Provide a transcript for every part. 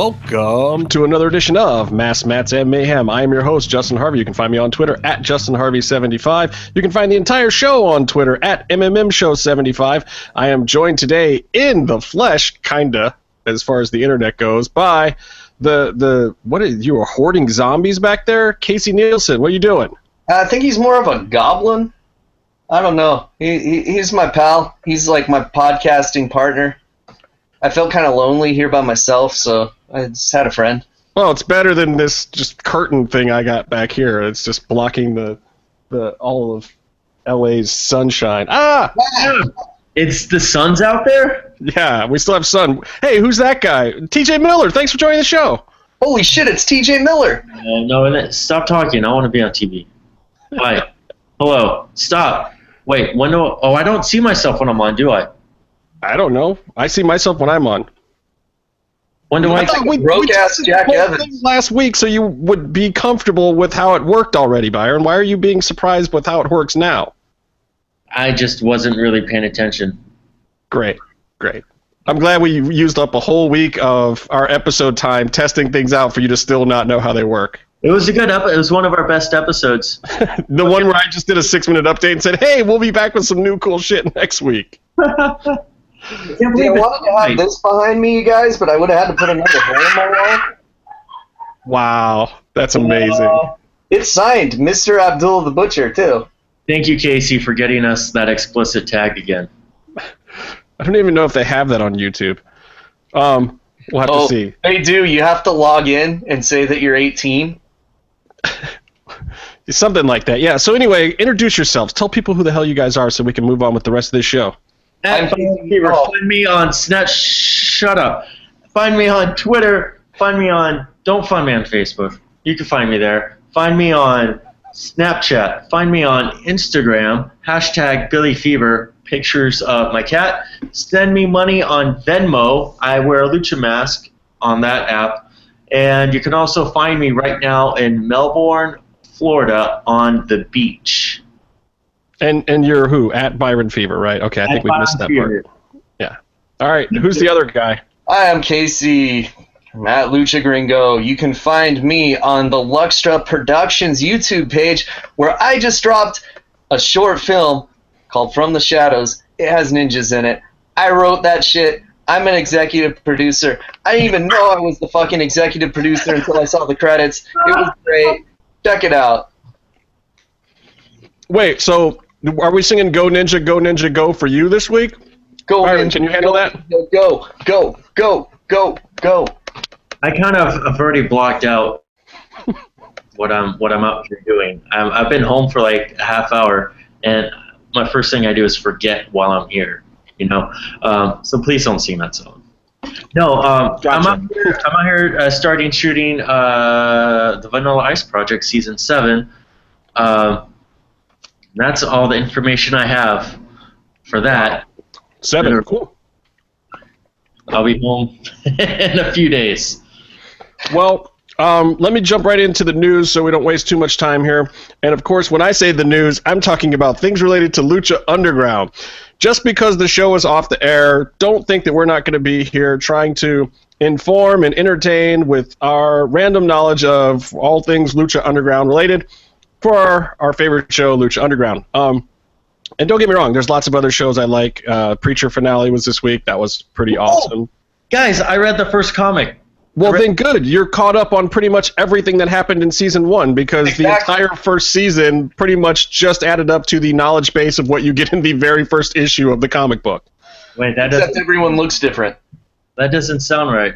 Welcome to another edition of Mass Mats and Mayhem. I am your host, Justin Harvey. You can find me on Twitter at JustinHarvey75. You can find the entire show on Twitter at MMMShow75. I am joined today in the flesh, kinda, as far as the internet goes, by the the what is you are hoarding zombies back there? Casey Nielsen, what are you doing? Uh, I think he's more of a goblin. I don't know. He, he he's my pal. He's like my podcasting partner. I felt kind of lonely here by myself, so I just had a friend. Well, it's better than this just curtain thing I got back here. It's just blocking the the all of LA's sunshine. Ah, It's the sun's out there? yeah, we still have sun. Hey, who's that guy? TJ Miller. Thanks for joining the show. Holy shit! It's T.J. Miller. Uh, no, stop talking. I want to be on TV. Hi. Hello. Stop. Wait, when do Oh, I don't see myself when I'm on, do I? I don't know. I see myself when I'm on. When do I? thought we- broke-ass Jack Evans. last week, so you would be comfortable with how it worked already, Byron. Why are you being surprised with how it works now? I just wasn't really paying attention. Great, great. I'm glad we used up a whole week of our episode time testing things out for you to still not know how they work. It was a good episode. It was one of our best episodes. The one where I just did a six minute update and said, hey, we'll be back with some new cool shit next week. I can't See, I believe wanted to have it. this behind me, you guys, but I would have had to put another hole in my wall. Wow, that's amazing. Uh, it's signed, Mr. Abdul the Butcher, too. Thank you, Casey, for getting us that explicit tag again. I don't even know if they have that on YouTube. Um, we'll have Oh, to see. they do. You have to log in and say that you're 18. Something like that. Yeah. So anyway, introduce yourselves. Tell people who the hell you guys are so we can move on with the rest of this show. At Fever, find me on Snap. Shut up. Find me on Twitter. Find me on. Don't find me on Facebook. You can find me there. Find me on Snapchat. Find me on Instagram. Hashtag Billy Fever. Pictures of my cat. Send me money on Venmo. I wear a lucha mask on that app. And you can also find me right now in Melbourne, Florida, on the beach. And and you're who? At Byron Fever, right? Okay, I think At we missed that Byron part. Yeah. All right. Who's the other guy? I am Casey, Matt Lucha Gringo. You can find me on the Luxtra Productions YouTube page where I just dropped a short film called From the Shadows. It has ninjas in it. I wrote that shit. I'm an executive producer. I didn't even know I was the fucking executive producer until I saw the credits. It was great. Check it out. Wait. So are we singing "Go Ninja, Go Ninja, Go" for you this week? Go, Byron, Ninja, can you handle go, that? Go, go, go, go, go. I kind of have already blocked out what I'm what I'm out here doing. I'm, I've been home for like a half hour, and my first thing I do is forget while I'm here. You know, um, so please don't sing that song. No, um, I'm Gotcha. out here. I'm out here uh, starting shooting uh, the Vanilla Ice Project season seven. Um, that's all the information I have for that. Seven. Cool. I'll be home in a few days. Well, um, let me jump right into the news so we don't waste too much time here. And of course, when I say the news, I'm talking about things related to Lucha Underground. Just because the show is off the air, don't think that we're not going to be here trying to inform and entertain with our random knowledge of all things Lucha Underground related for our, our favorite show, Lucha Underground. Um, and don't get me wrong, there's lots of other shows I like. Uh, Preacher finale was this week. That was pretty awesome. Guys, I read the first comic. Well, Correct. then good. You're caught up on pretty much everything that happened in season one because Exactly. the entire first season pretty much just added up to the knowledge base of what you get in the very first issue of the comic book. Wait, that Except everyone looks different. that doesn't sound right.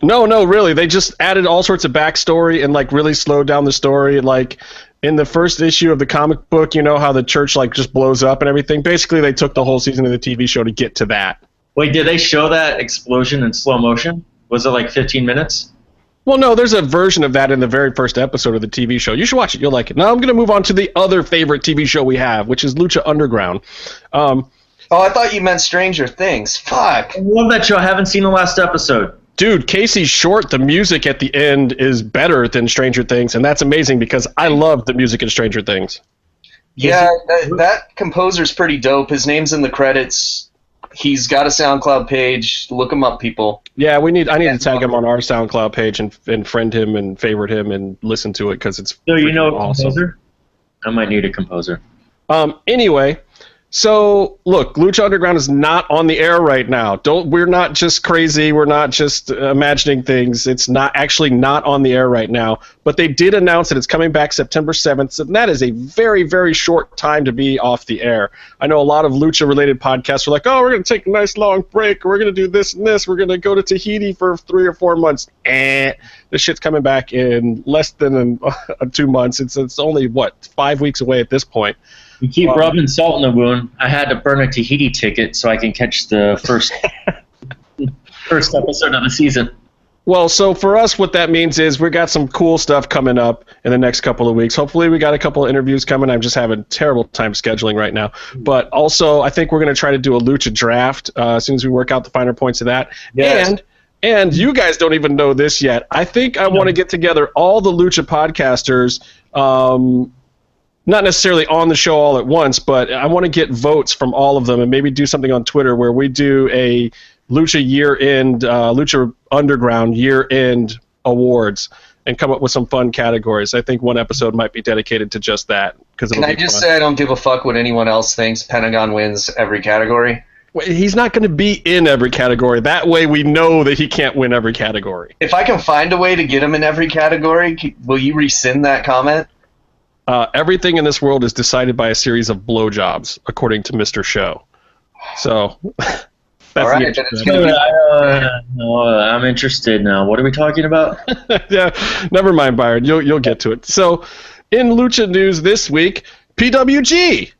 No, no, really. They just added all sorts of backstory and like really slowed down the story. Like in the first issue of the comic book, you know how the church like just blows up and everything. Basically, they took the whole season of the TV show to get to that. Wait, did they show that explosion in slow motion? Was it like 15 minutes? Well, no, there's a version of that in the very first episode of the TV show. You should watch it. You'll like it. Now I'm going to move on to the other favorite TV show we have, which is Lucha Underground. Um, Oh, I thought you meant Stranger Things. Fuck. I love that show. I haven't seen the last episode. Dude, Casey's short. The music at the end is better than Stranger Things, and that's amazing because I love the music in Stranger Things. Yeah, that, that composer's pretty dope. His name's in the credits. He's got a SoundCloud page. Look him up, people. Yeah, we need. I need to tag him on our SoundCloud page and and friend him and favorite him and listen to it because it's. So you know a awesome. composer? I might need a composer. Um. Anyway, so look, Lucha Underground is not on the air right now. Don't. We're not just crazy. We're not just uh, imagining things. It's not actually not on the air right now. But they did announce that it's coming back September seventh, and that is a very very short time to be off the air. I know a lot of lucha related podcasts are like, oh, we're gonna take a nice long break. We're gonna do this and this. We're gonna go to Tahiti for three or four months. Eh. This shit's coming back in less than uh, two months. It's it's only what five weeks away at this point. You keep Wow. rubbing salt in the wound. I had to burn a Tahiti ticket so I can catch the first first episode of the season. Well, so for us, what that means is we got some cool stuff coming up in the next couple of weeks. Hopefully, we got a couple of interviews coming. I'm just having a terrible time scheduling right now. But also, I think we're going to try to do a lucha draft uh, as soon as we work out the finer points of that. Yes. And and you guys don't even know this yet. I think I want to get together all the lucha podcasters. Um, not necessarily on the show all at once, but I want to get votes from all of them and maybe do something on Twitter where we do a Lucha year end, uh, Lucha Underground year end awards and come up with some fun categories. I think one episode might be dedicated to just that because Can I just say I don't give a fuck what anyone else thinks? Pentagon wins every category. he's not going to be in every category. That way, we know that he can't win every category. If I can find a way to get him in every category, will you rescind that comment? Uh, everything in this world is decided by a series of blowjobs, according to Mr. Show. So that's All right, the then it's gonna be Uh, no, I'm interested now. What are we talking about? yeah, never mind, Byron. You'll you'll get to it. So, in Lucha news this week, PWG.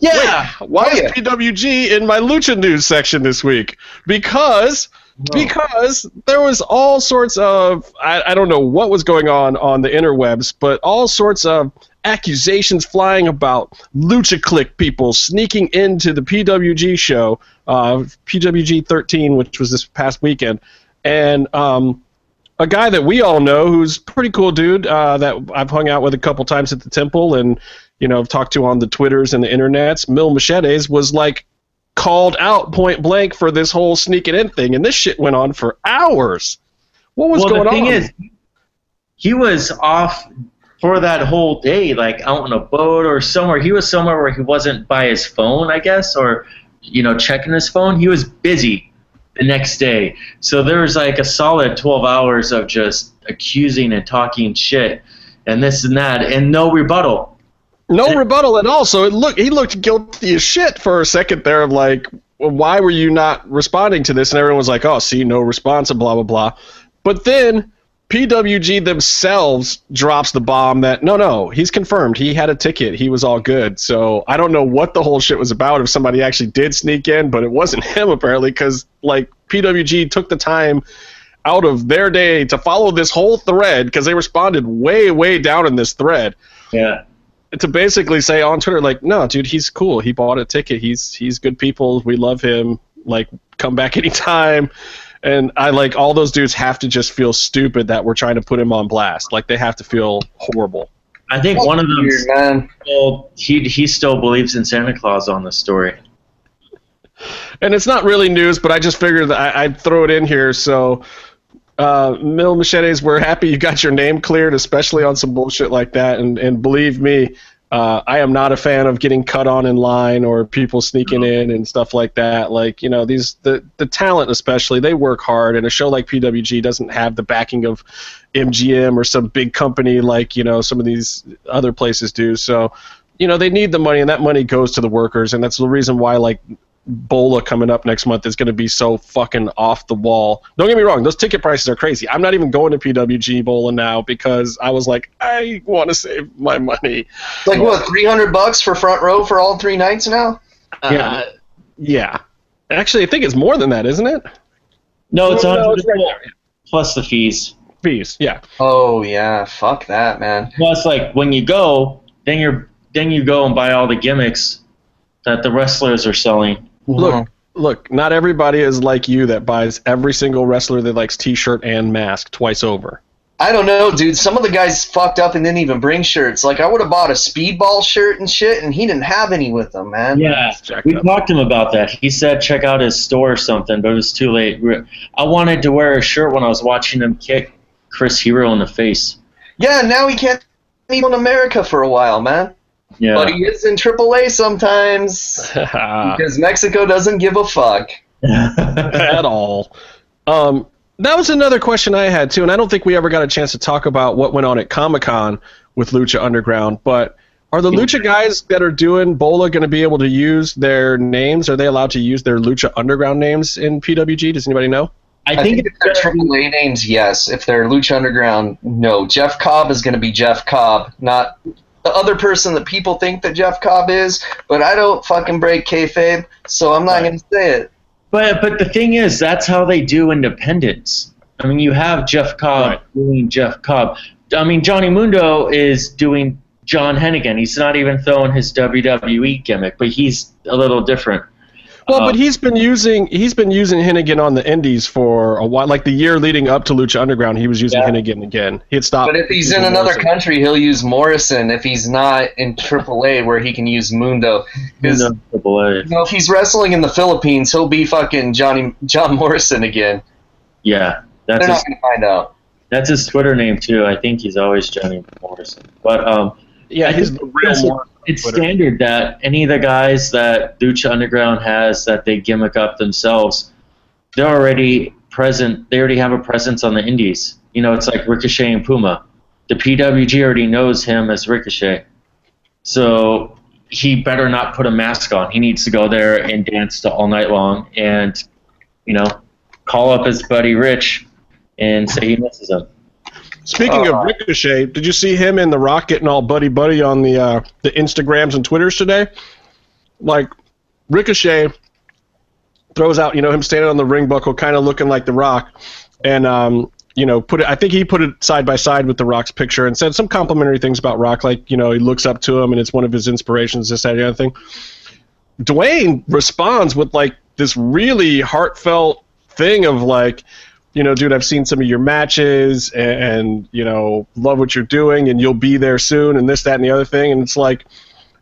Yeah. Why Oh, is yeah. PWG in my Lucha news section this week? Because because there was all sorts of I, I don't know what was going on on the interwebs, but all sorts of accusations flying about Lucha Click people sneaking into the PWG show, uh, PWG 13, which was this past weekend, and um, a guy that we all know who's a pretty cool dude uh, that I've hung out with a couple times at the temple and you know I've talked to on the twitters and the internets. Mil Machetes was like called out point blank for this whole sneaking in thing, and this shit went on for hours. What was well, going the thing on? is, he was off for that whole day, like out on a boat or somewhere. He was somewhere where he wasn't by his phone, I guess, or you know, checking his phone. He was busy the next day, so there was like a solid 12 hours of just accusing and talking shit and this and that, and no rebuttal. no rebuttal at all. So it looked he looked guilty as shit for a second there of like, well, why were you not responding to this? And everyone was like, oh, see, no response and blah blah blah. But then PWG themselves drops the bomb that no, no, he's confirmed. He had a ticket. He was all good. So I don't know what the whole shit was about. If somebody actually did sneak in, but it wasn't him apparently, because like PWG took the time out of their day to follow this whole thread because they responded way, way down in this thread Yeah. to basically say on Twitter, like, no, dude, he's cool. He bought a ticket. He's he's good people. We love him. Like, come back anytime. And I like all those dudes have to just feel stupid that we're trying to put him on blast. Like they have to feel horrible. I think one of them Weird, man. still, he he still believes in Santa Claus on the story. And it's not really news, but I just figured that I, I'd throw it in here. So, uh, Mil Machetes, we're happy you got your name cleared, especially on some bullshit like that. And and believe me, uh, I am not a fan of getting cut on in line or people sneaking in and stuff like that. Like you know, these the the talent especially they work hard, and a show like PWG doesn't have the backing of MGM or some big company like you know some of these other places do. So. You know they need the money, and that money goes to the workers, and that's the reason why like Bola coming up next month is going to be so fucking off the wall. Don't get me wrong; those ticket prices are crazy. I'm not even going to PWG Bola now because I was like, I want to save my money. Like what? Three hundred bucks for front row for all three nights now? Uh, yeah, yeah. Actually, I think it's more than that, isn't it? No, it's No, on no, it's right there. plus the fees. Fees, yeah. Oh yeah, fuck that, man. Plus, like when you go, then you're then you go and buy all the gimmicks that the wrestlers are selling. Look, uh-huh. look. Not everybody is like you that buys every single wrestler that likes T-shirt and mask twice over. I don't know, dude. Some of the guys fucked up and didn't even bring shirts. Like I would have bought a speedball shirt and shit, and he didn't have any with him, man. Yeah, we up. talked to him about that. He said check out his store or something, but it was too late. I wanted to wear a shirt when I was watching him kick Chris Hero in the face. Yeah, now he can't even in America for a while, man. Yeah. But he is in AAA sometimes because Mexico doesn't give a fuck. at all. Um, that was another question I had too, and I don't think we ever got a chance to talk about what went on at Comic Con with Lucha Underground. But are the Lucha guys that are doing Bola going to be able to use their names? Are they allowed to use their Lucha Underground names in PWG? Does anybody know? I I think think if they're AAA names, yes. If they're Lucha Underground, no. Jeff Cobb is going to be Jeff Cobb, not the other person that people think that Jeff Cobb is. But I don't fucking break kayfabe, so I'm not Right. going to say it. But but the thing is, that's how they do independence. I mean, you have Jeff Cobb Right. doing Jeff Cobb. I mean, Johnny Mundo is doing John Hennigan. He's not even throwing his WWE gimmick, but he's a little different. Well, Uh, but he's been using he's been using Hennigan on the Indies for a while. Like the year leading up to Lucha Underground, he was using Yeah. Hennigan again. He had stopped. But if he's in another Morrison. country, he'll use Morrison. If he's not in AAA, where he can use Mundo. 'Cause, Mundo, Triple A. you know, if he's wrestling in the Philippines, he'll be fucking Johnny John Morrison again. Yeah, that's They're his, not going to find out. that's his Twitter name too. I think he's always Johnny Morrison. But um, yeah, I he's think the real it's standard that any of the guys that Lucha Underground has that they gimmick up themselves, they're already present. They already have a presence on the Indies. You know, it's like Ricochet and Puma. The PWG already knows him as Ricochet, so he better not put a mask on. He needs to go there and dance to all night long, and you know, call up his buddy Rich and say he misses him. Speaking Uh, of Ricochet, did you see him and The Rock getting all buddy buddy on the uh, the Instagrams and Twitters today? Like Ricochet throws out, you know, him standing on the ring buckle, kind of looking like The Rock, and um, you know, put it. I think he put it side by side with The Rock's picture and said some complimentary things about Rock, like you know, he looks up to him and it's one of his inspirations, this that, and the other thing. Dwayne responds with like this really heartfelt thing of like you know, dude, I've seen some of your matches and, and, you know, love what you're doing and you'll be there soon and this, that, and the other thing. And it's like,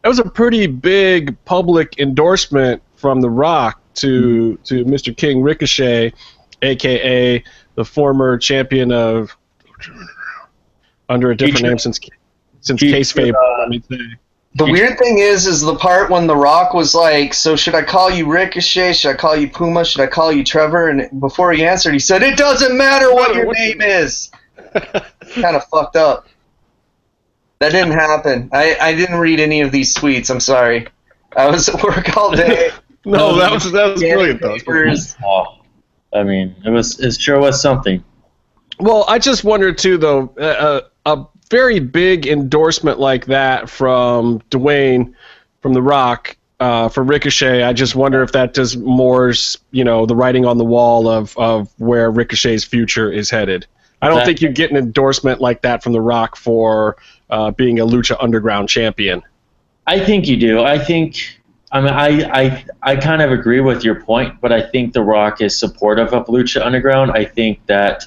that was a pretty big public endorsement from The Rock to, to Mr. King Ricochet, aka the former champion of under a different Future- name since since kayfabe. uh, let me say. The weird thing is, is the part when The Rock was like, "So should I call you Ricochet? Should I call you Puma? Should I call you Trevor?" And before he answered, he said, "It doesn't matter what your name is." kind of fucked up. That didn't happen. I, I didn't read any of these tweets. I'm sorry. I was at work all day. No, that was that was brilliant though. papers. Oh, I mean, it was it sure was something. Well, I just wonder too, though, uh, a very big endorsement like that from Dwayne, from The Rock, uh, for Ricochet. I just wonder if that does more, you know, the writing on the wall of of where Ricochet's future is headed. I don't That- think you get an endorsement like that from The Rock for uh, being a Lucha Underground champion. I think you do. I think. I mean, I, I, I kind of agree with your point, but I think The Rock is supportive of Lucha Underground. I think that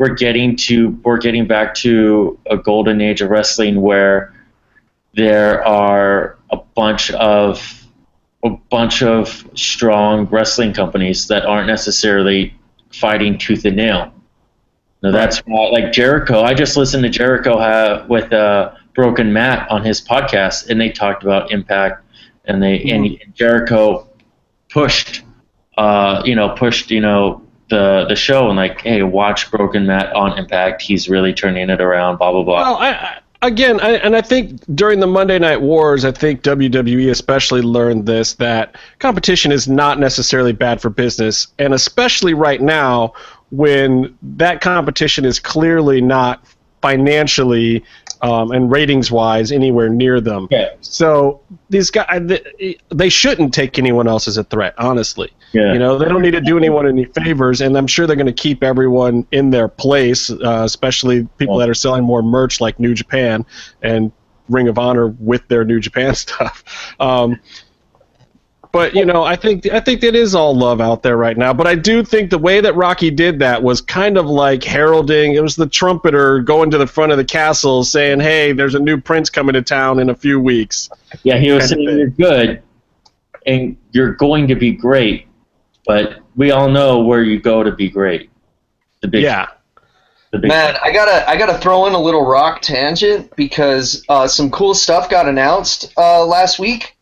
we're getting to we're getting back to a golden age of wrestling where there are a bunch of a bunch of strong wrestling companies that aren't necessarily fighting tooth and nail. Now that's why, like Jericho. I just listened to Jericho have, with uh, Broken Matt on his podcast, and they talked about Impact, and they and Jericho pushed, uh, you know, pushed, you know, the the show and like, hey, watch Broken Matt on Impact. He's really turning it around. Blah blah blah. Well, I, I again, I, and I think during the Monday Night Wars, I think WWE especially learned this that competition is not necessarily bad for business, and especially right now when that competition is clearly not financially um, and ratings wise anywhere near them. Yeah. So these guys, they, they shouldn't take anyone else as a threat, honestly. Yeah. You know, they don't need to do anyone any favors, and I'm sure they're going to keep everyone in their place, uh, especially people that are selling more merch like New Japan and Ring of Honor with their New Japan stuff. Um, But you know, I think I think it is all love out there right now. But I do think the way that Rocky did that was kind of like heralding. It was the trumpeter going to the front of the castle saying, "Hey, there's a new prince coming to town in a few weeks." Yeah, he was saying you're good, and you're going to be great, but we all know where you go to be great. The big, Yeah. the big. Man, I gotta I gotta throw in a little rock tangent because uh, some cool stuff got announced uh, last week.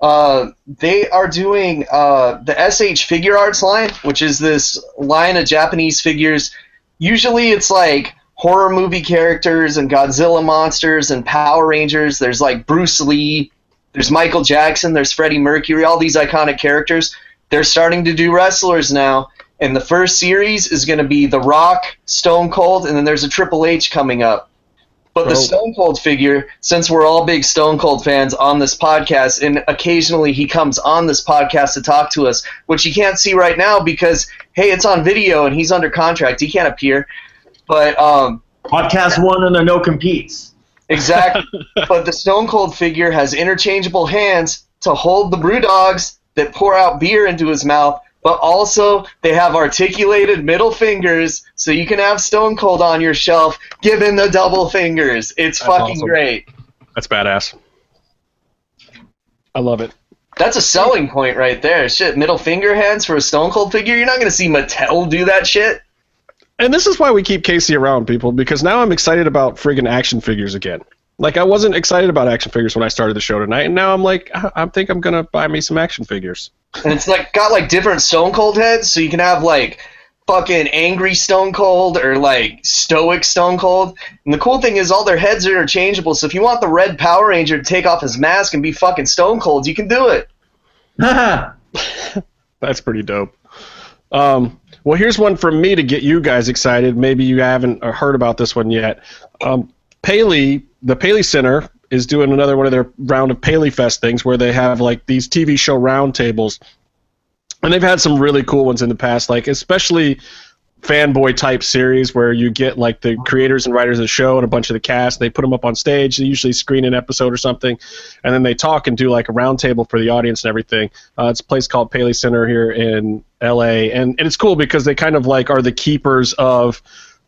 Uh, they are doing uh, the SH Figuarts line, which is this line of Japanese figures. Usually, it's like horror movie characters and Godzilla monsters and Power Rangers. There's like Bruce Lee, there's Michael Jackson, there's Freddie Mercury, all these iconic characters. They're starting to do wrestlers now, and the first series is going to be The Rock, Stone Cold, and then there's a Triple H coming up. But the Oh. Stone Cold figure, since we're all big Stone Cold fans on this podcast, and occasionally he comes on this podcast to talk to us, which you can't see right now because hey, it's on video and he's under contract. He can't appear. But um, Podcast one and the no competes. Exactly. but the Stone Cold figure has interchangeable hands to hold the brew dogs that pour out beer into his mouth, but also they have articulated middle fingers so you can have Stone Cold on your shelf given the double fingers. It's That's fucking awesome. great. That's badass. I love it. That's a selling point right there. Shit, middle finger hands for a Stone Cold figure? You're not going to see Mattel do that shit. And this is why we keep Casey around, people, because now I'm excited about friggin' action figures again. Like I wasn't excited about action figures when I started the show tonight, and now I'm like, I I think I'm gonna buy me some action figures. And it's like got like different Stone Cold heads, so you can have like fucking angry Stone Cold or like stoic Stone Cold. And the cool thing is all their heads are interchangeable. So if you want the red Power Ranger to take off his mask and be fucking Stone Cold, you can do it. That's pretty dope. Um, well, here's one from me to get you guys excited. Maybe you haven't uh, heard about this one yet. Um, Paley, the Paley Center, is doing another one of their round of Paley Fest things where they have like these TV show roundtables, and they've had some really cool ones in the past, like especially fanboy type series where you get like the creators and writers of the show and a bunch of the cast. They put them up on stage. They usually screen an episode or something, and then they talk and do like a roundtable for the audience and everything. Uh, it's a place called Paley Center here in L.A. and and it's cool because they kind of like are the keepers of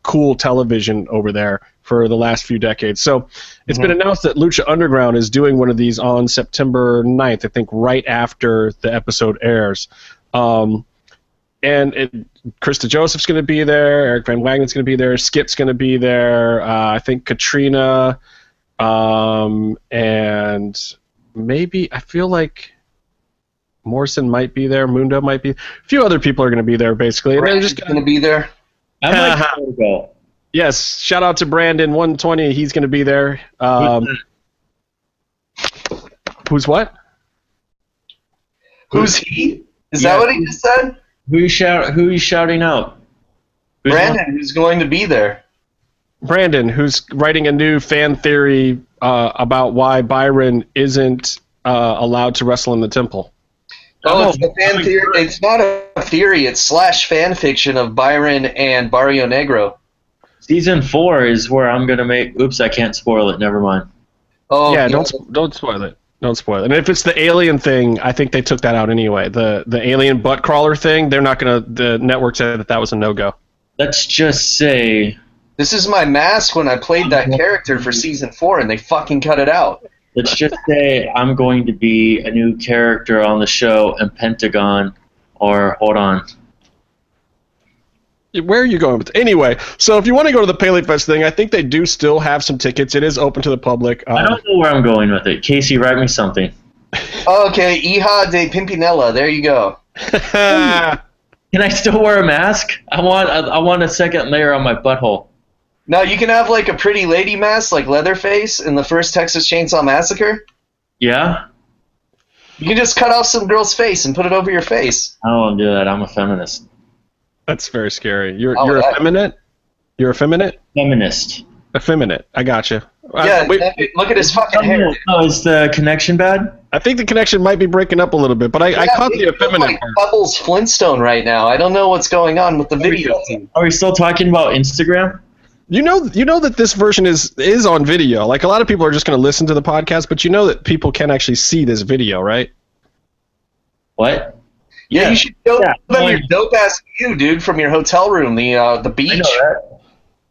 cool television over there for the last few decades. So it's been announced that Lucha Underground is doing one of these on September 9th, I think right after the episode airs. Um, and it, Chris DeJoseph's going to be there. Eric Van Wagenen's going to be there. Skip's going to be there. Uh, I think Katrina, um, and maybe I feel like Morrison might be there. Mundo might be. A few other people are going to be there, basically. And they're Brandon's just going to be there. I might go to go. Yes. Shout out to Brandon, 120. He's going to be there. Um, who's what? Who's he? Is Yeah. that what he just said? Who you shout? Who you shouting out? Who's Brandon, who's going to be there. Brandon, who's writing a new fan theory uh, about why Byron isn't uh, allowed to wrestle in the temple. Oh, Oh, it's a fan theory. It's not a theory. It's slash fan fiction of Byron and Barrio Negro. Season four is where I'm gonna make. Oops, I can't spoil it. Never mind. Oh, yeah, don't sp- don't spoil it. Don't spoil it. And if it's the alien thing, I think they took that out anyway. The the alien butt crawler thing, they're not gonna. The network said that that was a no go. Let's just say. This is my mask when I played that character for season four, and they fucking cut it out. Let's just say I'm going to be a new character on the show in Pentagon, or hold on. Where are you going with? Anyway, so if you want to go to the Paley Fest thing, I think they do still have some tickets. It is open to the public. I Um, don't know where I'm going with it. Casey, write me something. Okay, Iha de Pimpinella. There you go. Can I still wear a mask? I want. I, I want a second layer on my butthole. Now you can have like a pretty lady mask, like Leatherface in the first Texas Chainsaw Massacre. Yeah. You can just cut off some girl's face and put it over your face. I don't want to do that. I'm a feminist. That's very scary. You're Oh, you're that- effeminate. You're effeminate. Feminist. Effeminate. I gotcha. Yeah, Uh, wait, look at his fucking hair. Oh, is the connection bad? I think the connection might be breaking up a little bit, but I, I caught the he looks effeminate like part. Bubbles Flintstone right now. I don't know what's going on with the video. Are we still talking about Instagram? You know, you know that this version is is on video. Like a lot of people are just going to listen to the podcast, but you know that people can actually see this video, right? What? Yeah, you should show Yeah. them your dope ass view, dude, from your hotel room, the uh, the beach. I know.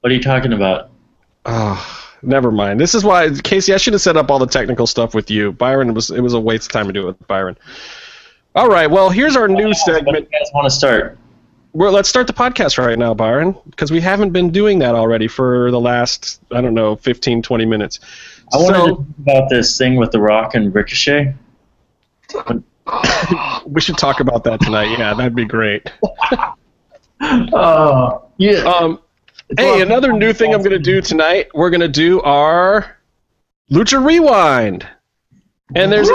What are you talking about? Oh, never mind. This is why Casey. I should have set up all the technical stuff with you, Byron. It was it was a waste of time to do it with Byron. All right. Well, here's our new What do segment. you guys want to start? Well, let's start the podcast right now, Byron, because we haven't been doing that already for the last I don't know 15, 20 minutes. I wanted to talk about this thing with The Rock and Ricochet. We should talk about that tonight. Yeah, that'd be great. Oh, yeah. Um, hey, another new thing I'm going to do tonight. We're going to do our Lucha Rewind, and there's a,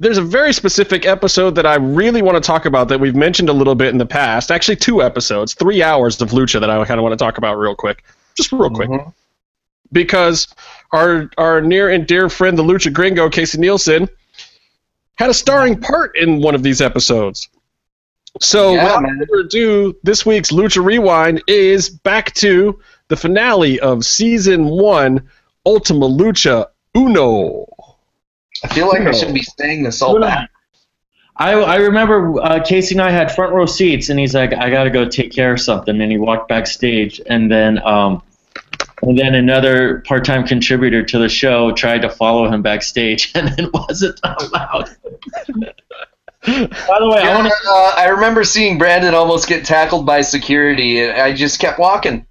there's a very specific episode that I really want to talk about that we've mentioned a little bit in the past. Actually, two episodes, three hours of Lucha that I kind of want to talk about real quick, just real quick, Mhm. because our our near and dear friend, the Lucha Gringo, Casey Nielsen, had a starring part in one of these episodes. So, Yeah, without man. further ado, this week's Lucha Rewind is back to the finale of season one, Ultima Lucha Uno. I feel like I No. should be saying this all back. I, I remember uh, Casey and I had front row seats, and he's like, "I got to go take care of something," and he walked backstage, and then um, and then another part-time contributor to the show tried to follow him backstage, and it wasn't allowed. By the way, I want to uh, I remember seeing Brandon almost get tackled by security, and I just kept walking.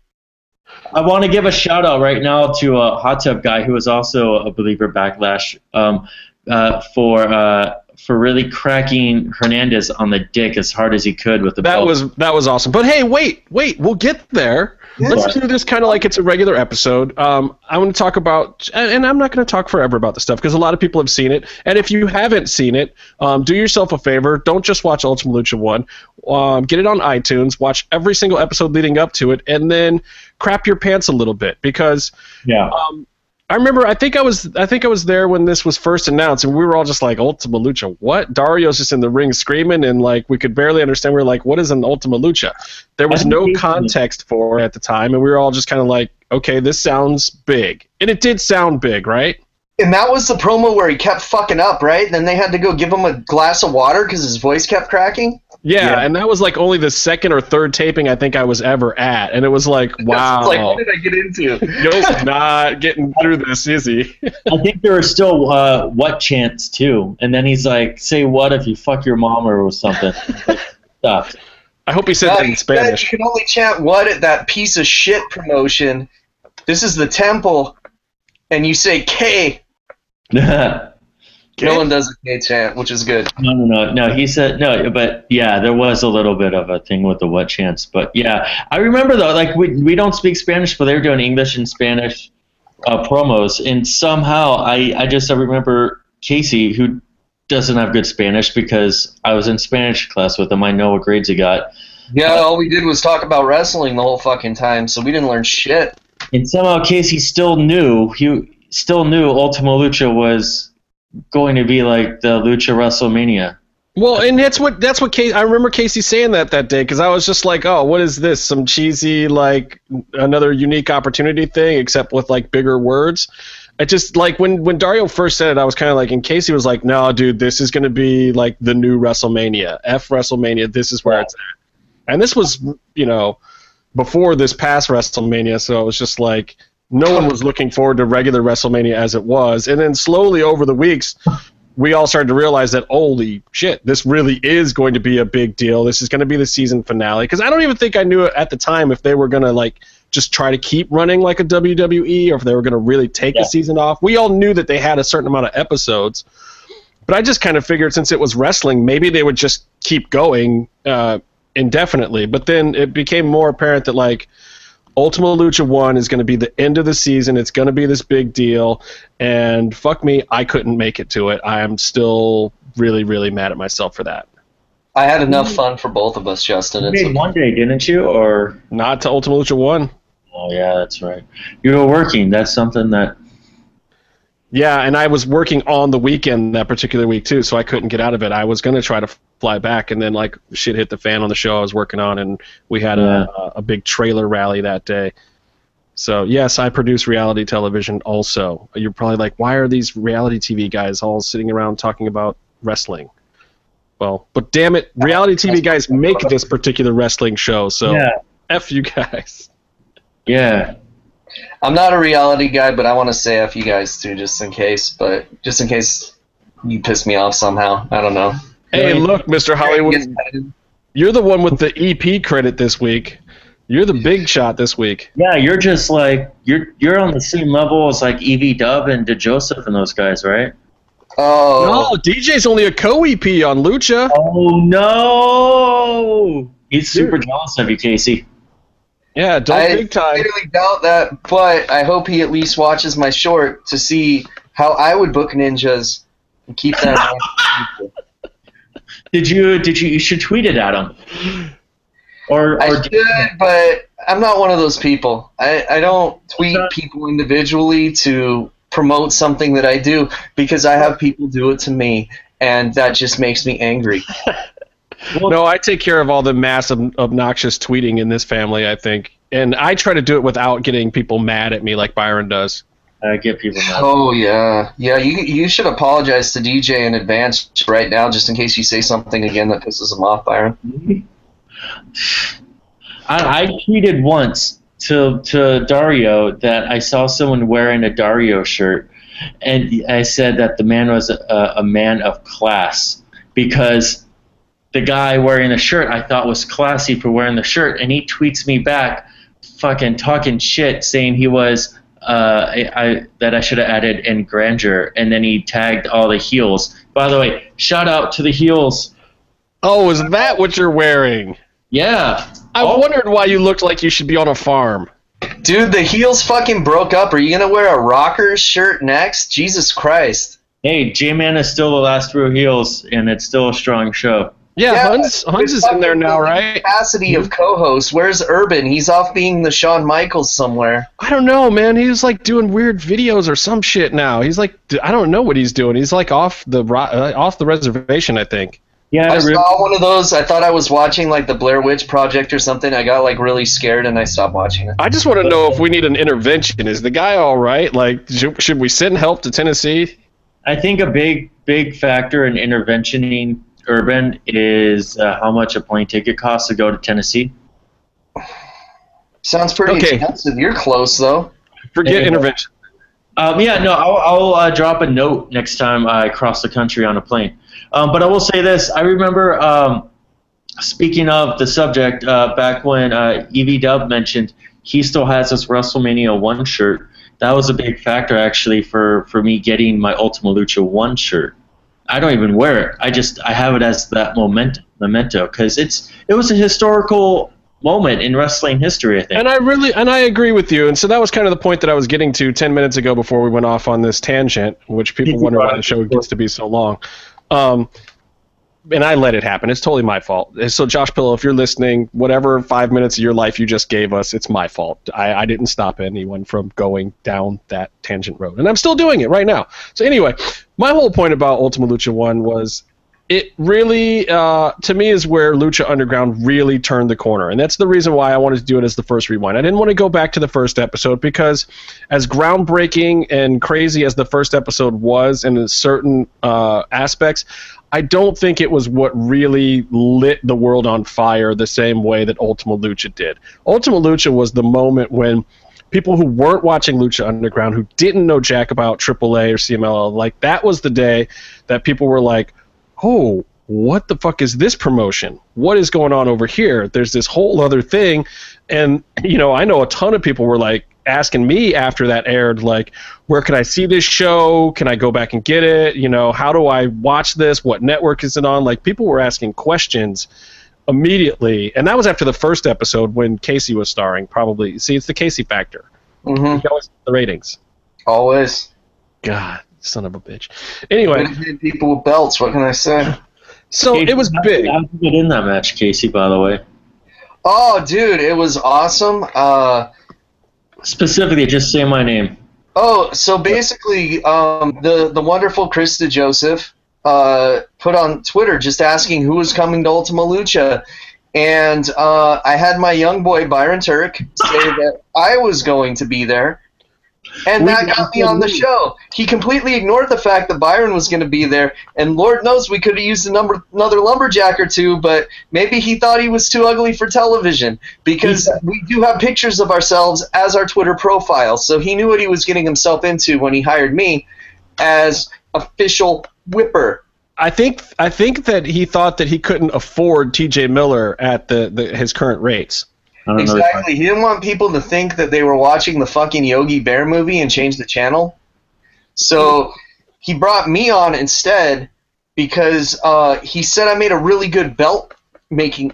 I want to give a shout out right now to a hot tub guy who is also a believer backlash um, uh, for uh, for really cracking Hernandez on the dick as hard as he could with the That belt. was that was awesome. But hey, wait, wait, we'll get there. Let's do this kind of like it's a regular episode. Um, I want to talk about, and and I'm not going to talk forever about the stuff because a lot of people have seen it. And if you haven't seen it, um, do yourself a favor. Don't just watch Ultima Lucha One. Um, get it on iTunes. Watch every single episode leading up to it, and then crap your pants a little bit because yeah. um, I remember. I think I was. I think I was there when this was first announced, and we were all just like, "Ultima Lucha, what?" Dario's just in the ring screaming, and like we could barely understand. We were like, "What is an Ultima Lucha?" There was no context for it at the time, and we were all just kind of like, "Okay, this sounds big," and it did sound big, right? And that was the promo where he kept fucking up, right? Then they had to go give him a glass of water because his voice kept cracking. Yeah, Yeah. and that was like only the second or third taping I think I was ever at, and it was like, wow, It's like, what did I get into? nope, not getting through this, is he? I think there was still uh, what chants too, and then he's like, "Say what if you fuck your mom or something." Like, I hope he said No, that in Spanish. You can only chant what at that piece of shit promotion. This is the temple, and you say K. no, No one does a K chant, which is good. no, no, no. No. He said no, but yeah, there was a little bit of a thing with the what chants, but yeah, I remember though. Like we we don't speak Spanish, but they were doing English and Spanish uh, promos, and somehow I I just remember Casey who doesn't have good Spanish because I was in Spanish class with him. I know what grades he got. Yeah, all we did was talk about wrestling the whole fucking time, so we didn't learn shit. And somehow Casey still knew he still knew Ultima Lucha was going to be like the Lucha WrestleMania. Well, and that's what that's what Casey, I remember Casey saying that that day because I was just like, oh, what is this? Some cheesy like another unique opportunity thing, except with like bigger words. I just like when when Dario first said it, I was kind of like, and Casey was like, no, dude, this is gonna be like the new WrestleMania, F WrestleMania. This is where it's at, and this was you know before this past WrestleMania, so it was just like no one was looking forward to regular WrestleMania as it was, and then slowly over the weeks we all started to realize that holy shit, this really is going to be a big deal. This is going to be the season finale because I don't even think I knew at the time if they were going to like just try to keep running like a WWE or if they were going to really take Yeah. a season off. We all knew that they had a certain amount of episodes, but I just kind of figured since it was wrestling, maybe they would just keep going uh, indefinitely. But then it became more apparent that like Ultima Lucha 1 is going to be the end of the season. It's going to be this big deal. And fuck me, I couldn't make it to it. I am still really, really mad at myself for that. I had enough fun for both of us, Justin. You It's made one day, didn't you? Or Not to Ultima Lucha 1. oh yeah, that's right. You were working. That's something that Yeah, and I was working on the weekend that particular week too, so I couldn't get out of it. I was going to try to fly back, and then like shit hit the fan on the show I was working on, and we had Yeah. a, a big trailer rally that day. So yes, I produce reality television. Also, you're probably like, why are these reality TV guys all sitting around talking about wrestling? well, but damn it, reality TV guys make this particular wrestling show, so Yeah. f you guys. Yeah. I'm not a reality guy, but I want to say F you guys too, just in case. But just in case you piss me off somehow. I don't know. Hey, Yeah. look, Mr. Hollywood, you're the one with the EP credit this week. You're the big shot this week. Yeah, you're just like you're you're on the same level as like Evie Dub and DeJoseph and those guys, right? Oh, No, DJ's only a co-EP on Lucha. Oh no! He's super jealous of you, Casey. Yeah, don't I big time. I really doubt that, but I hope he at least watches my short to see how I would book ninjas and keep that. in mind. Did you did you you should tweet it at him? Or I or should, but I'm not one of those people. I, I don't tweet people individually to promote something that I do because I have people do it to me, and that just makes me angry. No, I take care of all the mass ob- obnoxious tweeting in this family, I think. And I try to do it without getting people mad at me like Byron does. I get people mad. Oh yeah, yeah. You you should apologize to DJ in advance right now, just in case you say something again that pisses him off, Byron. I, I tweeted once to to Dario that I saw someone wearing a Dario shirt, and I said that the man was a, a man of class because the guy wearing the shirt I thought was classy for wearing the shirt, and he tweets me back, fucking talking shit, saying he was. Uh, I, I that I should have added in grandeur, and then he tagged all the heels. By the way, shout out to the heels. Oh, is that what you're wearing? Yeah, I Oh. wondered why you looked like you should be on a farm. Dude, the heels fucking broke up. Are you gonna wear a Rockers shirt next? Jesus Christ. Hey, J Man is still the last row heels, and it's still a strong show. Yeah, Yeah, Huns, Huns is in there now, right? Capacity of co-host. Where's Urban? He's off being the Shawn Michaels somewhere. I don't know, man. He's like doing weird videos or some shit now. He's like, I don't know what he's doing. He's like off the uh, off the reservation, I think. Yeah, I I re- saw one of those. I thought I was watching like the Blair Witch Project or something. I got like really scared and I stopped watching it. I just want to know if we need an intervention. Is the guy all right? Like, should, should we send help to Tennessee? I think a big big factor in interventioning urban is uh, how much a plane ticket costs to go to Tennessee. Sounds pretty Okay. expensive. You're close though. Forget Yeah. intervention. Um, yeah, no, I'll, I'll uh, drop a note next time I cross the country on a plane. Um, but I will say this: I remember um, speaking of the subject uh, back when uh, Evie Dub mentioned he still has his WrestleMania one shirt. That was a big factor actually for for me getting my Ultima Lucha one shirt. I don't even wear it. I just I have it as that moment memento because it's it was a historical moment in wrestling history. I think. And I really and I agree with you. And so that was kind of the point that I was getting to 10 minutes ago before we went off on this tangent, which people wonder why the show gets to be so long. Um, and I let it happen. It's totally my fault. So Josh Pillow, if you're listening, whatever five minutes of your life you just gave us, it's my fault. I, I didn't stop anyone from going down that tangent road, and I'm still doing it right now. So anyway, my whole point about Ultima Lucha One was it really, uh, to me, is where Lucha Underground really turned the corner, and that's the reason why I wanted to do it as the first rewind. I didn't want to go back to the first episode because, as groundbreaking and crazy as the first episode was in certain uh, aspects, I don't think it was what really lit the world on fire the same way that Ultima Lucha did. Ultima Lucha was the moment when people who weren't watching Lucha Underground, who didn't know jack about AAA or CMLL, like that was the day that people were like, "Oh, what the fuck is this promotion? What is going on over here? There's this whole other thing." And you know, I know a ton of people were like asking me after that aired like where can i see this show can i go back and get it you know how do i watch this what network is it on like people were asking questions immediately and that was after the first episode when casey was starring probably see it's the casey factor Mm-hmm. He always the ratings Always. god son of a bitch anyway people with belts. What can I say? so it was big How did you get in that match, Casey? By the way, Oh, dude, it was awesome. Uh, specifically, just say my name. oh, so basically, um, the the wonderful Chris DeJoseph uh, put on Twitter just asking who was coming to Ultima Lucha, and uh, I had my young boy Byron Turk say that I was going to be there, And that got me on the show. He completely ignored the fact that Byron was going to be there, and Lord knows we could have used number, another lumberjack or two, but maybe he thought he was too ugly for television because we do have pictures of ourselves as our Twitter profile. So he knew what he was getting himself into when he hired me as official whipper. I think I think that he thought that he couldn't afford T.J. Miller at the, the his current rates. Exactly. He didn't want people to think that they were watching the fucking Yogi Bear movie and change the channel. So he brought me on instead because uh, he said I made a really good belt making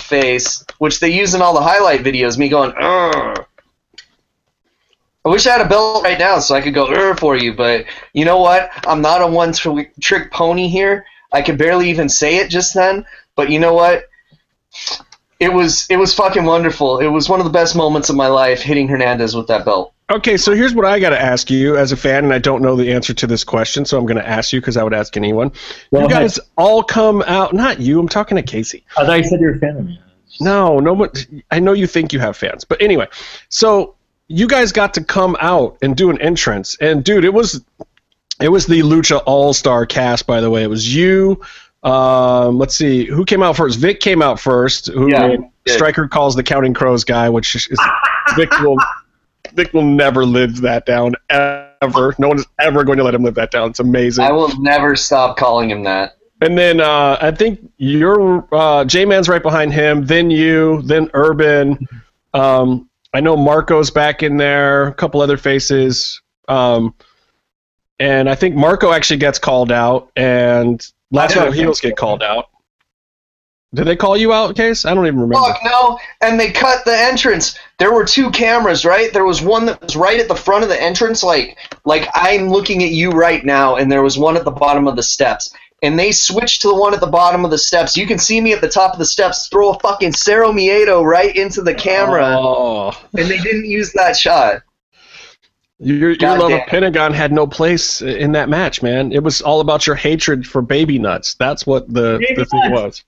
face, which they use in all the highlight videos. Me going. I wish I had a belt right now so I could go for you, but you know what? I'm not a one trick pony here. I could barely even say it just then, but you know what? It was it was fucking wonderful. It was one of the best moments of my life hitting Hernandez with that belt. Okay, so here's what I got to ask you as a fan, and I don't know the answer to this question, so I'm going to ask you because I would ask anyone. Go you ahead. guys all come out, not you. I'm talking to Casey. I thought you said you're a fan of me. No, no one. I know you think you have fans, but anyway, so you guys got to come out and do an entrance, and dude, it was it was the Lucha All Star cast, by the way. It was you. Um, let's see, who came out first? Vic came out first. Who Yeah. Striker calls the Counting Crows guy, which is Vic will Vic will never live that down ever. No one is ever going to let him live that down. It's amazing. I will never stop calling him that. And then uh, I think you're uh, J Man's right behind him. Then you. Then Urban. Um, I know Marco's back in there. A couple other faces. Um, and I think Marco actually gets called out, and Last I Row Heels get called out. Did they call you out, Case? I don't even remember. Fuck no! And they cut the entrance. There were two cameras, right? There was one that was right at the front of the entrance, like like I'm looking at you right now, and there was one at the bottom of the steps. And they switched to the one at the bottom of the steps. You can see me at the top of the steps throw a fucking Cero Miedo right into the camera, Oh, and they didn't use that shot. Your, your love damn. of Pentagon had no place in that match, man. It was all about your hatred for baby nuts. That's what the, Baby the thing nuts. was.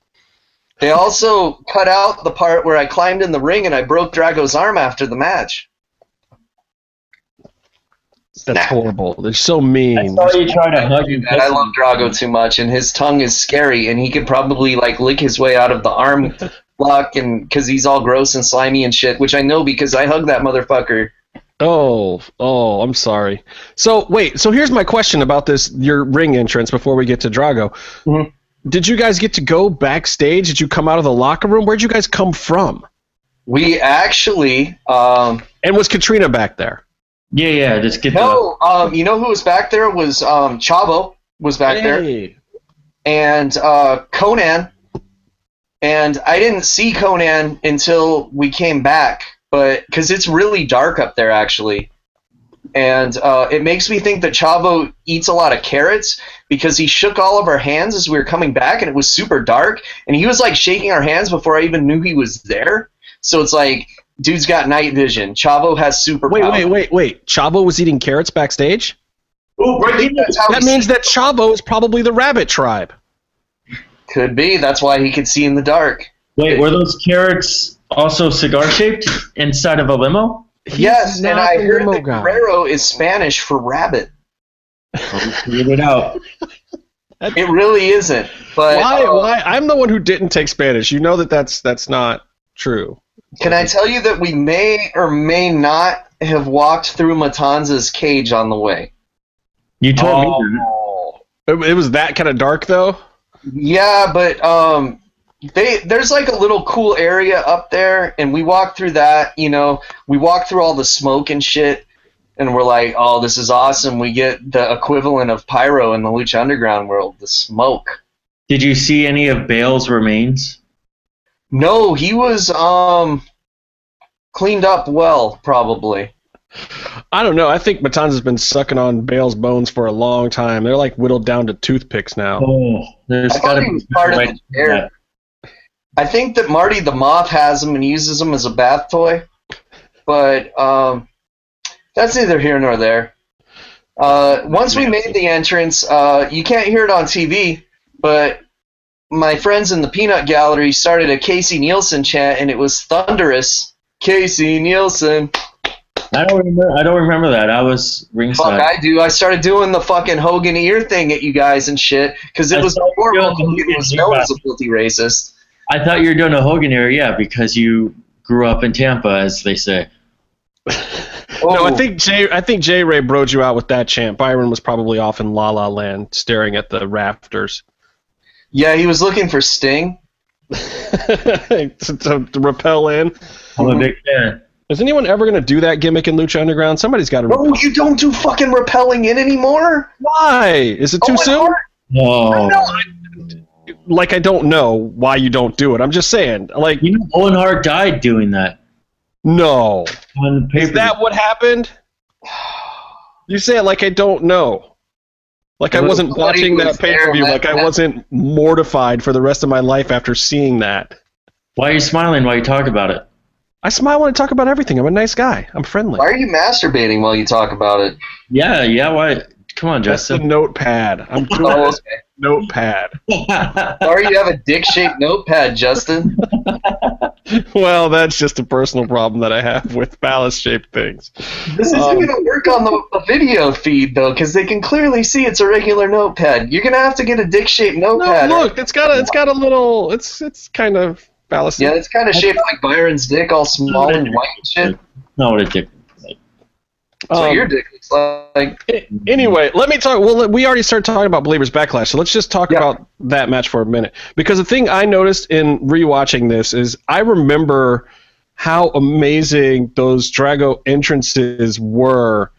They also cut out the part where I climbed in the ring and I broke Drago's arm after the match. That's Nah. horrible. They're so mean. I saw you trying to hug him. And I love Drago too much, and his tongue is scary, and he could probably like lick his way out of the arm lock, and because he's all gross and slimy and shit, which I know because I hug that motherfucker. Oh, oh, I'm sorry. So wait, so here's my question about this your ring entrance before we get to Drago. Mhm. Did you guys get to go backstage? Did you come out of the locker room? Where'd you guys come from? We actually, um, And was Katrina back there? Yeah, yeah. Just get no, um, you know who was back there was um, Chavo was back there, and uh, Konnan, and I didn't see Konnan until we came back, but because it's really dark up there actually, and uh, it makes me think that Chavo eats a lot of carrots because he shook all of our hands as we were coming back, and it was super dark, and he was like shaking our hands before I even knew he was there. So it's like, dude's got night vision. Chavo has super. Wait, wait, wait, wait. Chavo was eating carrots backstage? Oh, I think That means that Chavo is probably the rabbit tribe. could be. That's why he could see in the dark. Wait, were those carrots also cigar shaped inside of a limo? He's yes, and I the heard limo that guy. Guerrero is Spanish for rabbit. Figured it out. It really isn't. But Why? uh, Why? I'm the one who didn't take Spanish. You know that that's that's not true. can I tell you that we may or may not have walked through Matanza's cage on the way? You told me. that. Oh. It, it was that kind of dark though. Yeah, but um, they there's like a little cool area up there, and we walked through that. You know, we walked through all the smoke and shit, and we're like, oh, this is awesome. We get the equivalent of pyro in the Lucha Underground world, the smoke. Did you see any of Bale's remains? No, he was um cleaned up well, probably. I don't know. I think Matanza's been sucking on Bale's bones for a long time. They're like whittled down to toothpicks now. Oh, there's I got to be part of way the to do air. that. I think that Marty the Moth has them and uses them as a bath toy, but um, that's neither here nor there. Uh, once we made the entrance, uh, you can't hear it on TV, but my friends in the Peanut Gallery started a Casey Nielsen chant, and it was thunderous. Casey Nielsen. I don't remember. I don't remember that. I was ringside. Fuck. I do. I started doing the fucking Hogan ear thing at you guys and shit because it I was horrible. you before doing the Hogan Hogan was known as a filthy racist. I thought you were doing a Hogan era, yeah, because you grew up in Tampa, as they say. No, Oh. I think Jay. I think J. Ray broed you out with that chant. Byron was probably off in La La Land, staring at the rafters Yeah, he was looking for Sting. to, to, to repel in. I'm a big fan. Is anyone ever going to do that gimmick in Lucha Underground? Somebody's got to. Oh, you don't do fucking repelling in anymore? Why? Is it too Oh, soon? heart. No. No, I- Like I don't know why you don't do it. I'm just saying. Like You know, Owen Hart died doing that no. on paper. Is that what happened? You say it like I don't know. Like I wasn't somebody watching that was pay per view. Like I wasn't mortified for the rest of my life after seeing that. Why are you smiling while you talk about it? I smile when I talk about everything. I'm a nice guy. I'm friendly. Why are you masturbating while you talk about it? Yeah, yeah. Why? Come on, That's the Justin. notepad. I'm doing Oh, this notepad. Sorry you have a dick-shaped notepad, Justin. Well, that's just a personal problem that I have with phallus-shaped things. This isn't Um, going to work on the, the video feed though, because they can clearly see it's a regular notepad. You're going to have to get a dick-shaped No, notepad. look, it's got a, it's got a little, it's, it's kind of phallus. Yeah, it's kind of shaped like Byron's dick, all small and white and shit. Not what a dick. So Um, your dick looks like. Anyway, let me talk. Well, we already started talking about Believers Backlash, so let's just talk Yeah. about that match for a minute. Because the thing I noticed in rewatching this is I remember how amazing those Drago entrances were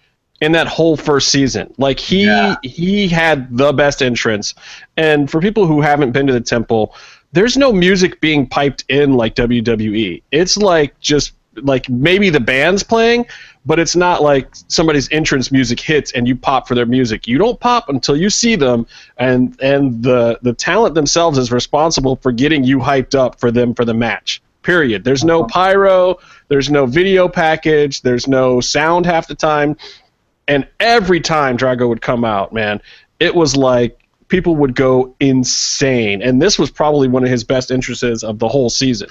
in that whole first season. Like he Yeah. he had the best entrance, and for people who haven't been to the temple, there's no music being piped in like WWE. It's like just like maybe the band's playing, but it's not like somebody's entrance music hits and you pop for their music. You don't pop until you see them, and and the the talent themselves is responsible for getting you hyped up for them for the match. Period. There's no pyro. There's no video package. There's no sound half the time. And every time Drago would come out, man, it was like people would go insane. And this was probably one of his best entrances of the whole season.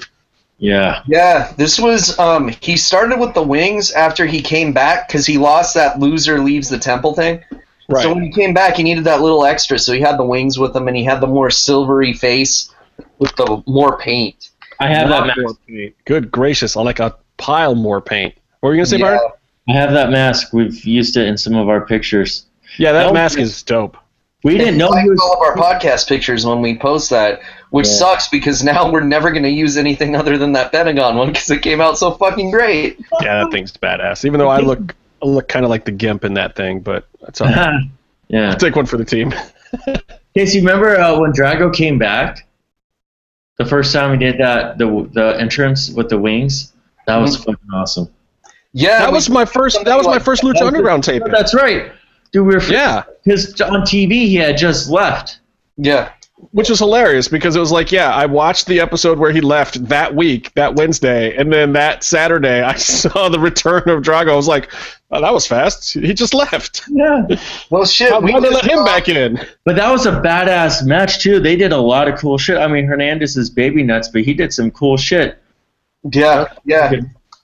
Yeah. Yeah, this was. Um, he started with the wings after he came back because he lost that loser leaves the temple thing. Right. So when he came back, he needed that little extra. So he had the wings with him, and he had the more silvery face with the more paint. I have that. Mask. paint. Good gracious, on like a pile more paint. What were you gonna say, yeah. Byron? I have that mask. We've used it in some of our pictures. Yeah, that Nope. mask is dope. We didn't know like he was. all of our podcast pictures when we post that, which Yeah. sucks because now we're never going to use anything other than that Pentagon one because it came out so fucking great. Yeah, that thing's badass. Even though I look I look kind of like the gimp in that thing, but that's all. right. yeah. I'll take one for the team. Casey, remember uh, when Drago came back? The first time he did that, the the entrance with the wings, that was Mm-hmm. fucking awesome. Yeah, That was my first. That was my first Lucha Underground tape. That's right, dude. We were Yeah, because on TV he had just left. yeah. which was hilarious because it was like, yeah, I watched the episode where he left that week, that Wednesday, and then that Saturday I saw the return of Drago. I was like, oh, that was fast. He just left. Yeah, Well, shit. How we why they let him saw- back in? but that was a badass match too. They did a lot of cool shit. I mean, Hernandez is baby nuts, but he did some cool shit. Yeah, yeah.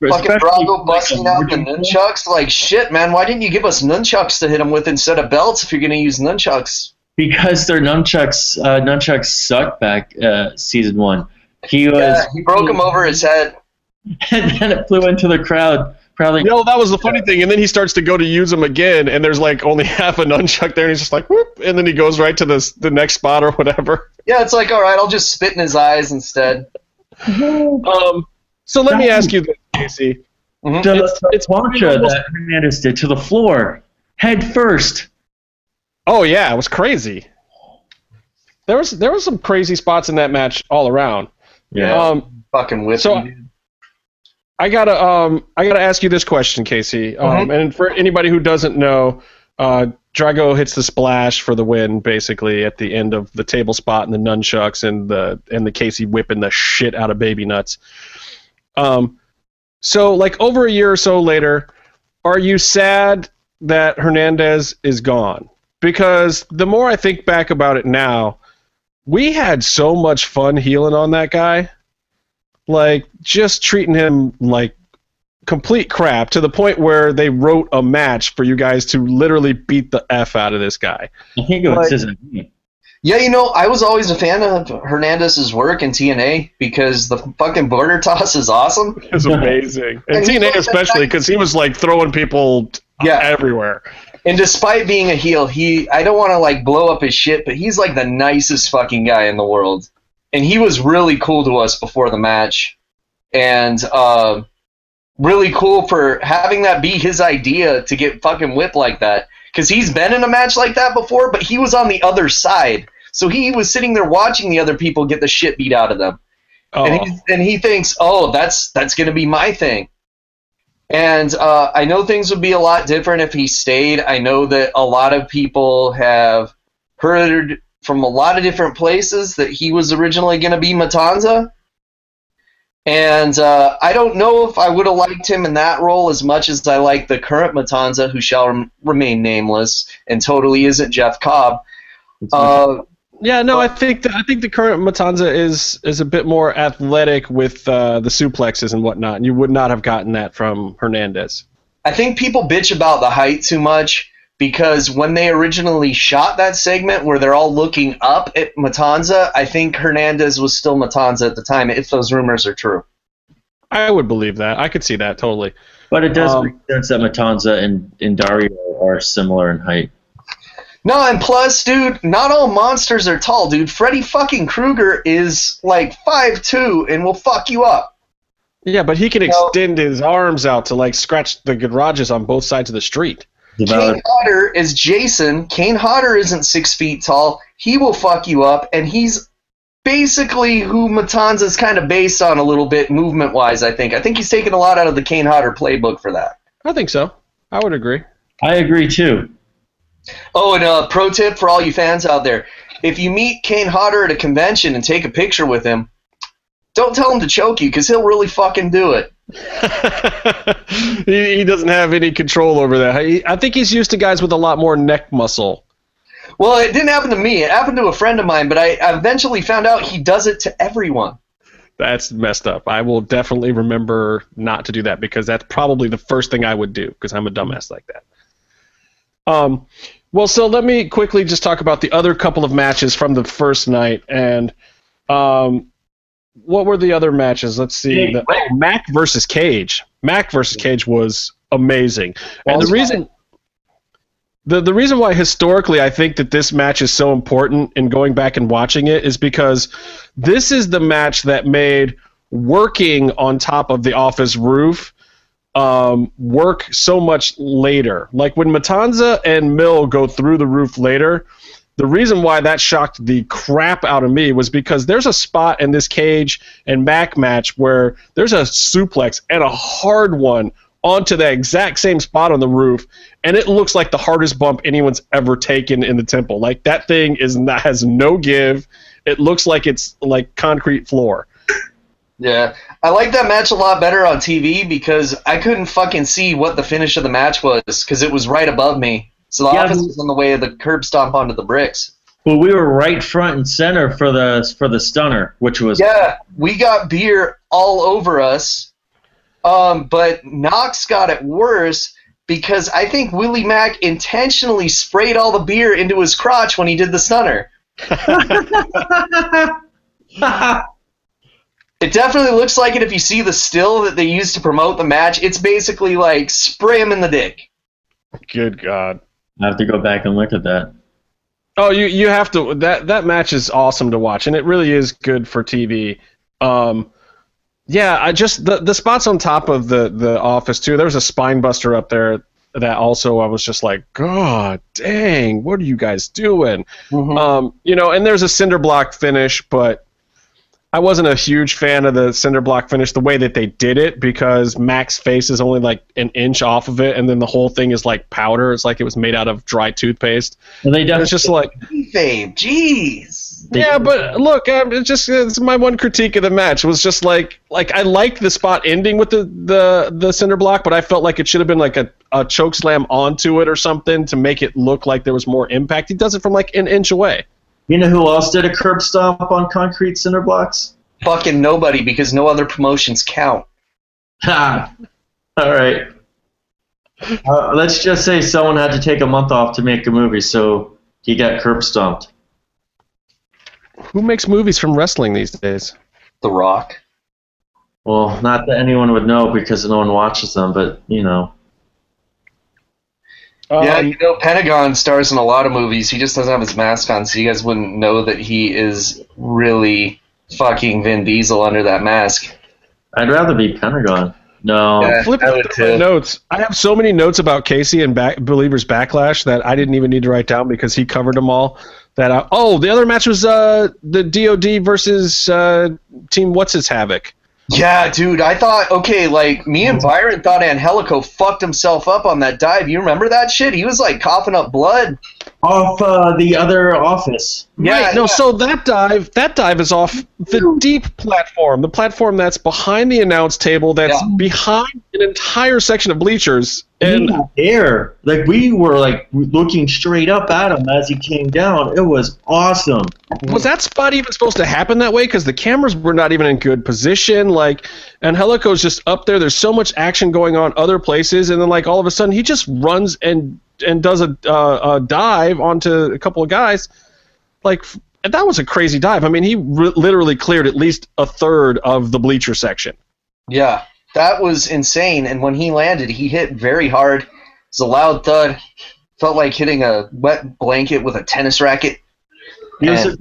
Fucking Especially, Bravo busting a out the virgin- nunchucks. Like, shit, man. Why didn't you give us nunchucks to hit him with instead of belts if you're going to use nunchucks? because their nunchucks uh, nunchucks sucked back uh, season one. He was, Yeah, he broke him over his head. and then it flew into the crowd. Probably You know, that was the funny thing. And then he starts to go to use them again, and there's like only half a nunchuck there, and he's just like, whoop, and then he goes right to the the next spot or whatever. Yeah, it's like, all right, I'll just spit in his eyes instead. Um, so let me ask you this, Casey. Mhm. the, It's- the it's plancha that Hernandez did to the floor, head first. Oh yeah, it was crazy. There was there was some crazy spots in that match all around. Yeah. Um, Fucking whip So- dude. I gotta um I gotta ask you this question, Casey. Um, and for anybody who doesn't know, uh, Drago hits the splash for the win, basically at the end of the table spot and the nunchucks and the and the Casey whipping the shit out of baby nuts. Um, so like over a year or so later, are you sad that Hernandez is gone? Because the more I think back about it now, we had so much fun healing on that guy like just treating him like complete crap to the point where they wrote a match for you guys to literally beat the f out of this guy. I think it was But- his name. Yeah, you know, I was always a fan of Hernandez's work in TNA because the fucking border toss is awesome. It's amazing, and And TNA especially because he was like throwing people Yeah. everywhere. And despite being a heel, he I don't want to like blow up his shit, but he's like the nicest fucking guy in the world. And he was really cool to us before the match. And uh, really cool for having that be his idea to get fucking whipped like that. Because he's been in a match like that before, but he was on the other side. So he was sitting there watching the other people get the shit beat out of them. Oh, and he and he thinks, oh, that's that's gonna be my thing. And uh, I know things would be a lot different if he stayed. I know that a lot of people have heard from a lot of different places that he was originally going to be Matanza. And uh, I don't know if I would have liked him in that role as much as I like the current Matanza, who shall rem- remain nameless and totally isn't Jeff Cobb. Uh, yeah, no, I think the, I think the current Matanza is is a bit more athletic with uh, the suplexes and whatnot. And you would not have gotten that from Hernandez. I think people bitch about the height too much because when they originally shot that segment where they're all looking up at Matanza, I think Hernandez was still Matanza at the time, if those rumors are true. I would believe that. I could see that totally. But it does Um, make sense that Matanza and, and Dario are similar in height. No, and plus, dude, not all monsters are tall, dude. Freddy fucking Krueger is like five two and will fuck you up. Yeah, but he can No. extend his arms out to like scratch the garages on both sides of the street. It's Kane about- Hodder is Jason. Kane Hodder isn't six feet tall. He will fuck you up, and he's basically who Matanza's kind of based on a little bit movement wise. I think. I think he's taken a lot out of the Kane Hodder playbook for that. I think so. I would agree. I agree too. Oh, and uh, pro tip for all you fans out there: if you meet Kane Hodder at a convention and take a picture with him, don't tell him to choke you because he'll really fucking do it. He, he doesn't have any control over that. He, I think he's used to guys with a lot more neck muscle. Well, it didn't happen to me. It happened to a friend of mine, but I I eventually found out he does it to everyone. That's messed up. I will definitely remember not to do that because that's probably the first thing I would do because I'm a dumbass like that. Um, well, so let me quickly just talk about the other couple of matches from the first night and um, what were the other matches? Let's see. The, oh, Mack versus Cage. Mack versus Cage was amazing, and the reason. The, the reason why historically I think that this match is so important in going back and watching it is because this is the match that made working on top of the office roof um, work so much later. Like when Matanza and Mil go through the roof later, the reason why that shocked the crap out of me was because there's a spot in this cage and Mack match where there's a suplex and a hard one onto the exact same spot on the roof, and it looks like the hardest bump anyone's ever taken in the temple. Like that thing is not, has no give. It looks like it's like concrete floor. Yeah, I like that match a lot better on TV because I couldn't fucking see what the finish of the match was because it was right above me. So the Yeah, office was on the way of the curb stomp onto the bricks. Well, we were right front and center for the for the stunner, which was Yeah, we got beer all over us. Um, but Knox got it worse because I think Willie Mack intentionally sprayed all the beer into his crotch when he did the stunner. It definitely looks like it if you see the still that they used to promote the match. It's basically like spray him in the dick. Good God. I have to go back and look at that. Oh, you you have to that that match is awesome to watch, and it really is good for TV. Um, yeah, I just the the spots on top of the the office too. There was a spine buster up there that also I was just like, God dang, what are you guys doing? Um, you know, and there's a cinder block finish, but I wasn't a huge fan of the cinder block finish the way that they did it because Mack's face is only like an inch off of it, and then the whole thing is like powder. It's like it was made out of dry toothpaste. Well, they And it's just like, Babe, jeez. yeah, but look, um, it's just it's my one critique of the match was just like like I liked the spot ending with the the the cinder block, but I felt like it should have been like a a choke slam onto it or something to make it look like there was more impact. He does it from like an inch away. You know who else did a curb stomp on concrete cinder blocks? Fucking nobody because no other promotions count. Ha! All right. Uh, let's just say someone had to take a month off to make a movie, so he got curb stomped. Who makes movies from wrestling these days? The Rock. Well, not that anyone would know because no one watches them, but you know. Yeah, Um, you know, Pentagon stars in a lot of movies. He just doesn't have his mask on, so you guys wouldn't know that he is really fucking Vin Diesel under that mask. I'd rather be Pentagon. No. Yeah. flipping I through notes. I have so many notes about Casey and back, Believers Backlash that I didn't even need to write down because he covered them all. That I, oh, the other match was uh, the DoD versus uh, Team What's His Havoc. Yeah, dude, I thought okay, like me and mm-hmm. Byron thought Angelico fucked himself up on that dive. You remember that shit? He was like coughing up blood. Off uh, the other office. Yeah, right. No, yeah. so that dive, that dive is off the deep platform, the platform that's behind the announce table, that's Yeah. behind an entire section of bleachers, and And there, like we were like looking straight up at him as he came down. It was awesome. was that spot even supposed to happen that way? Because the cameras were not even in good position. Like, Angelico's just up there. There's so much action going on other places, and then like all of a sudden he just runs and and does a, uh, a dive onto a couple of guys. Like f- that was a crazy dive. I mean, he r- literally cleared at least a third of the bleacher section. Yeah, that was insane. And when he landed, he hit very hard. It was a loud thud. Felt like hitting a wet blanket with a tennis racket. He was.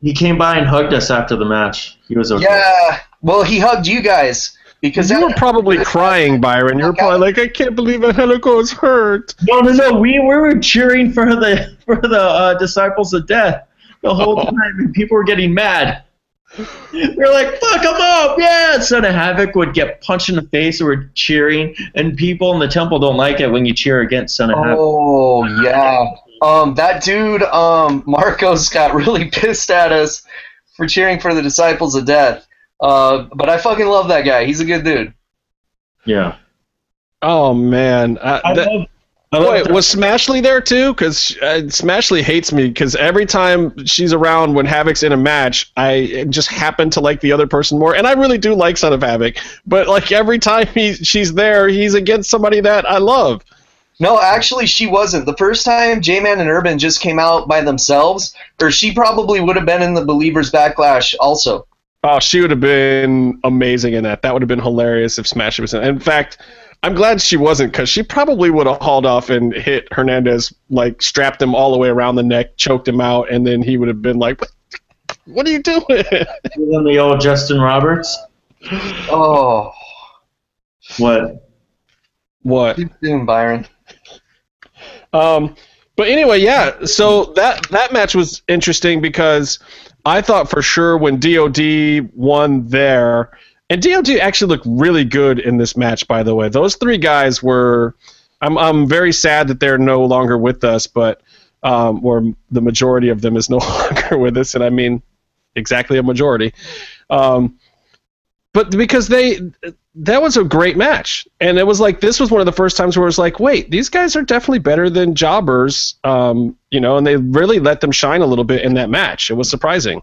He came by and hugged us after the match. He was okay. Yeah. Well, he hugged you guys because You that, were probably crying, Byron. You were probably like, I can't believe Angelico is hurt. No, no, no. We, we were cheering for the for the uh, disciples of death the whole time, and people were getting mad. We were like, "Fuck them up!" Yeah. Son of Havoc would get punched in the face, and we're cheering, and people in the temple don't like it when you cheer against Son of Havoc. Oh yeah. Um, that dude, um, Marcos got really pissed at us for cheering for the disciples of death. Uh, but I fucking love that guy. He's a good dude. Yeah. Oh man, uh, I that- love. I love Wait, was Smashley there too? Because uh, Smashley hates me because every time she's around when Havoc's in a match, I just happen to like the other person more, and I really do like Son of Havoc. But like every time he she's there, he's against somebody that I love. No, actually, she wasn't. The first time J-Man and Urban just came out by themselves, or she probably would have been in the Believers Backlash also. Oh, she would have been amazing in that. That would have been hilarious if Smashley was in. In fact, I'm glad she wasn't because she probably would have hauled off and hit Hernandez, like strapped him all the way around the neck, choked him out, and then he would have been like, "What, what are you doing?" Than the old Justin Roberts. Oh, What? what? too soon, Byron. Um, but anyway, yeah. So that that match was interesting because I thought for sure when DoD won there, and DoD actually looked really good in this match. By the way, those three guys were. I'm I'm very sad that they're no longer with us, but um, or the majority of them is no longer with us, and I mean exactly a majority. Um, but because they that was a great match and it was like this was one of the first times where it was like wait these guys are definitely better than jobbers um, you know and they really let them shine a little bit in that match it was surprising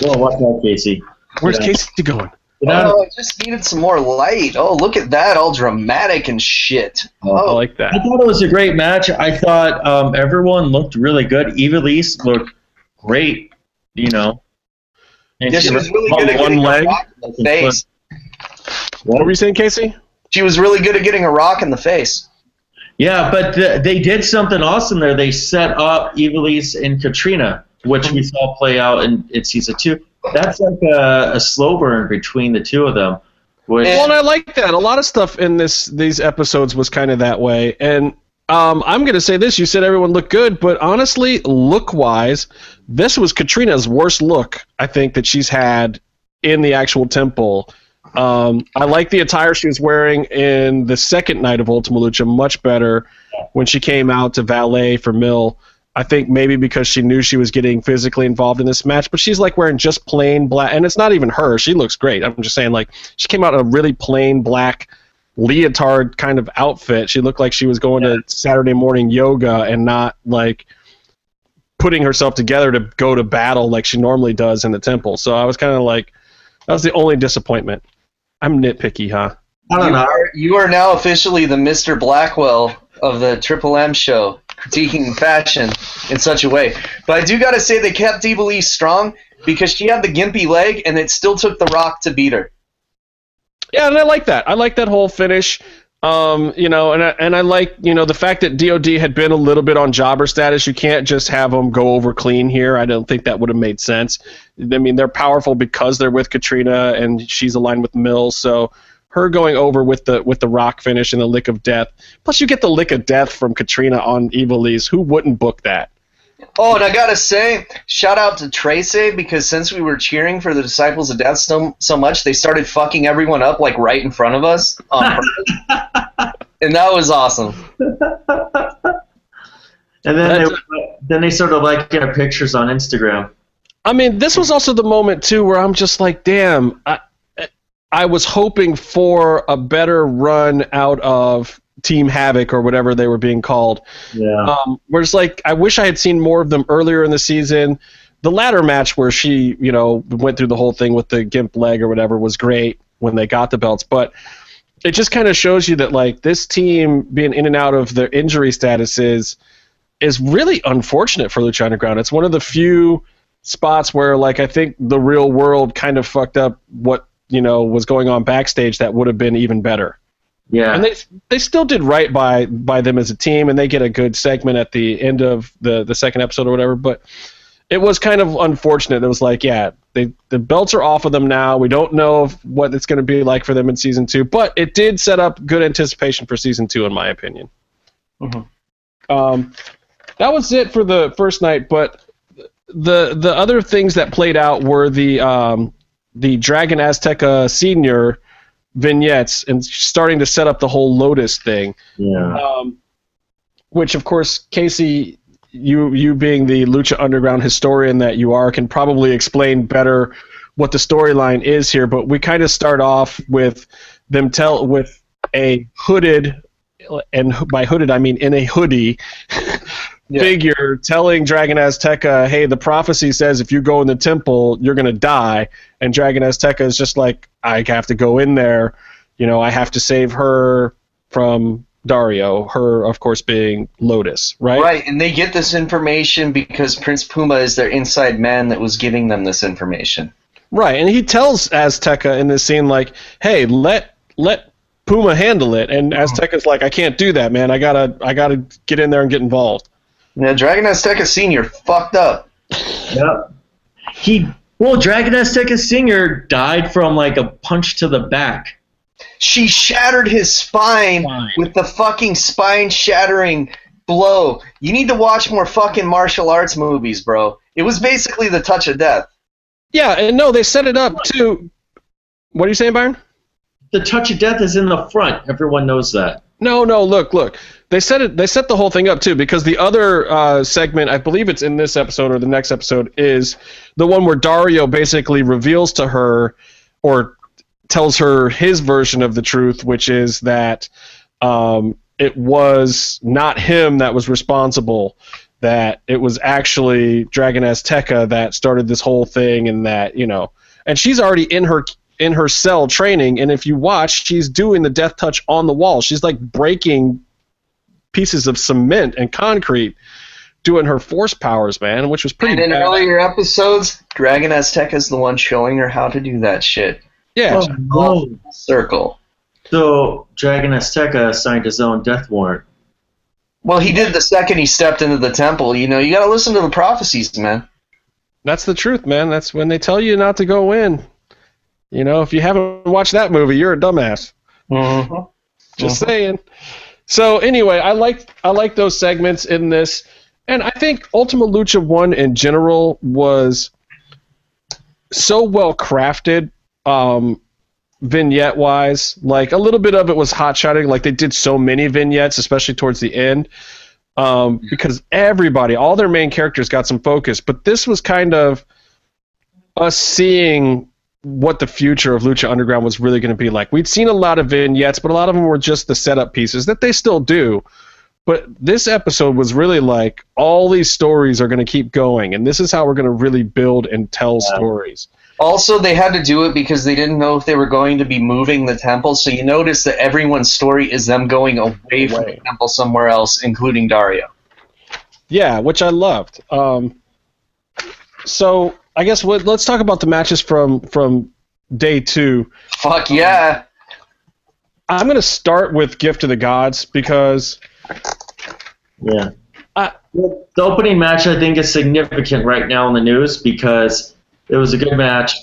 Well, watch out, Casey. where's Yeah. casey going Get out Oh, I just needed some more light. Oh, look at that, all dramatic and shit. Oh, i Oh, like that I thought it was a great match. I thought um, everyone looked really good. Ivelisse looked great, you know. And yeah, she was really good at one leg. a rock in the face. What were you saying casey She was really good at getting a rock in the face. Yeah, but th- they did something awesome there. They set up Ivelisse and Katrina, which we saw play out in, in season two. That's like a, a slow burn between the two of them. Which, Well, and I like that. A lot of stuff in this these episodes was kind of that way. And um, I'm going to say this: you said everyone looked good, but honestly, look wise, this was Katrina's worst look I think that she's had in the actual temple. Um, I like the attire she was wearing in the second night of Ultima Lucha much better when she came out to valet for Mil. I think maybe because she knew she was getting physically involved in this match, but she's like wearing just plain black, and it's not even her. She looks great. I'm just saying, like she came out in a really plain black leotard kind of outfit. She looked like she was going to Saturday morning yoga and not like putting herself together to go to battle like she normally does in the temple. So I was kind of like, that was the only disappointment. I'm nitpicky, huh? I don't you know. Are, you are now officially the Mr. Blackwell of the Triple M show, critiquing fashion in such a way. But I do gotta say they kept Lee strong because she had the gimpy leg, and it still took The Rock to beat her. Yeah, and I like that. I like that whole finish. Um, you know, and I, and I like you know the fact that DoD had been a little bit on jobber status. You can't just have them go over clean here. I don't think that would have made sense. I mean, they're powerful because they're with Katrina and she's aligned with Mills. So her going over with the with the rock finish and the lick of death. Plus, you get the lick of death from Katrina on Ivelisse. Who wouldn't book that? Oh, and I gotta say, shout out to Tracy because since we were cheering for the Disciples of Death so, so much, they started fucking everyone up like right in front of us, on purpose. and that was awesome. And then That's- they, then they started liking our pictures on Instagram. I mean, this was also the moment too where I'm just like, damn, I, I was hoping for a better run out of Team Havoc or whatever they were being called. Yeah. Um, where it's like, I wish I had seen more of them earlier in the season. The latter match where she, you know, went through the whole thing with the gimp leg or whatever was great when they got the belts, but it just kind of shows you that like this team being in and out of their injury statuses is really unfortunate for Lucha Underground. It's one of the few spots where like I think the real world kind of fucked up what you know was going on backstage that would have been even better. Yeah. And they they still did right by by them as a team, and they get a good segment at the end of the the second episode or whatever. But it was kind of unfortunate. It was like, yeah, they the belts are off of them now. We don't know what it's going to be like for them in season two, but it did set up good anticipation for season two, in my opinion. Mhm. Um, that was it for the first night, but the the other things that played out were the um, the Dragon Azteca Senior vignettes and starting to set up the whole Lotus thing. yeah. Um, which, of course, Casey, you you being the Lucha Underground historian that you are, can probably explain better what the storyline is here. But we kind of start off with them tell with a hooded, and by hooded I mean in a hoodie. Yeah. Figure telling Dragon Azteca, "Hey, the prophecy says if you go in the temple, you're gonna die." And Dragon Azteca is just like, "I have to go in there. You know, I have to save her from Dario, her, of course, being Lotus, right? Right, and they get this information because Prince Puma is their inside man that was giving them this information. Right. And he tells Azteca in this scene, like, hey, let let Puma handle it. And mm-hmm. Azteca's like, I can't do that, man. I gotta I gotta get in there and get involved. Now, Dragon Azteca Senior fucked up. Yep. He well, Dragon Azteca Senior died from like a punch to the back. She shattered his spine Spine. with the fucking spine shattering blow. You need to watch more fucking martial arts movies, bro. It was basically the touch of death. Yeah, and no, they set it up to what are you saying, Byron? The touch of death is in the front. Everyone knows that. No, no, look, look. They set it. They set the whole thing up too because the other uh, segment, I believe it's in this episode or the next episode, is the one where Dario basically reveals to her or tells her his version of the truth, which is that um, it was not him that was responsible. That it was actually Dragon Azteca that started this whole thing, and that you know, and she's already in her in her cell training, and if you watch, she's doing the death touch on the wall. She's like breaking pieces of cement and concrete, doing her force powers, man, which was pretty. And in bad. earlier episodes, Dragon Azteca is the one showing her how to do that shit. yeah, Oh, no. Circle. So Dragon Azteca signed his own death warrant. Well, he did the second he stepped into the temple. You know, you gotta listen to the prophecies, man. that's the truth, man. That's when they tell you not to go in. You know, if you haven't watched that movie, you're a dumbass. Mm-hmm. Just saying. So anyway, I like I like those segments in this, and I think Ultima Lucha One in general was so well crafted, um, vignette wise. Like a little bit of it was hot shotting. Like they did so many vignettes, especially towards the end, um, because everybody, all their main characters, got some focus. But this was kind of us seeing what the future of Lucha Underground was really going to be like. We'd seen a lot of vignettes, but a lot of them were just the setup pieces that they still do. But this episode was really like all these stories are going to keep going, and this is how we're going to really build and tell Yeah. stories. Also, they had to do it because they didn't know if they were going to be moving the temple. So you notice that everyone's story is them going away from the temple somewhere else, including Dario. Yeah, which I loved. Um, so I guess what, let's talk about the matches from from day two. Fuck yeah. I'm going to start with Gift of the Gods because Yeah. I- the opening match, I think, is significant right now in the news because it was a good match,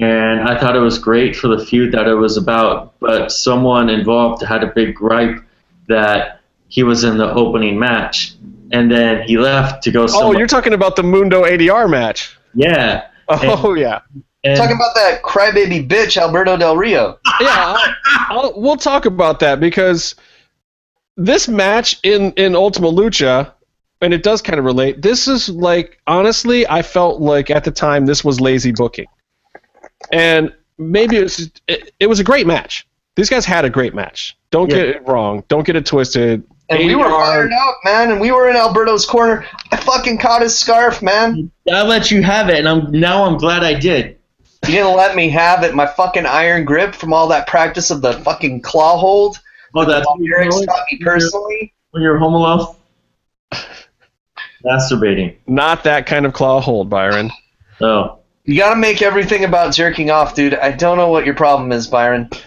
and I thought it was great for the feud that it was about. But someone involved had a big gripe that he was in the opening match, and then he left to go. oh, you're talking about the Mundo ADR match. Yeah. Oh yeah, And, Talking about that crybaby bitch, Alberto Del Rio. yeah. I'll, I'll, we'll talk about that because this match in in Ultima Lucha, and it does kind of relate. This is like honestly, I felt like at the time this was lazy booking, and maybe it was it, it was a great match. These guys had a great match. Don't Yeah. get it wrong. Don't get it twisted. And we were ADR fired up, man, and we were in Alberto's corner. I fucking caught his scarf, man. I let you have it, and I'm now I'm glad I did. You didn't let me have it. My fucking iron grip from all that practice of the fucking claw hold. Oh, that's Bob what you're Eric's doing? taught me personally. when you're home alone. Masturbating. Not that kind of claw hold, Byron. Oh. You gotta make everything about jerking off, dude. I don't know what your problem is, Byron.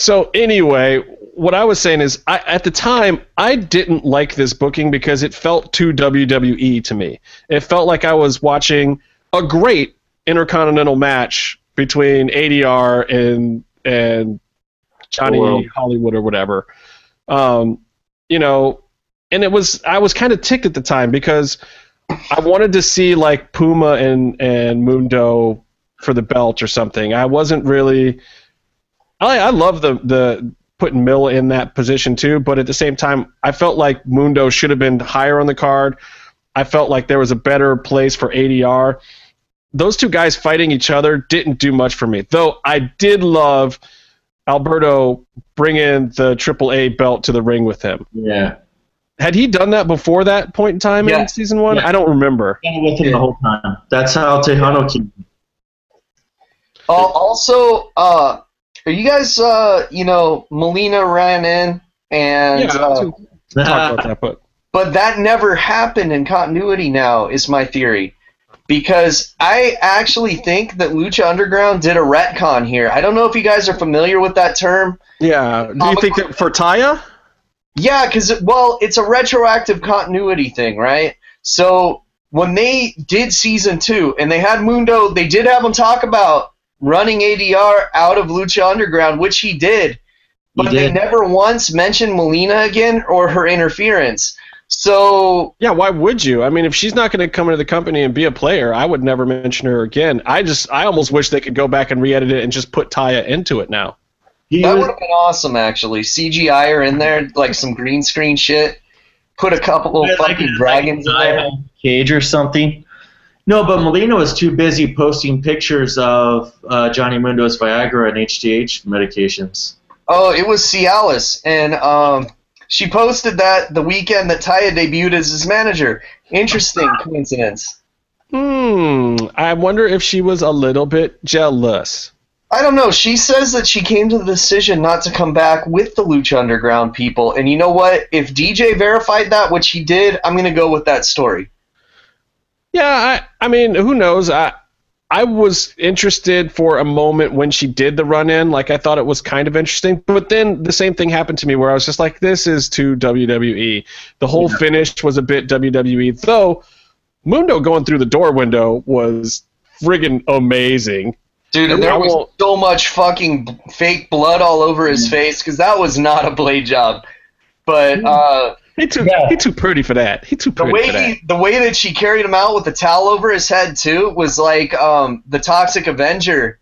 So anyway, what I was saying is, I, at the time, I didn't like this booking because it felt too WWE to me. It felt like I was watching a great intercontinental match between ADR and and Johnny World. Hollywood or whatever. Um, you know, and it was I was kind of ticked at the time because I wanted to see like Puma and and Mundo for the belt or something. I wasn't really. I I love the the putting Mil in that position too, but at the same time, I felt like Mundo should have been higher on the card. I felt like there was a better place for ADR. Those two guys fighting each other didn't do much for me, though. I did love Alberto bringing the AAA belt to the ring with him. Yeah. Had he done that before that point in time Yeah. in season one? Yeah. I don't remember. Been with him the whole time. That's how Tejano came. Al- also, uh, are you guys, uh, you know, Melina ran in, and Yeah, uh, we'll talk about that, but but that never happened in continuity. Now is my theory, because I actually think that Lucha Underground did a retcon here. I don't know if you guys are familiar with that term. yeah. Do you Comic think that for Taya? Yeah, because well, it's a retroactive continuity thing, right? So when they did season two and they had Mundo, they did have him talk about running ADR out of Lucha Underground, which he did, but they did. never once mentioned Melina again or her interference. So Yeah, why would you? I mean, if she's not going to come into the company and be a player, I would never mention her again. I just, I almost wish they could go back and re-edit it and just put Taya into it now. He that was, would have been awesome, actually. CGI her in there, like some green screen shit. Put a couple of fucking like dragons in there. a cage or something. No, but Melina was too busy posting pictures of uh, Johnny Mundo's Viagra and HGH medications. Oh, it was Cialis, and um, she posted that the weekend that Taya debuted as his manager. Interesting coincidence. Hmm. I wonder if she was a little bit jealous. I don't know. She says that she came to the decision not to come back with the Lucha Underground people, and you know what? If DJ verified that, which he did, I'm gonna go with that story. Yeah, I, I mean, who knows? I, I was interested for a moment when she did the run in. Like, I thought it was kind of interesting. But then the same thing happened to me where I was just like, this is too WWE. The whole finish was a bit WWE. Though, Mundo going through the door window was friggin' amazing. Dude, And there was won't- so much fucking fake blood all over his face because that was not a blade job. But uh, He too, Yeah. he too pretty for that. He too the pretty way for that. he, the way that she carried him out with the towel over his head too was like um, the Toxic Avenger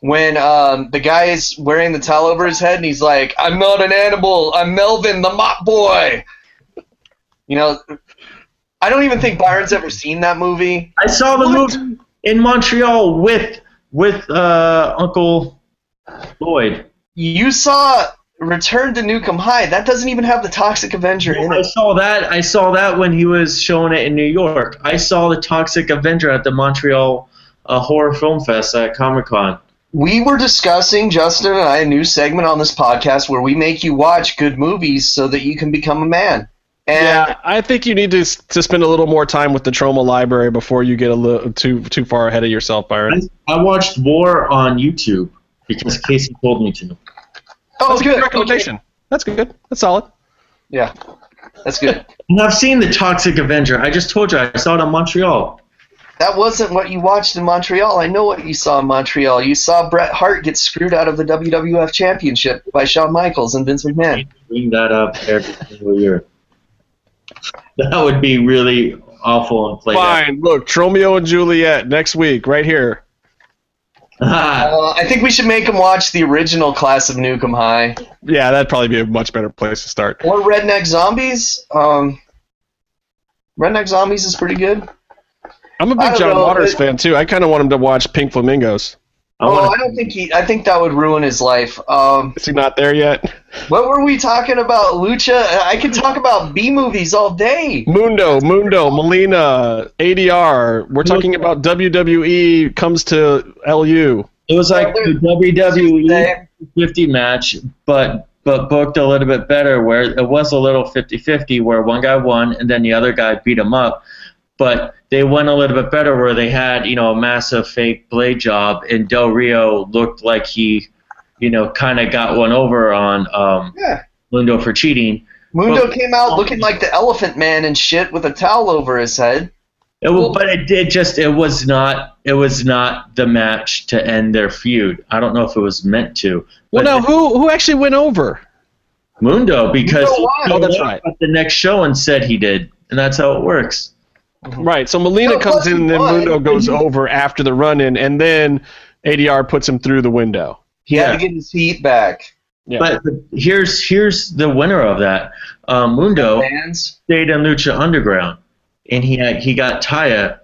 when um, the guy is wearing the towel over his head and he's like, "I'm not an animal. I'm Melvin, the mop boy." You know, I don't even think Byron's ever seen that movie. I saw the movie in Montreal with with uh, Uncle Lloyd. You saw Return to Nukem High. That doesn't even have the Toxic Avenger in I saw that. I saw that when he was showing it in New York. I saw the Toxic Avenger at the Montreal a horror film fest at Comic Con. We were discussing Justin and I a new segment on this podcast where we make you watch good movies so that you can become a man. And Yeah, I think you need to to spend a little more time with the Troma library before you get a little too too far ahead of yourself, Byron. I, I watched War on YouTube because Casey told me to. Oh, That's a good good recommendation. That's good. That's solid. Yeah, that's good. And I've seen the Toxic Avenger. I just told you I saw it in Montreal. That wasn't what you watched in Montreal. I know what you saw in Montreal. You saw Bret Hart get screwed out of the WWF Championship by Shawn Michaels and Vince McMahon. Bring that up every single year. That would be really awful and play Fine. Look, Romeo and Juliet next week, right here. That. Uh, I think we should make them watch the original Class of Nuke 'Em High Yeah, that'd probably be a much better place to start. or Redneck Zombies. Um, Redneck Zombies is pretty good. I'm a big John know, Waters it- fan too. I kind of want him to watch Pink Flamingos. I oh, wanna- I don't think he. I think that would ruin his life. Um, Is he not there yet? what were we talking about, Lucha? I could talk about B movies all day. Mundo, Mundo, Melina, ADR. We're talking about WWE comes to LU. it was like the WWE 50 match, but but booked a little bit better, where it was a little 50-50, where one guy won and then the other guy beat him up. But they went a little bit better, where they had you know a massive fake blade job, and Del Rio looked like he, you know, kind of got one over on um, Yeah. Mundo for cheating. Mundo Well- came out looking like the Elephant Man and shit with a towel over his head. It was, but it did just it was not it was not the match to end their feud. I don't know if it was meant to. Well, now who who actually went over? Mundo because Mundo won. he Oh, that's showed right. up at the next show and said he did, and that's how it works. Right. So Melina No, comes in, and then. Mundo goes over after the run-in, and then ADR puts him through the window. He Yeah. had to get his heat back. Yeah. But, but here's here's the winner of that. Um, Mundo Fans. stayed in Lucha Underground, and he had he got Taya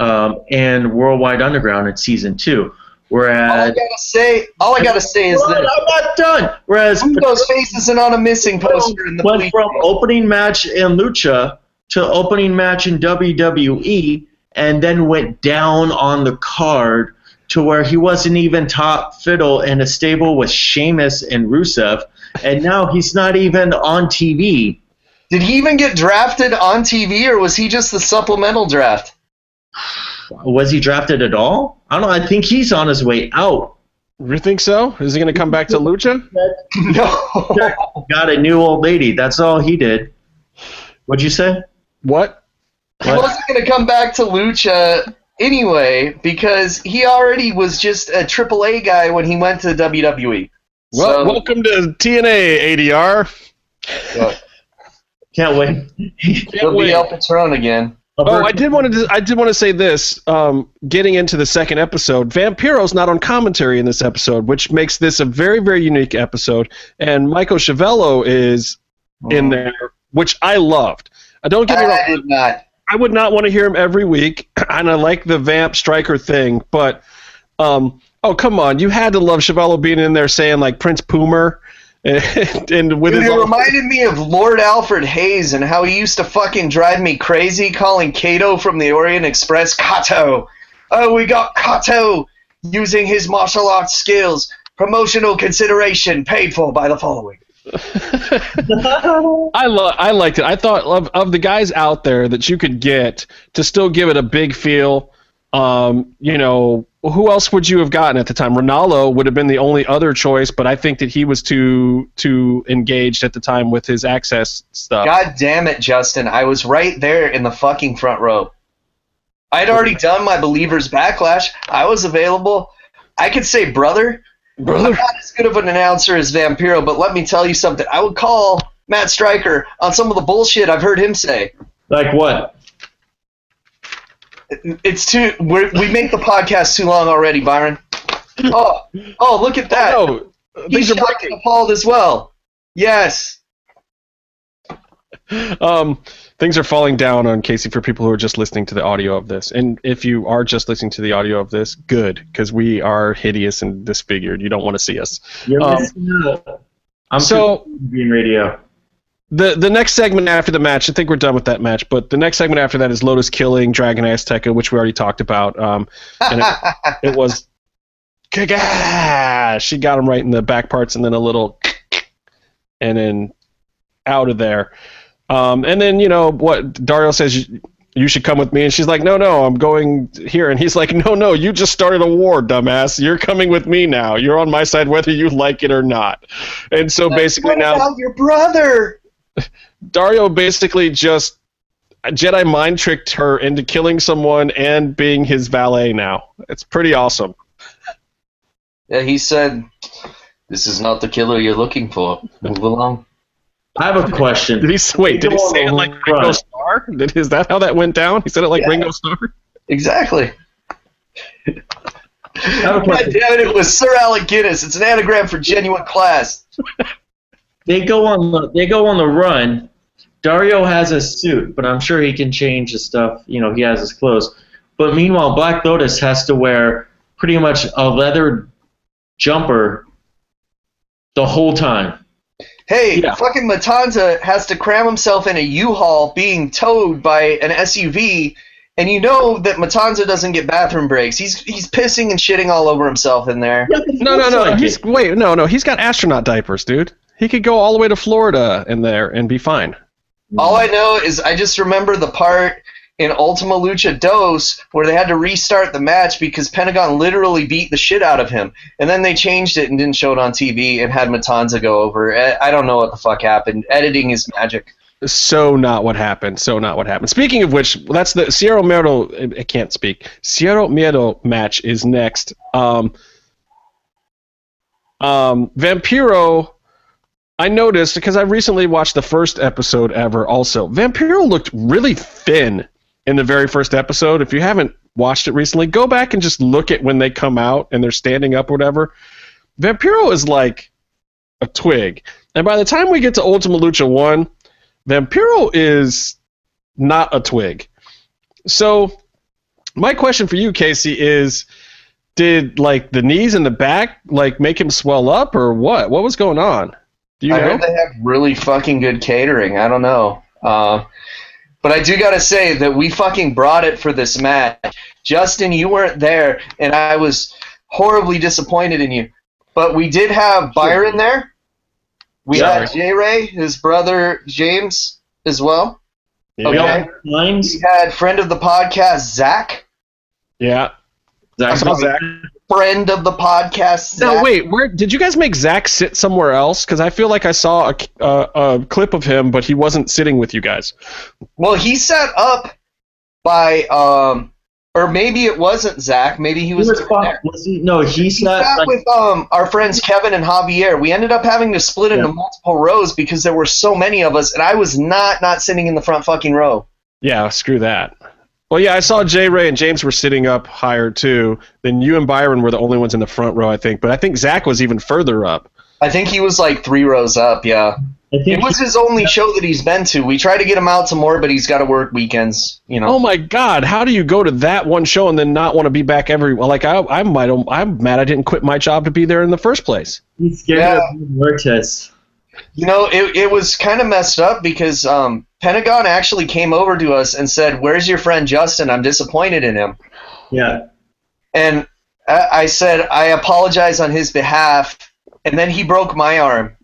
um, and Worldwide Underground in season two. All I Whereas gotta say, all I gotta say is that I'm not done. Whereas Mundo's face isn't on a missing poster in the went from opening match in Lucha to opening match in WWE, and then went down on the card to where he wasn't even top fiddle in a stable with Sheamus and Rusev, and now he's not even on TV. Did he even get drafted on TV, or was he just the supplemental draft? Was he drafted at all? I don't. know. I think he's on his way out. You think so? Is he going to come back to Lucha? No. Got a new old lady. That's all he did. What'd you say? What? he wasn't gonna come back to Lucha anyway because he already was just a AAA guy when he went to WWE. Well, So- welcome to TNA ADR. Can't wait. He'll wait. be El Patron again. Oh, I did want to. I did want to say this. Um, getting into the second episode, Vampiro's not on commentary in this episode, which makes this a very, very unique episode. And Michael Schiavello is in there, which I loved. Uh, don't get me wrong. I not. I would not want to hear him every week, and I like the vamp striker thing, but um, oh come on, you had to love Schiavello being in there saying like Prince Puma, and, and with Dude, his it reminded me of Lord Alfred Hayes and how he used to fucking drive me crazy calling Kato from the Orient Express Kato. Oh, we got Kato using his martial arts skills. Promotional consideration paid for by the following. I lo- I liked it. I thought of of the guys out there that you could get to still give it a big feel. Um, you know, who else would you have gotten at the time? Ronaldo would have been the only other choice, but I think that he was too too engaged at the time with his access stuff. God damn it, Justin. I was right there in the fucking front row. I'd already done my Believers Backlash. I was available. I could say, brother, I'm Brother, not as good of an announcer as Vampiro, but let me tell you something. I would call Matt Striker on some of the bullshit I've heard him say. Like what? It's too. We're, we make the podcast too long already, Byron. Oh, oh, look at that. oh, He's things are shocked and appalled as well. Yes. um, things are falling down on Casey for people who are just listening to the audio of this. And if you are just listening to the audio of this, good, because we are hideous and disfigured. You don't want to see us. Um. I'm so- so being radio. the the next segment after the match, I think we're done with that match. But the next segment after that is Lotus killing Dragon Azteca, which we already talked about. Um, and it, it was, Kaga! she got him right in the back parts, and then a little, and then out of there. Um, and then you know what Dario says. You should come with me, and she's like, "No, no, I'm going here." And he's like, "No, no, you just started a war, dumbass. You're coming with me now. You're on my side, whether you like it or not." And so basically What now about your brother? Dario basically just Jedi mind tricked her into killing someone and being his valet now. It's pretty awesome. Yeah, he said, "This is not the killer you're looking for. Move along." I have a question. Did he s- wait? Did he say it like Ringo Right. Starr? Did, is that how that went down? He said it like Yeah. Ringo Starr. Exactly. I have a God damn it! It was Sir Alec Guinness. It's an anagram for genuine class. They go on the they go on the run. Dario has a suit, but I'm sure he can change his stuff. You know, he has his clothes. But meanwhile, Black Lotus has to wear pretty much a leather jumper the whole time. Hey, Yeah. fucking Matanza has to cram himself in a U-Haul being towed by an SUV, and you know that Matanza doesn't get bathroom breaks. He's he's pissing and shitting all over himself in there. No, no, no. He's wait, no, no. He's got astronaut diapers, dude. He could go all the way to Florida in there and be fine. All I know is I just remember the part in Ultima Lucha Dos where they had to restart the match because Pentagon literally beat the shit out of him. And then they changed it and didn't show it on TV and had Matanza go over. I don't know what the fuck happened. Editing is magic. So not what happened. So not what happened. Speaking of which, that's the Cero Miedo. I can't speak. Cero Miedo match is next. Um, um, Vampiro. I noticed because I recently watched the first episode ever. Also, Vampiro looked really thin in the very first episode. If you haven't watched it recently, go back and just look at when they come out and they're standing up or whatever. Vampiro is like a twig, and by the time we get to Ultima Lucha One. Vampiro is not a twig. So, my question for you, Casey, is did like the knees and the back like make him swell up or what? What was going on? Do you I know? heard they have really fucking good catering. I don't know. Uh, but I do got to say that we fucking brought it for this match. Justin, you weren't there, and I was horribly disappointed in you. But we did have Byron there. We Yeah. had J Ray, his brother James, as well. yeah. We all Okay. have. We had friend of the podcast, Zach. yeah. Zach, I saw Zach. Friend of the podcast, Zach. No, wait. Where did you guys make Zach sit somewhere else? Because I feel like I saw a, a, a clip of him, but he wasn't sitting with you guys. Well, he sat up by, um, or maybe it wasn't Zach. Maybe he He was, was, there. was he, no, he's He not. sat Like, with um, our friends Kevin and Javier. We ended up having to split into multiple rows because there were so many of us, and I was not not sitting in the front fucking row. Yeah, screw that. Well, yeah, I saw Jay Ray and James were sitting up higher too. Then you and Byron were the only ones in the front row, I think. But I think Zach was even further up. I think he was like three rows up. Yeah, it think was his only show that he's been to. We tried to get him out some more, but he's got to work weekends. You know. Oh my God! How do you go to that one show and then not want to be back every? well, Like I, I might, I'm mad I didn't quit my job to be there in the first place. he's scared Yeah. of Muertes. You know, it, it was kind of messed up because um, Pentagon actually came over to us and said, "Where's your friend Justin? I'm disappointed in him." Yeah. And I, I said, "I apologize on his behalf." And then he broke my arm.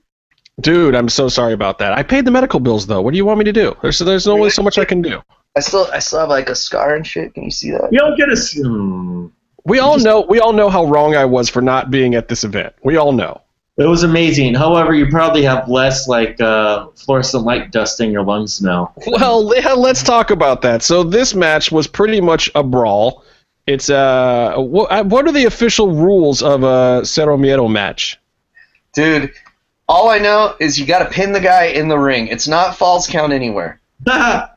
Dude, I'm so sorry about that. I paid the medical bills though. What do you want me to do? There's there's only so much I can do. I still, I still have like a scar and shit. Can you see that? You don't get a. Hmm. We all know we all know how wrong I was for not being at this event. We all know. It was amazing. However, you probably have less like uh, fluorescent light dust in your lungs now. Well, yeah, let's talk about that. So this match was pretty much a brawl. It's uh, what, what are the official rules of a Cero Miedo match? Dude, all I know is you got to pin the guy in the ring. It's not false count anywhere.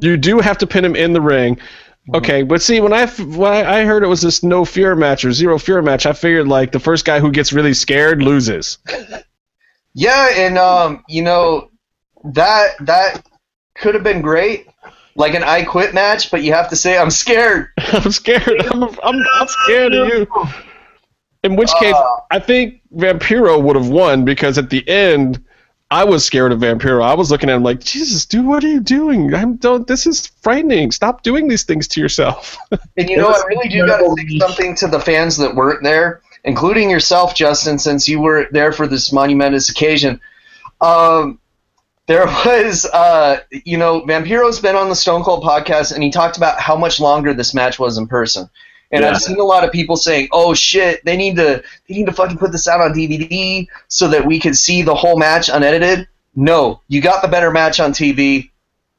You do have to pin him in the ring. Okay, but see, when I when I heard it was this no fear match or zero fear match, I figured like the first guy who gets really scared loses. Yeah, and um, you know, that that could have been great, like an I quit match. But you have to say I'm scared. I'm scared. I'm, I'm, I'm scared of you. In which case, Uh. I think Vampiro would have won because at the end, I was scared of Vampiro. I was looking at him like, Jesus, dude, what are you doing? I'm don't. This is frightening. Stop doing these things to yourself. And you know, I really do got to say something to the fans that weren't there, including yourself, Justin, since you were there for this monumentous occasion. Um, there was, uh, you know, Vampiro's been on the Stone Cold podcast, and he talked about how much longer this match was in person. And Yeah. I've seen a lot of people saying, "Oh shit, they need to they need to fucking put this out on DVD so that we can see the whole match unedited." No, you got the better match on TV.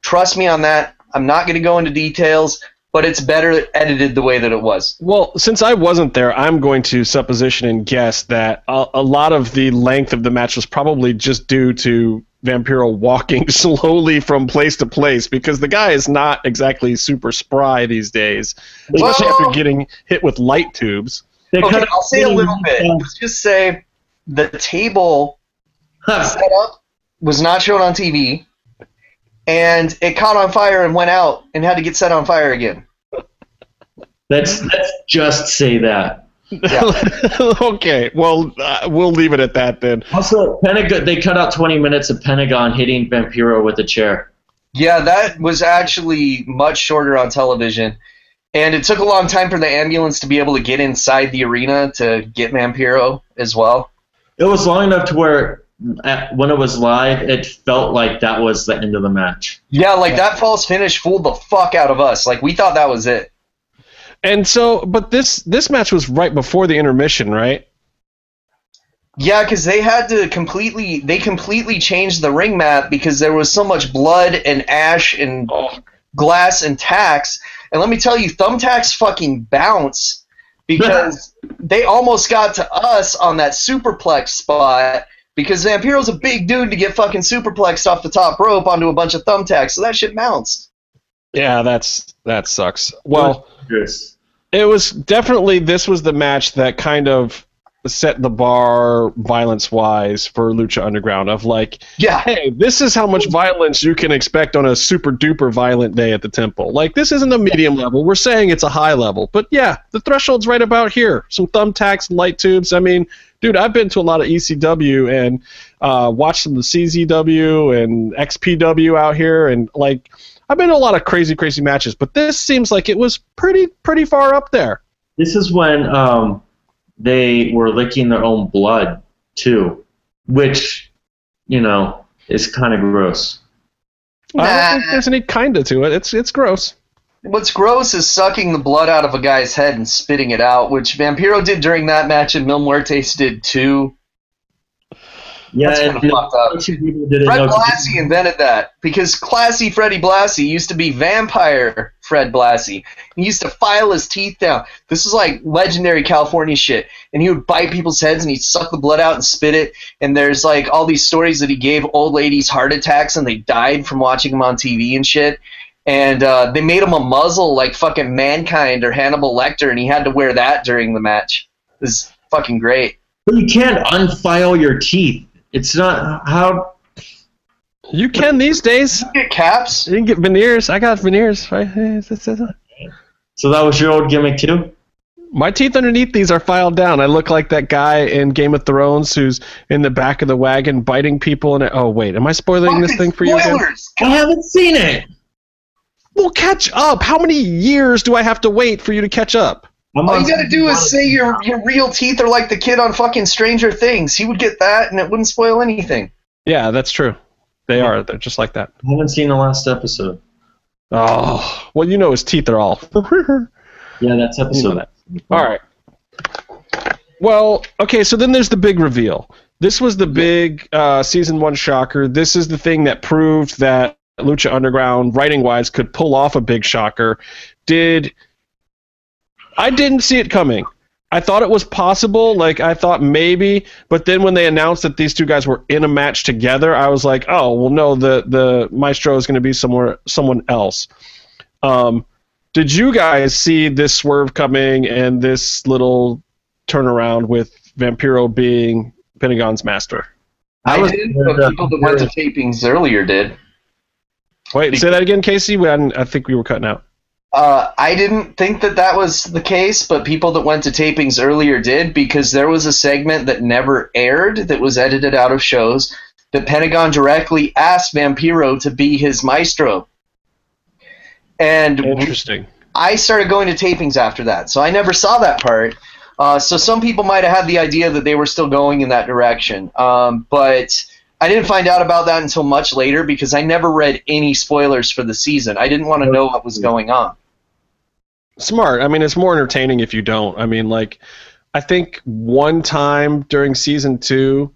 Trust me on that. I'm not going to go into details, but it's better edited the way that it was. Well, since I wasn't there, I'm going to supposition and guess that a, a lot of the length of the match was probably just due to Vampiro walking slowly from place to place because the guy is not exactly super spry these days, especially Well- after getting hit with light tubes. They Okay, cut I'll say a little bit. Let's just say the table setup was not shown on TV, and it caught on fire and went out and had to get set on fire again. Let's let's just say that. okay, well, uh, we'll leave it at that then. Also, Pentagon. They cut out 20 minutes of Pentagon hitting Vampiro with a chair. Yeah, that was actually much shorter on television. And it took a long time for the ambulance to be able to get inside the arena to get Vampiro as well. It was long enough to where at, when it was live, it felt like that was the end of the match. Yeah, like that false finish fooled the fuck out of us. Like we thought that was it. And so, but this this match was right before the intermission, right? Yeah, because they had to completely they completely changed the ring map because there was so much blood and ash and oh. glass and tacks. And let me tell you, thumbtacks fucking bounce because they almost got to us on that superplex spot because Vampiro's a big dude to get fucking superplexed off the top rope onto a bunch of thumbtacks, so that shit bounced. Yeah, that's that sucks. Well, Yes. it was definitely this was the match that kind of set the bar violence wise for Lucha Underground of like, Yeah, hey, this is how much violence you can expect on a super duper violent day at the temple. Like this isn't a medium level. We're saying it's a high level. But yeah, the threshold's right about here. Some thumbtacks, light tubes. I mean, dude, I've been to a lot of ECW and uh, watched some of the CZW and XPW out here and like I've been to a lot of crazy, crazy matches, but this seems like it was pretty pretty far up there. This is when um, they were licking their own blood too, which you know is kind of gross. I don't think there's any kinda to it. It's it's gross. What's gross is sucking the blood out of a guy's head and spitting it out, which Vampiro did during that match and Mil Muertes did too. Yeah, That's and kinda fucked up. bunch of people didn't Fred Blassie invented that because classy Freddie Blassie used to be vampire Fred Blassie. He used to file his teeth down. This is like legendary California shit. And he would bite people's heads and he'd suck the blood out and spit it. And there's like all these stories that he gave old ladies heart attacks and they died from watching him on TV and shit. And uh, they made him a muzzle like fucking Mankind or Hannibal Lecter, and he had to wear that during the match. It was fucking great. But you can't unfile your teeth. It's not how. You can these days. You Get caps? You can get veneers. I got veneers, right? So that was your old gimmick too. My teeth underneath these are filed down. I look like that guy in Game of Thrones who's in the back of the wagon biting people. And oh wait, am I spoiling this thing for you again? Spoilers! I haven't seen it. Well, catch up. How many years do I have to wait for you to catch up? I'm All you gotta do is say your your real teeth are like the kid on fucking Stranger Things. He would get that, and it wouldn't spoil anything. Yeah, that's true. They are. They're just like that. I haven't seen the last episode. Oh, well, you know his teeth are all. Yeah, that's You know episode. that. All right. Well, okay, so then there's the big reveal. This was the big uh, season one shocker. This is the thing that proved that Lucha Underground, writing wise, could pull off a big shocker. Did I didn't see it coming. I thought it was possible, like I thought maybe, but then when they announced that these two guys were in a match together, I was like, oh well, no, the the Maestro is going to be somewhere someone else. Um, did you guys see this swerve coming and this little turnaround with Vampiro being Pentagon's master? I, was- did, but people that went to tapings earlier did. Wait, say that again, Casey. We hadn't, I think we were cutting out. Uh, I didn't think that that was the case, but people that went to tapings earlier did because there was a segment that never aired that was edited out of shows that Pentagon directly asked Vampiro to be his maestro. And Interesting. I started going to tapings after that, so I never saw that part. Uh, so some people might have had the idea that they were still going in that direction, um, but I didn't find out about that until much later because I never read any spoilers for the season. I didn't want to know what was going on. Smart. I mean, it's more entertaining if you don't. I mean, like, I think one time during season two,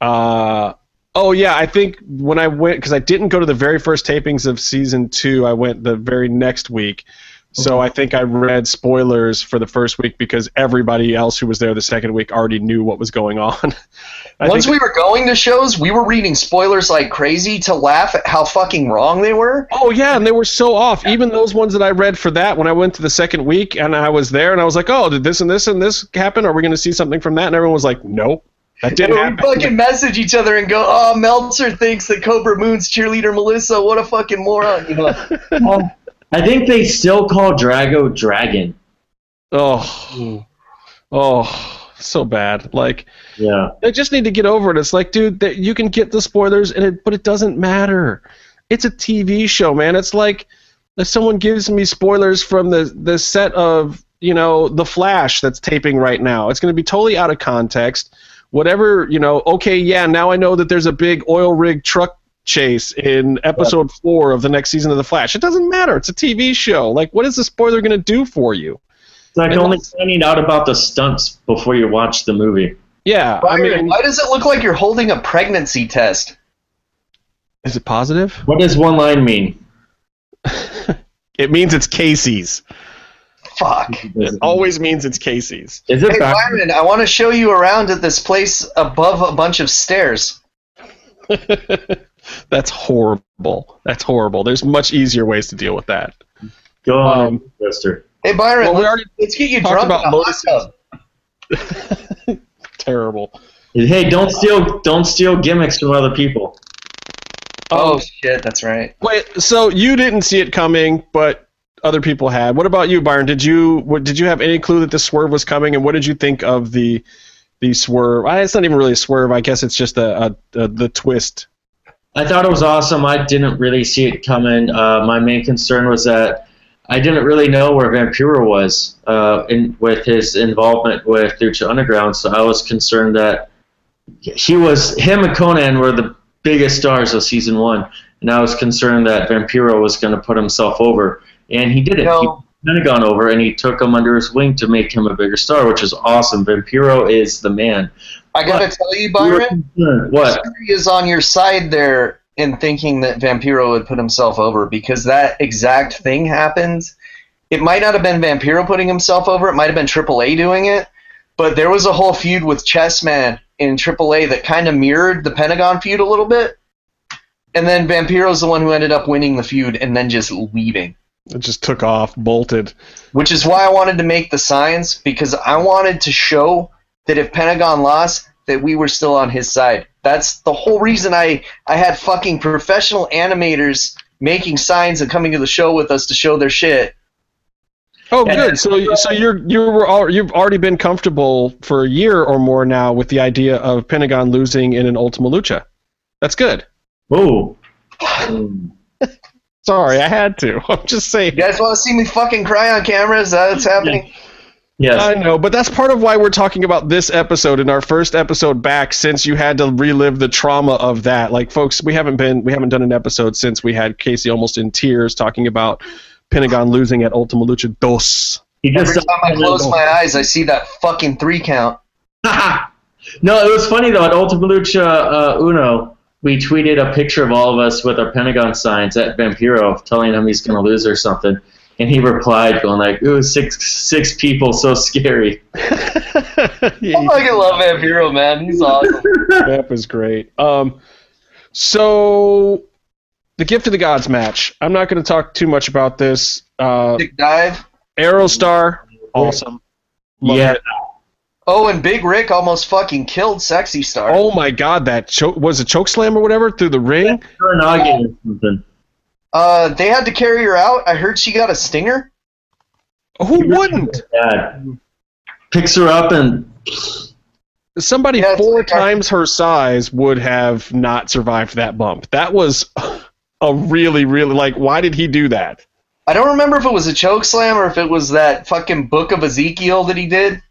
uh, oh yeah, I think when I went because I didn't go to the very first tapings of season two, I went the very next week. So I think I read spoilers for the first week because everybody else who was there the second week already knew what was going on. I Once think- we were going to shows, we were reading spoilers like crazy to laugh at how fucking wrong they were. Oh yeah, and they were so off. Even those ones that I read for that when I went to the second week and I was there and I was like, "Oh, did this and this and this happen? Are we going to see something from that?" And everyone was like, "Nope, that didn't we happen." fucking message each other and go, "Oh, Meltzer thinks that Cobra Moon's cheerleader Melissa. What a fucking moron!" You know? Um, I think they still call Drago Dragon. Oh, hmm. oh, so bad. Like Yeah. they just need to get over it. It's like, dude, that you can get the spoilers, and it, but it doesn't matter. It's a TV show, man. It's like if someone gives me spoilers from the the set of you know the Flash that's taping right now, it's going to be totally out of context. Whatever you know. Okay, yeah. Now I know that there's a big oil rig truck chase in episode four of the next season of the Flash. It doesn't matter. It's a TV show. Like, what is the spoiler going to do for you? It's like And only that's- finding out about the stunts before you watch the movie. Yeah, I mean, why does it look like you're holding a pregnancy test? is it positive? What does one line mean? It means it's Casey's. Fuck. It always means it's Casey's. Is it Hey, back? Byron, I want to show you around at this place above a bunch of stairs. That's horrible. That's horrible. There's much easier ways to deal with that. Go on, Um, Mister. Hey, Byron, Well, we let's, already let's get you talked drunk about in a hot Terrible. Hey, don't steal, don't steal gimmicks from other people. Oh Um, shit, that's right. wait. So you didn't see it coming, but other people had. What about you, Byron? Did you what, did you have any clue that the swerve was coming, and what did you think of the the swerve? I, it's not even really a swerve. I guess it's just a, a, a the twist. I thought it was awesome. I didn't really see it coming. Uh, my main concern was that I didn't really know where Vampiro was uh, in, with his involvement with Lucha Underground, so I was concerned that he was him and Konnan were the biggest stars of season one, and I was concerned that Vampiro was going to put himself over, and he didn't. No. He put Pentagon over, and he took him under his wing to make him a bigger star, which is awesome. Vampiro is the man. I gotta What? tell you, You Byron, concerned. What? Siri is on your side there in thinking that Vampiro would put himself over because that exact thing happened. It might not have been Vampiro putting himself over. It might have been AAA doing it. But there was a whole feud with Chessman in AAA that kind of mirrored the Pentagon feud a little bit. And then Vampiro's the one who ended up winning the feud and then just leaving. It just took off, bolted. Which is why I wanted to make the signs because I wanted to show that if Pentagon lost, that we were still on his side. That's the whole reason I I had fucking professional animators making signs and coming to the show with us to show their shit. Oh, Yeah. good. So, so you're you were al- you've already been comfortable for a year or more now with the idea of Pentagon losing in an Ultima Lucha. That's good. Oh. Sorry, I had to. I'm just saying. You guys want to see me fucking cry on camera? Is that what's happening? Yes. I know, but that's part of why we're talking about this episode in our first episode back since you had to relive the trauma of that. Like folks, we haven't been we haven't done an episode since we had Casey almost in tears talking about Pentagon losing at Ultima Lucha Dos. He Every time I close my eyes, I see that fucking three count. no, it was funny though. At Ultima Lucha uh, Uno, we tweeted a picture of all of us with our Pentagon signs at Vampiro, telling him he's going to lose or something. And he replied, going like, "Ooh, six six people, so scary." I fucking love Vampiro, man. He's awesome. That was great. Um, so the Gift of the Gods match. I'm not going to talk too much about this. Uh, Big dive. Aerostar, awesome. Love yeah, it. Oh, and Big Ryck almost fucking killed Sexy Star. Oh my God, that choke was a choke slam or whatever through the ring. Uranage or something. Uh, they had to carry her out. I heard she got a stinger. Who wouldn't? Dad picks her up and somebody Yeah, four like our- times her size would have not survived that bump. That was a really, really like. Why did he do that? I don't remember if it was a choke slam or if it was that fucking book of Ezekiel that he did.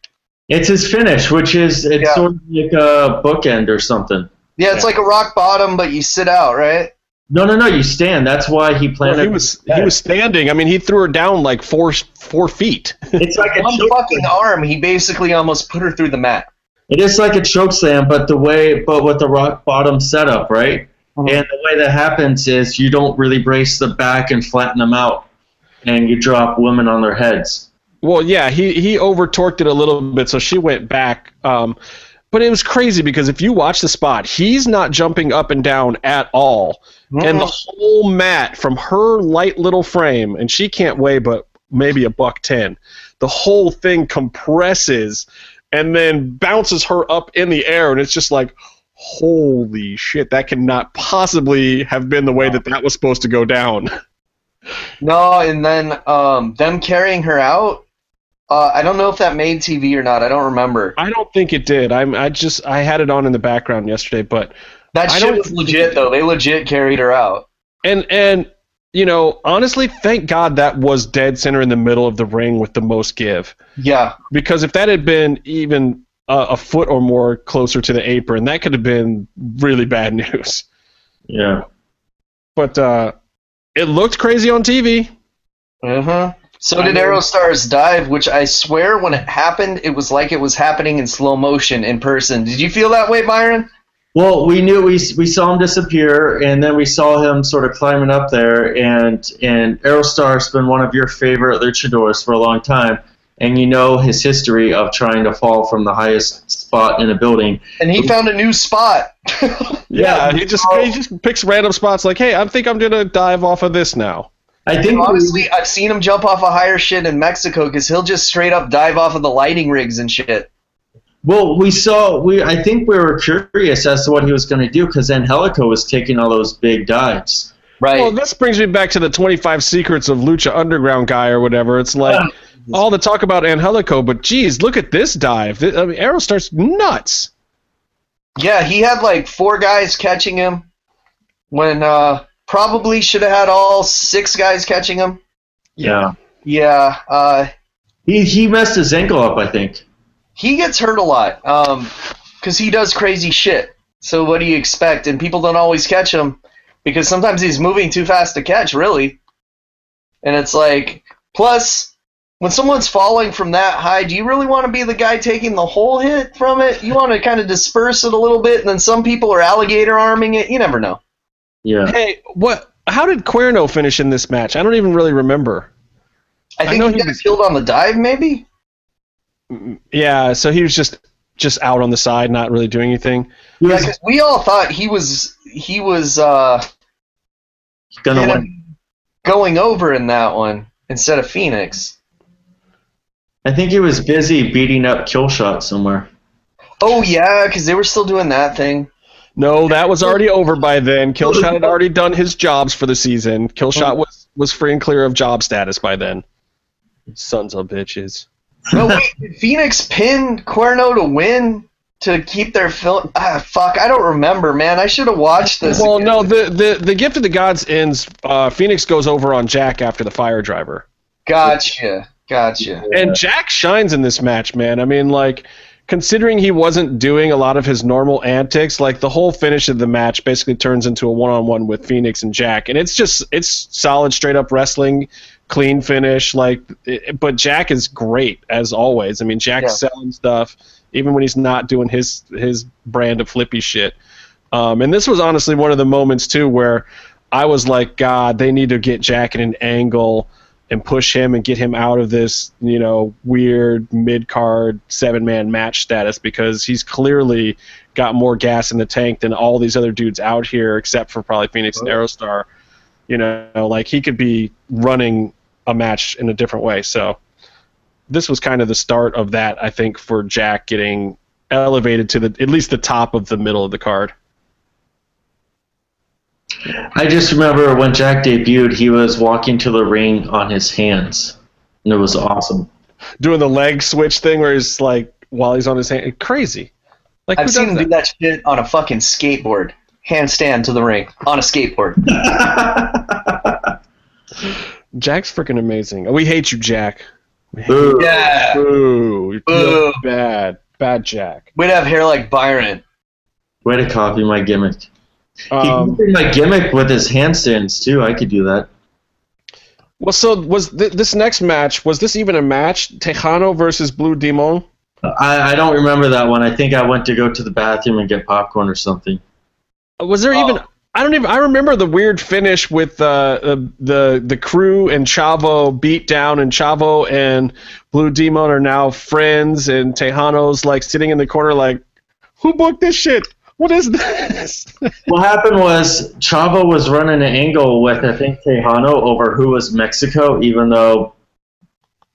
It's his finish, which is it's Yeah. sort of like a bookend or something. Yeah, it's Yeah. like a rock bottom, but you sit out, right? No, no, no. You stand. That's why he Well, planted. he was he was standing. I mean, he threw her down like four four feet. It's like a One choke fucking arm, he basically almost put her through the mat. It is like a choke slam, but the way, but with the rock bottom setup, right? Mhm. And the way that happens is you don't really brace the back and flatten them out, and you drop women on their heads. Well, yeah, he he over torqued it a little bit, so she went back. Um, but it was crazy because if you watch the spot, he's not jumping up and down at all, and the whole mat from her light little frame, and she can't weigh but maybe a buck ten. The whole thing compresses and then bounces her up in the air, and it's just like, holy shit! That cannot possibly have been the way that that was supposed to go down. No, and then um, them carrying her out. Uh, I don't know if that made TV or not. I don't remember. I don't think it did. I'm I just I had it on in the background yesterday, but That I shit was legit though. They legit carried her out. and and you know honestly, thank God that was dead center in the middle of the ring with the most give. Yeah, Because if that had been even a, a foot or more closer to the apron, that could have been really bad news. Yeah. But uh, it looked crazy on TV. Uh-huh. So I did know. Aerostar's dive, which I swear when it happened, it was like it was happening in slow motion in person. Did you feel that way, Byron? Well, we knew we, we saw him disappear, and then we saw him sort of climbing up there. And and Aerostar's been one of your favorite luchadors for a long time, and you know his history of trying to fall from the highest spot in a building. And he found a new spot. Yeah, Yeah, he just he just picks random spots like, hey, I think I'm gonna dive off of this now. I think Honestly, I've seen him jump off a higher shit in Mexico because he'll just straight up dive off of the lighting rigs and shit. Well, we saw. We I think we were curious as to what he was going to do because Angelico was taking all those big dives. Right. Well, this brings me back to the 25 Secrets of Lucha Underground guy or whatever. It's like all the talk about Angelico, but geez, look at this dive. Th- I mean, Aerostar's nuts. Yeah, he had like four guys catching him when uh, probably should have had all six guys catching him. Yeah. Yeah, uh, He he messed his ankle up. I think. He gets hurt a lot um, because he does crazy shit. So what do you expect? And people don't always catch him because sometimes he's moving too fast to catch, really. And it's like, plus, when someone's falling from that high, do you really want to be the guy taking the whole hit from it? You want to kind of disperse it a little bit, and then some people are alligator arming it. You never know. Yeah. Hey, what? How did Cuerno finish in this match? I don't even really remember. I I think know he he got was- killed on the dive, maybe. Yeah, so he was just just out on the side, not really doing anything. Yeah, was 'cause we all thought he was he was uh, gonna gonna- win. going over in that one instead of Phoenix. I think he was busy beating up Killshot somewhere. Oh yeah, because they were still doing that thing. No, that was already over by then. Killshot had already done his jobs for the season. Killshot was was free and clear of job status by then. Sons of bitches. No wait, did Phoenix pin Cuerno to win to keep their film. Ah, fuck, I don't remember, man. I should have watched this. Well, again. no, the, the the gift of the gods ends. Uh, Phoenix goes over on Jack after the fire driver, Gotcha, gotcha. and Jack shines in this match, man. I mean, like considering he wasn't doing a lot of his normal antics, like the whole finish of the match basically turns into a one-on-one with Phoenix and Jack, and it's just it's solid, straight up wrestling, clean finish. Like, it, but Jack is great as always. I mean, Jack's selling stuff even when he's not doing his his brand of flippy shit. Um, and this was honestly one of the moments too where I was like, God, they need to get Jack in an angle and push him and get him out of this, you know, weird mid card seven man match status because he's clearly got more gas in the tank than all these other dudes out here, except for probably Phoenix and Aerostar. You know, like he could be running a match in a different way. So this was kind of the start of that, I think, for Jack getting elevated to the at least the top of the middle of the card. I just remember when Jack debuted, he was walking to the ring on his hands, and it was awesome. Doing the leg switch thing where he's like while he's on his hand crazy. Like I've seen him that? do that shit on a fucking skateboard. Handstand to the ring on a skateboard. Jack's freaking amazing. We hate you, Jack. Hate Boo. Yeah. Boo. You Boo. Bad. Bad Jack. We'd have hair like Byron. Way to copy my gimmick. he Um, copied my gimmick with his handstands too. I could do that. well, so was th- this next match, was this even a match? Tejano versus Blue Demon? I, I don't remember that one. I think I went to go to the bathroom and get popcorn or something. Was there even. I don't even. I remember the weird finish with uh, the the the crew and Chavo beat down, and Chavo and Blue Demon are now friends, and Tejano's like sitting in the corner, like, "Who booked this shit? What is this?" What happened was Chavo was running an angle with I think Tejano over who was Mexico, even though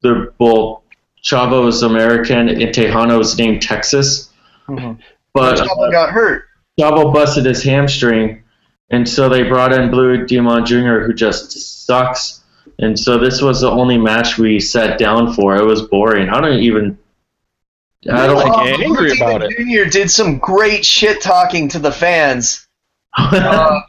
they're both Chavo is American and Tejano is named Texas. Mm-hmm. But Chavo got hurt. Chavo busted his hamstring, and so they brought in Blue Demon Jr., who just sucks. And so this was the only match we sat down for. It was boring. I don't even. I don't Like, Oh, angry Blue about Demon Jr. did some great shit talking to the fans. Uh,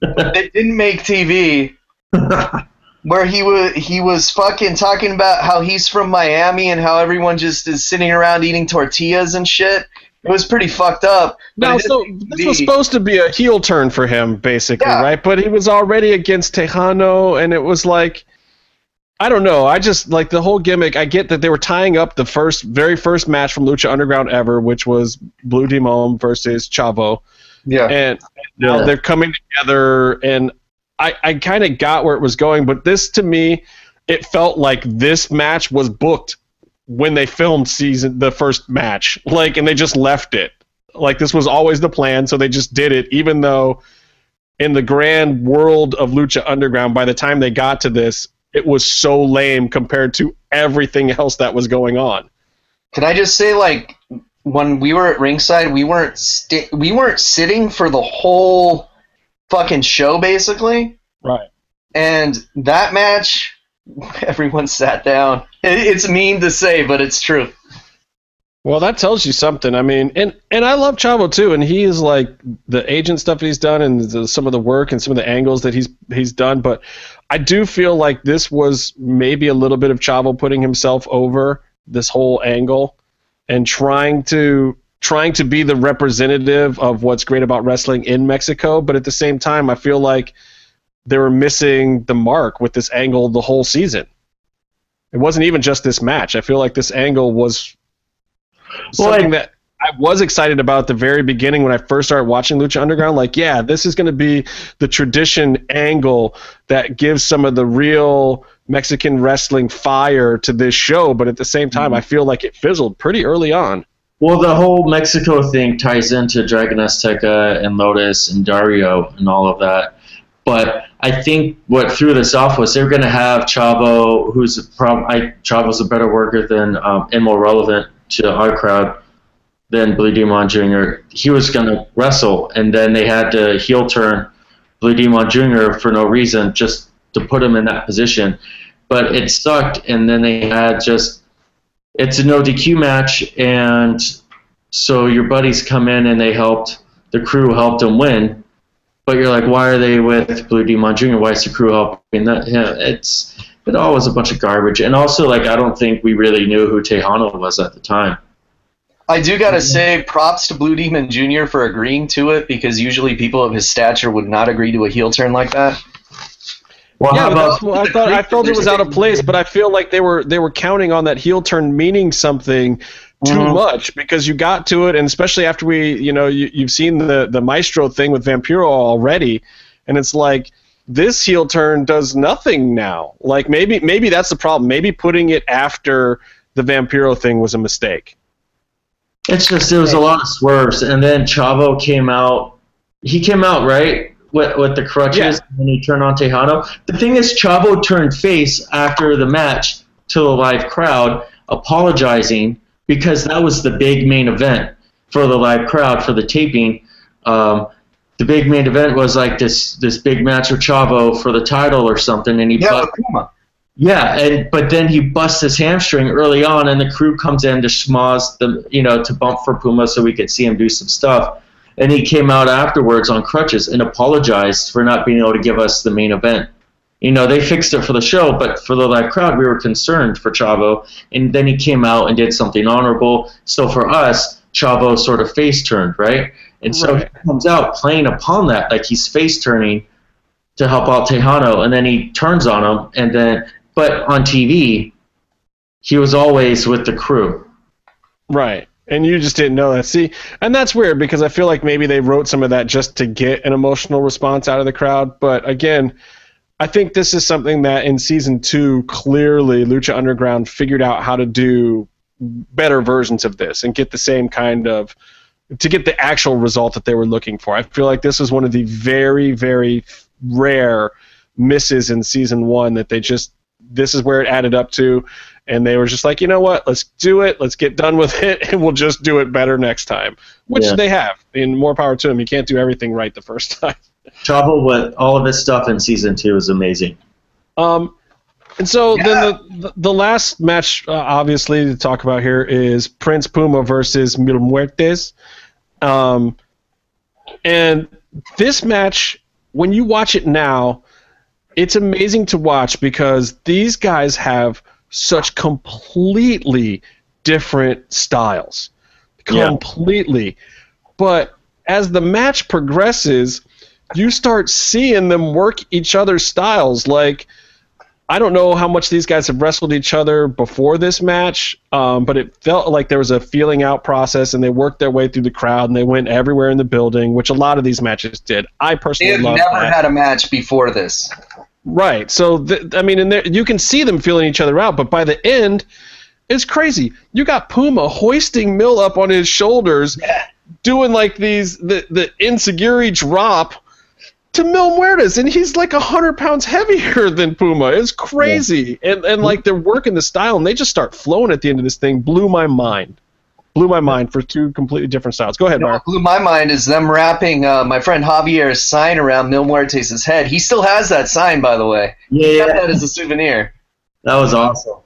that didn't make TV. Where he was he was fucking talking about how he's from Miami and how everyone just is sitting around eating tortillas and shit. It was pretty fucked up. No, so didn't this was supposed to be a heel turn for him, basically, Yeah. right? But he was already against Tejano, and it was like, I don't know. I just like the whole gimmick. I get that they were tying up the first, very first match from Lucha Underground ever, which was Blue Demon versus Chavo, yeah. and now Yeah. they're coming together, and I, I kind of got where it was going, but this to me, it felt like this match was booked when they filmed season the first match, like, and they just left it. Like this was always the plan, so they just did it, even though in the grand world of Lucha Underground, by the time they got to this, it was so lame compared to everything else that was going on. Can I just say, like, when we were at ringside, we weren't sti- we weren't sitting for the whole fucking show, basically. Right. And that match, everyone sat down. It- It's mean to say, but it's true. Well, that tells you something. I mean, and and I love Chavo too, and he is like the agent stuff he's done, and the, some of the work and some of the angles that he's he's done. But I do feel like this was maybe a little bit of Chavo putting himself over this whole angle, and trying to trying to be the representative of what's great about wrestling in Mexico. But at the same time, I feel like they were missing the mark with this angle the whole season. It wasn't even just this match. I feel like this angle was Well, something I- that I was excited about at the very beginning when I first started watching Lucha Underground. Like, yeah, this is going to be the tradition angle that gives some of the real Mexican wrestling fire to this show. But at the same time, mm-hmm. I feel like it fizzled pretty early on. Well, the whole Mexico thing ties into Dragon Azteca and Lotus and Dario and all of that. But I think what threw this off was they were going to have Chavo, who's a prob- I, Chavo's a better worker than um, and more relevant to our crowd than Blue Demon Jr. He was going to wrestle, and then they had to heel turn Blue Demon Jr. for no reason, just to put him in that position. But it sucked, and then they had just it's a no DQ match, and so your buddies come in and they helped the crew helped them win. But you're like, why are they with Blue Demon Jr.? Why is the crew helping that? Yeah, it's it all was a bunch of garbage, and also like I don't think we really knew who Tejano was at the time. I do gotta say, props to Blue Demon Jr. for agreeing to it because usually people of his stature would not agree to a heel turn like that. Well, yeah, about well, I thought I felt it was out of place, but I feel like they were they were counting on that heel turn meaning something too Mhm. much because you got to it, and especially after we, you know, you, you've seen the the Maestro thing with Vampiro already, and it's like this heel turn does nothing now. Like maybe maybe that's the problem. Maybe putting it after the Vampiro thing was a mistake. It's just there was a lot of swerves, and then Chavo came out. He came out right with with the crutches, Yeah. and then he turned on Tejano. The thing is, Chavo turned face after the match to the live crowd, apologizing because that was the big main event for the live crowd for the taping. Um, the big main event was like this this big match with Chavo for the title or something, and he Yeah, bust- Puma. Yeah, and but then he busts his hamstring early on, and the crew comes in to schmoz the you know to bump for Puma so we could see him do some stuff. And he came out afterwards on crutches and apologized for not being able to give us the main event. You know, they fixed it for the show, but for the live crowd, we were concerned for Chavo. And then he came out and did something honorable. So for us, Chavo sort of face turned, right? And so Right. he comes out playing upon that, like he's face turning to help out Tejano, and then he turns on him, and then, but on TV, he was always with the crew. Right. And you just didn't know that. See, and that's weird because I feel like maybe they wrote some of that just to get an emotional response out of the crowd. But again, I think this is something that in season two, clearly Lucha Underground figured out how to do better versions of this and get the same kind of to get the actual result that they were looking for. I feel like this was one of the very, very rare misses in season one that they just this is where it added up to and they were just like, you know what, let's do it, let's get done with it, and we'll just do it better next time. Which Yeah. they have. And more power to them. You can't do everything right the first time. Chavo with all of his stuff in season two is amazing. Um, and so then the, the the last match, uh, obviously, to talk about here is Prince Puma versus Mil Muertes. Um, and this match, when you watch it now, it's amazing to watch because these guys have such completely different styles. Yeah. Completely. But as the match progresses, you start seeing them work each other's styles. Like, I don't know how much these guys have wrestled each other before this match, um, but it felt like there was a feeling out process, and they worked their way through the crowd, and they went everywhere in the building, which a lot of these matches did. I personally They personally have never that. had a match before this. Right. So th- I mean, and there, you can see them feeling each other out, but by the end, it's crazy. You got Puma hoisting Mil up on his shoulders, doing like these the the insecurity drop to Mil Muertes, and he's like hundred pounds heavier than Puma. It's crazy, and and like they're working the style, and they just start flowing at the end of this thing. Blew my mind. Blew my mind for two completely different styles. Go ahead, You know, Mark. what blew my mind is them wrapping uh, my friend Javier's sign around Mil Muertes' head. He still has that sign, by the way. He got Yeah, that as a souvenir. that was awesome.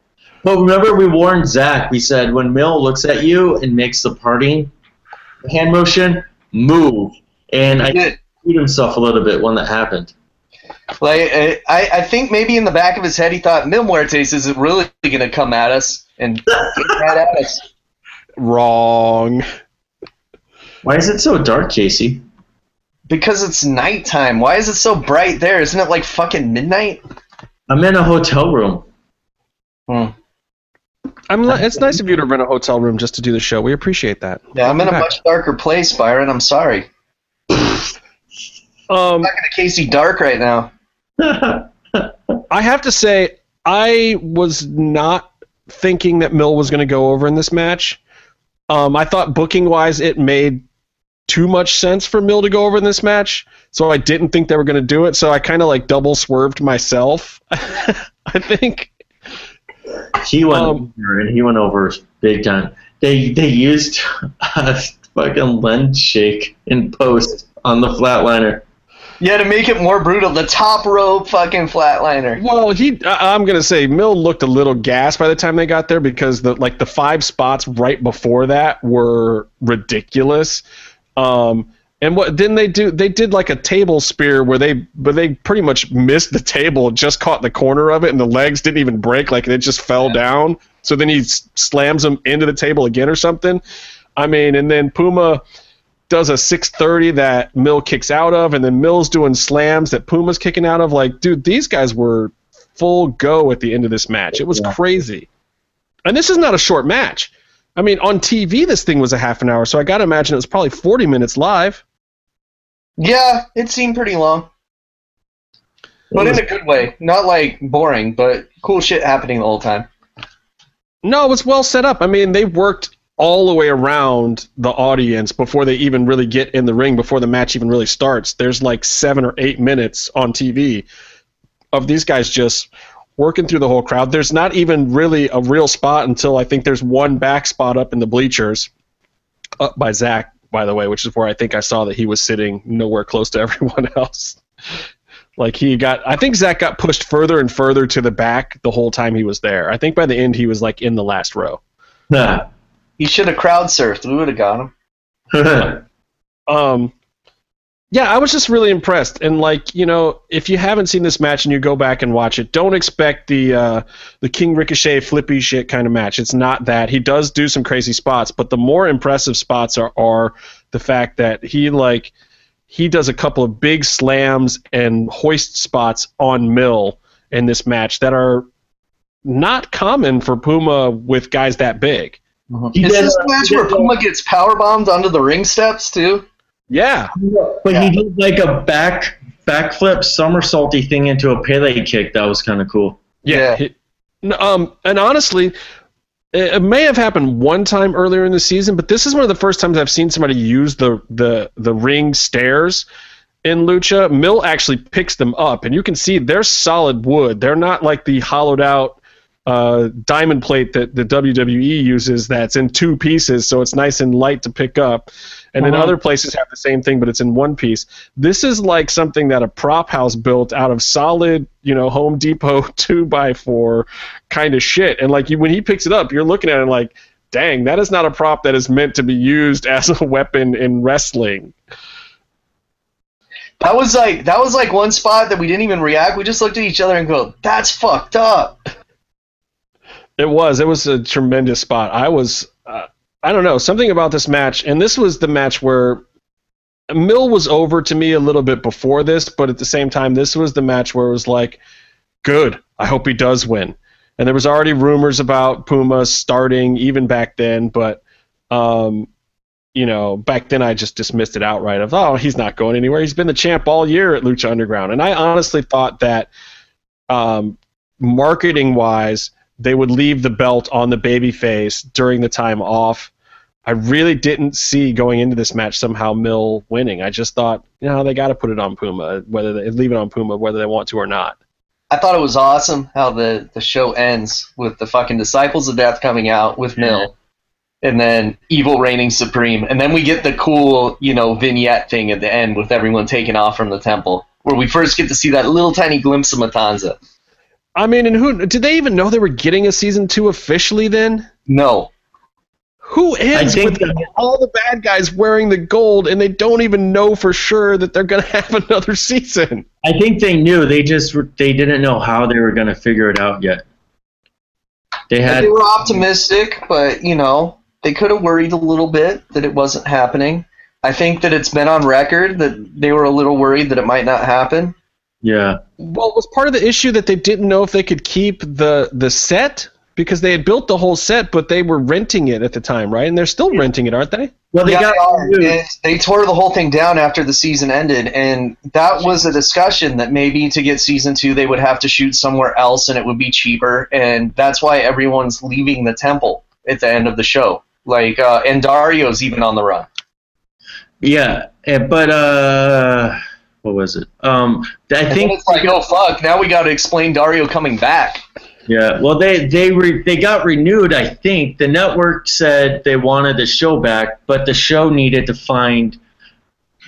But remember, we warned Zach. We said when Mil looks at you and makes the parting hand motion, move. And I did. Beat himself a little bit when that happened. Like I, I think maybe in the back of his head he thought Mil Muertes isn't really going to come at us and get right at us. Wrong. Why is it so dark, Casey? Because it's nighttime. Why is it so bright there? Isn't it like fucking midnight? I'm in a hotel room. Hmm. I'm. li- It's nice of you to rent a hotel room just to do the show. We appreciate that. Yeah, I'm in a much darker place, Byron. I'm sorry. Um, I'm talking to Casey Dark right now. I have to say, I was not thinking that Mil was going to go over in this match. Um, I thought booking wise, it made too much sense for Mil to go over in this match, so I didn't think they were going to do it. So I kind of like double swerved myself. I think. he went Um, over and he went over big time. They they used a fucking lens shake in post on the flatliner. Yeah, to make it more brutal, the top rope fucking flatliner. Well, he. I- I'm gonna say Mil looked a little gas by the time they got there because the like the five spots right before that were ridiculous. Um, and what then they do? They did like a table spear where they, but they pretty much missed the table, just caught the corner of it, and the legs didn't even break. Like it just fell down. So then he s- slams them into the table again or something. I mean, and then Puma does a 630 that Mil kicks out of, and then Mil's doing slams that Puma's kicking out of. Like, dude, these guys were full go at the end of this match. It was Yeah. crazy. And this is not a short match. I mean, on TV, this thing was a half an hour, so I got to imagine it was probably 40 minutes live. Yeah, it seemed pretty long. But in a good way. Not like boring, but cool shit happening the whole time. No, it was well set up. I mean, they worked all the way around the audience before they even really get in the ring, before the match even really starts. There's like seven or eight minutes on TV of these guys just working through the whole crowd. There's not even really a real spot until I think there's one back spot up in the bleachers, up by Zach, by the way, which is where I think I saw that he was sitting nowhere close to everyone else. Like he got, I think Zach got pushed further and further to the back the whole time he was there. I think by the end he was like in the last row. Nah. He should have crowd surfed. We would have got him. Um, yeah, I was just really impressed. And like, you know, if you haven't seen this match and you go back and watch it, don't expect the uh, the King Ricochet flippy shit kind of match. It's not that. He does do some crazy spots, but the more impressive spots are are the fact that he like he does a couple of big slams and hoist spots on Mil in this match that are not common for Puma with guys that big. He Is did, this uh, the match he where did, uh, Puma gets power bombed onto the ring steps too? Yeah. But Yeah. he did like a back backflip somersaulty thing into a Pele kick. That was kind of cool. Yeah. Yeah. he- um, and honestly, it, it may have happened one time earlier in the season, but this is one of the first times I've seen somebody use the the the ring stairs in lucha. Mil actually picks them up, and you can see they're solid wood. They're not like the hollowed out uh, diamond plate that the WWE uses that's in two pieces, so it's nice and light to pick up. And then Uh-huh. other places have the same thing, but it's in one piece. This is like something that a prop house built out of solid, you know, Home Depot two by four kind of shit. And like you, when he picks it up, you're looking at it like, dang, that is not a prop that is meant to be used as a weapon in wrestling. That was like that was like one spot that we didn't even react. We just looked at each other and go, "That's fucked up." It was. It was a tremendous spot. I was. Uh, I don't know something about this match, and this was the match where Mil was over to me a little bit before this, but at the same time, this was the match where it was like, good. I hope he does win. And there was already rumors about Puma starting even back then, but um, you know, back then I just dismissed it outright. Of oh, he's not going anywhere. He's been the champ all year at Lucha Underground, and I honestly thought that um, marketing wise they would leave the belt on the baby face during the time off. I really didn't see going into this match somehow Mil winning. I just thought, you know, they got to put it on Puma, whether they leave it on Puma, whether they want to or not. I thought it was awesome how the the show ends with the fucking Disciples of Death coming out with Mil, and then Evil reigning supreme, and then we get the cool you know vignette thing at the end with everyone taking off from the temple, where we first get to see that little tiny glimpse of Matanza. I mean, and who did they even know they were getting a season two officially? Then No, who ends with that- all the bad guys wearing the gold, and they don't even know for sure that they're going to have another season? I think they knew. They just they didn't know how they were going to figure it out yet. They had they were optimistic, but you know they could have worried a little bit that it wasn't happening. I think that it's been on record that they were a little worried that it might not happen. Yeah. Well, it was part of the issue that they didn't know if they could keep the the set because they had built the whole set, but they were renting it at the time, right? And they're still renting it, aren't they? Well, they yeah, got they, are. renewed. And they tore the whole thing down after the season ended, and that was a discussion that maybe to get season two they would have to shoot somewhere else, and it would be cheaper, and that's why everyone's leaving the temple at the end of the show. Like, uh, and Dario's even on the run. Yeah, eh, but uh, what was it? Um, I And think it's like, oh fuck, now we got to explain Dario coming back. Yeah, well, they they re, they got renewed. I think the network said they wanted the show back, but the show needed to find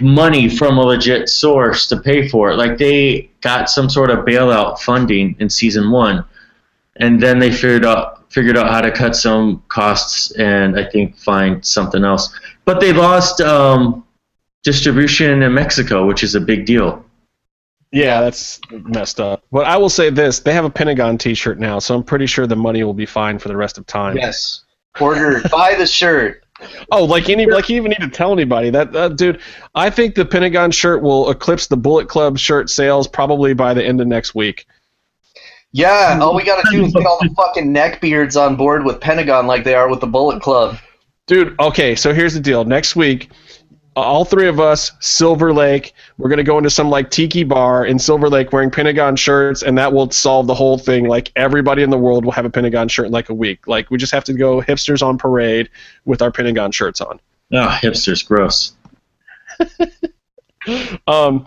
money from a legit source to pay for it. Like they got some sort of bailout funding in season one, and then they figured out figured out how to cut some costs and I think find something else. But they lost um, distribution in Mexico, which is a big deal. Yeah, that's messed up. But I will say this: they have a Pentagon T-shirt now, so I'm pretty sure the money will be fine for the rest of time. Yes. Order, buy the shirt. Oh, like any, like you even need to tell anybody that, that dude. I think the Pentagon shirt will eclipse the Bullet Club shirt sales probably by the end of next week. Yeah, all we got to do is get all the fucking neckbeards on board with Pentagon like they are with the Bullet Club. Dude, okay, so here's the deal. Next week, all three of us, Silver Lake, we're gonna go into some like tiki bar in Silver Lake wearing Pentagon shirts, and that will solve the whole thing. Like everybody in the world will have a Pentagon shirt in like a week. Like we just have to go hipsters on parade with our Pentagon shirts on. Ah, hipsters, gross. Um,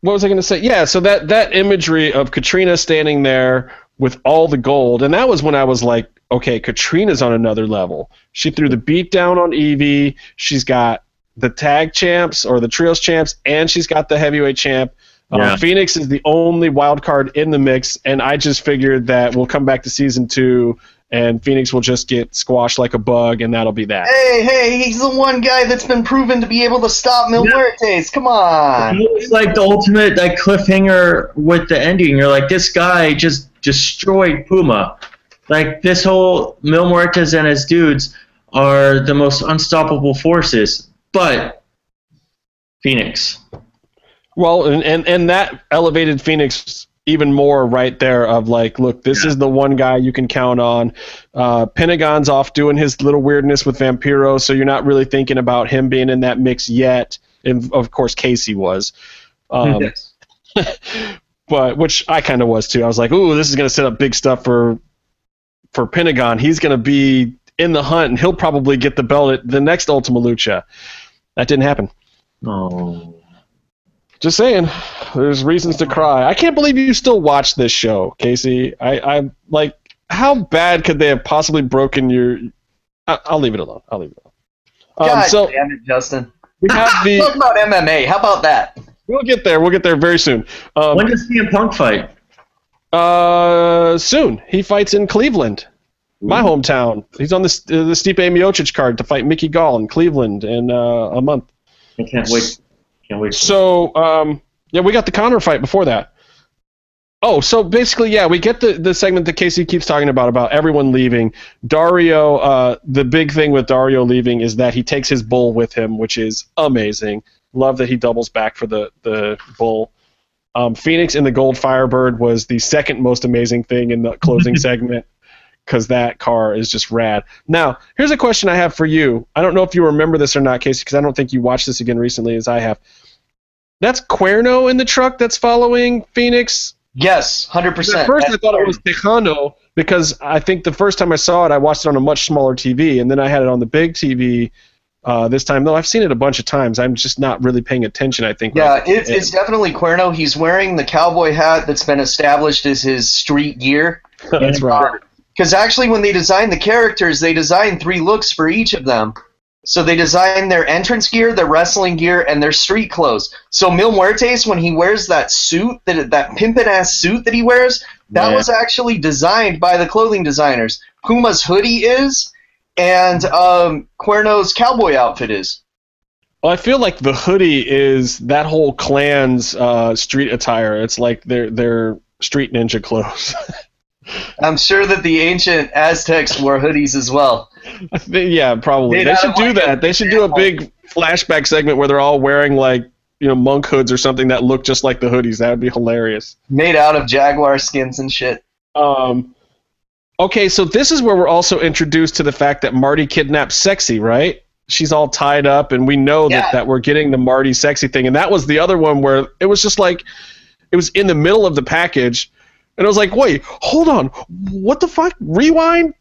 what was I going to say? Yeah, so that that imagery of Catrina standing there with all the gold, and that was when I was like, okay, Catrina's on another level. She threw the beat down on Evie. She's got the tag champs or the trios champs, and she's got the heavyweight champ. Uh, Yeah. Fenix is the only wild card in the mix, and I just figured that we'll come back to season two, and Fenix will just get squashed like a bug, and that'll be that. Hey, hey, he's the one guy that's been proven to be able to stop Mil Muertes. Come on. It's like the ultimate like cliffhanger with the ending. You're like, this guy just destroyed Puma. Like this whole Mil Muertes and his dudes are the most unstoppable forces. But Fenix. Well, and, and and that elevated Fenix even more right there. Of like, look, this Yeah. is the one guy you can count on. Uh, Pentagon's off doing his little weirdness with Vampiro, so you're not really thinking about him being in that mix yet. And of course, Casey was. Um, Yes. but which I kind of was too. I was like, "Ooh, this is going to set up big stuff for for Pentagon. He's going to be in the hunt, and he'll probably get the belt at the next Ultima Lucha." That didn't happen. Oh. Just saying, there's reasons to cry. I can't believe you still watch this show, Casey. I, I'm like, how bad could they have possibly broken your? I, I'll leave it alone. I'll leave it alone. Um, God so damn it, Justin. we have the Talk about MMA. How about that? We'll get there. We'll get there very soon. Um, When does CM Punk fight? Uh, soon. He fights in Cleveland, my hometown. He's on the uh, the Stipe Miocic card to fight Mickey Gall in Cleveland in uh, a month. I can't wait. Can't wait. So, um, yeah, we got the Conor fight before that. Oh, so basically, yeah, we get the, the segment that Casey keeps talking about about everyone leaving. Dario, uh, the big thing with Dario leaving is that he takes his bull with him, which is amazing. Love that he doubles back for the the bull. Um, Fenix in the Gold Firebird was the second most amazing thing in the closing segment because that car is just rad. Now, here's a question I have for you. I don't know if you remember this or not, Casey, because I don't think you watched this again recently as I have. That's Cuerno in the truck that's following Fenix. Yes, 100%. At first, I thought it was Texano because I think the first time I saw it, I watched it on a much smaller TV, and then I had it on the big TV uh, this time. Though I've seen it a bunch of times, I'm just not really paying attention. I think. Yeah, it's, it's definitely Cuerno. He's wearing the cowboy hat that's been established as his street gear. that's right. Because actually, when they designed the characters, they designed three looks for each of them. So they designed their entrance gear, their wrestling gear, and their street clothes. So Mil Muertes, when he wears that suit, that that pimpin' ass suit that he wears, that Yeah. was actually designed by the clothing designers. Puma's hoodie is, and um, Cuerno's cowboy outfit is. Well, I feel like the hoodie is that whole clan's uh, street attire. It's like their their street ninja clothes. I'm sure that the ancient Aztecs wore hoodies as well. I think- yeah, probably. They should do that. They should do a big flashback segment where they're all wearing like you know monk hoods or something that look just like the hoodies. That would be hilarious. Made out of jaguar skins and shit. Um, okay, so this is where we're also introduced to the fact that Marty kidnapped Sexy, right? She's all tied up, and we know Yeah. that, that we're getting the Marty Sexy thing. And that was the other one where it was just like, it was in the middle of the package. And I was like, wait, hold on. What the fuck? Rewind?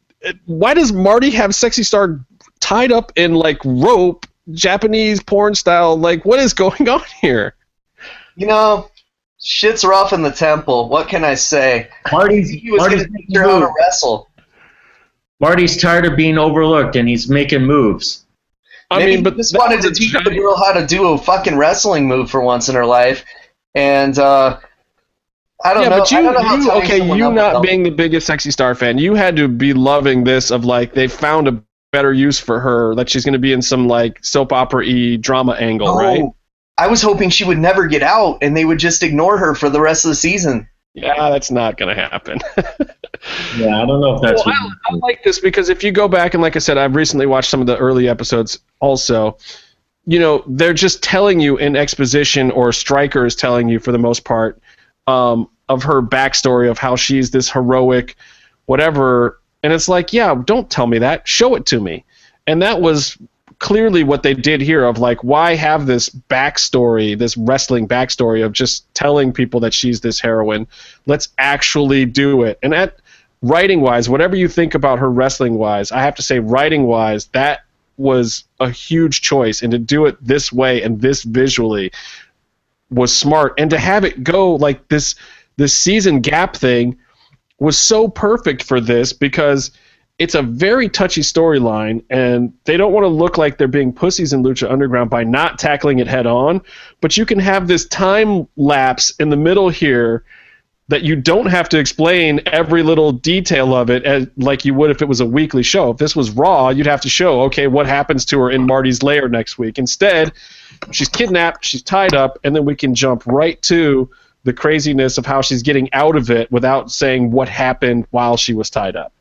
Why does Marty have Sexy Star tied up in like rope, Japanese porn style? Like, what is going on here? You know, shit's rough in the temple. What can I say? Marty's, He was Marty's, going to teach her how to wrestle. Marty's tired of being overlooked and he's making moves. I Maybe mean, but he just wanted to teach the girl how to do a fucking wrestling move for once in her life. And uh, I don't yeah, know. but you, I don't know you tying okay, you not being the biggest sexy star fan, you had to be loving this of like they found a better use for her that she's going to be in some like soap opera y drama angle, Oh, right? I was hoping she would never get out and they would just ignore her for the rest of the season. Yeah, that's not going to happen. Yeah, I don't know if that's. Well, I, I like this because if you go back and like I said, I've recently watched some of the early episodes also. You know, they're just telling you in exposition, or Striker is telling you for the most part, um, of her backstory of how she's this heroic, whatever. And it's like, yeah, don't tell me that. Show it to me. And that was clearly what they did here of like, why have this backstory, this wrestling backstory of just telling people that she's this heroine? Let's actually do it. And at writing wise, whatever you think about her wrestling wise, I have to say, writing wise, that was a huge choice. And to do it this way and this visually was smart. And to have it go like this, this season gap thing was so perfect for this because it's a very touchy storyline, and they don't want to look like they're being pussies in Lucha Underground by not tackling it head on. But you can have this time lapse in the middle here that you don't have to explain every little detail of it as, like you would if it was a weekly show. If this was Raw, you'd have to show, okay, what happens to her in Marty's lair next week. Instead, she's kidnapped, she's tied up, and then we can jump right to the craziness of how she's getting out of it without saying what happened while she was tied up.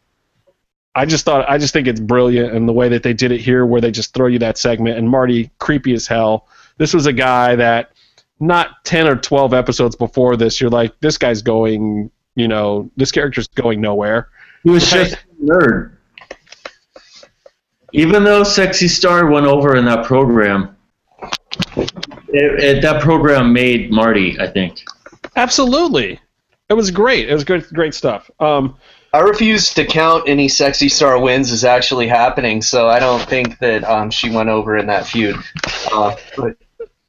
I just thought I just think it's brilliant and the way that they did it here where they just throw you that segment and Marty creepy as hell. This was a guy that not 10 or 12 episodes before this you're like this guy's going, you know, this character's going nowhere. He was just a nerd. Even though Sexy Star went over in that program, it, it, that program made Marty, I think. Absolutely. It was great. It was great, great stuff. Um, I refuse to count any sexy star wins as actually happening, so I don't think that um, she went over in that feud. Uh, but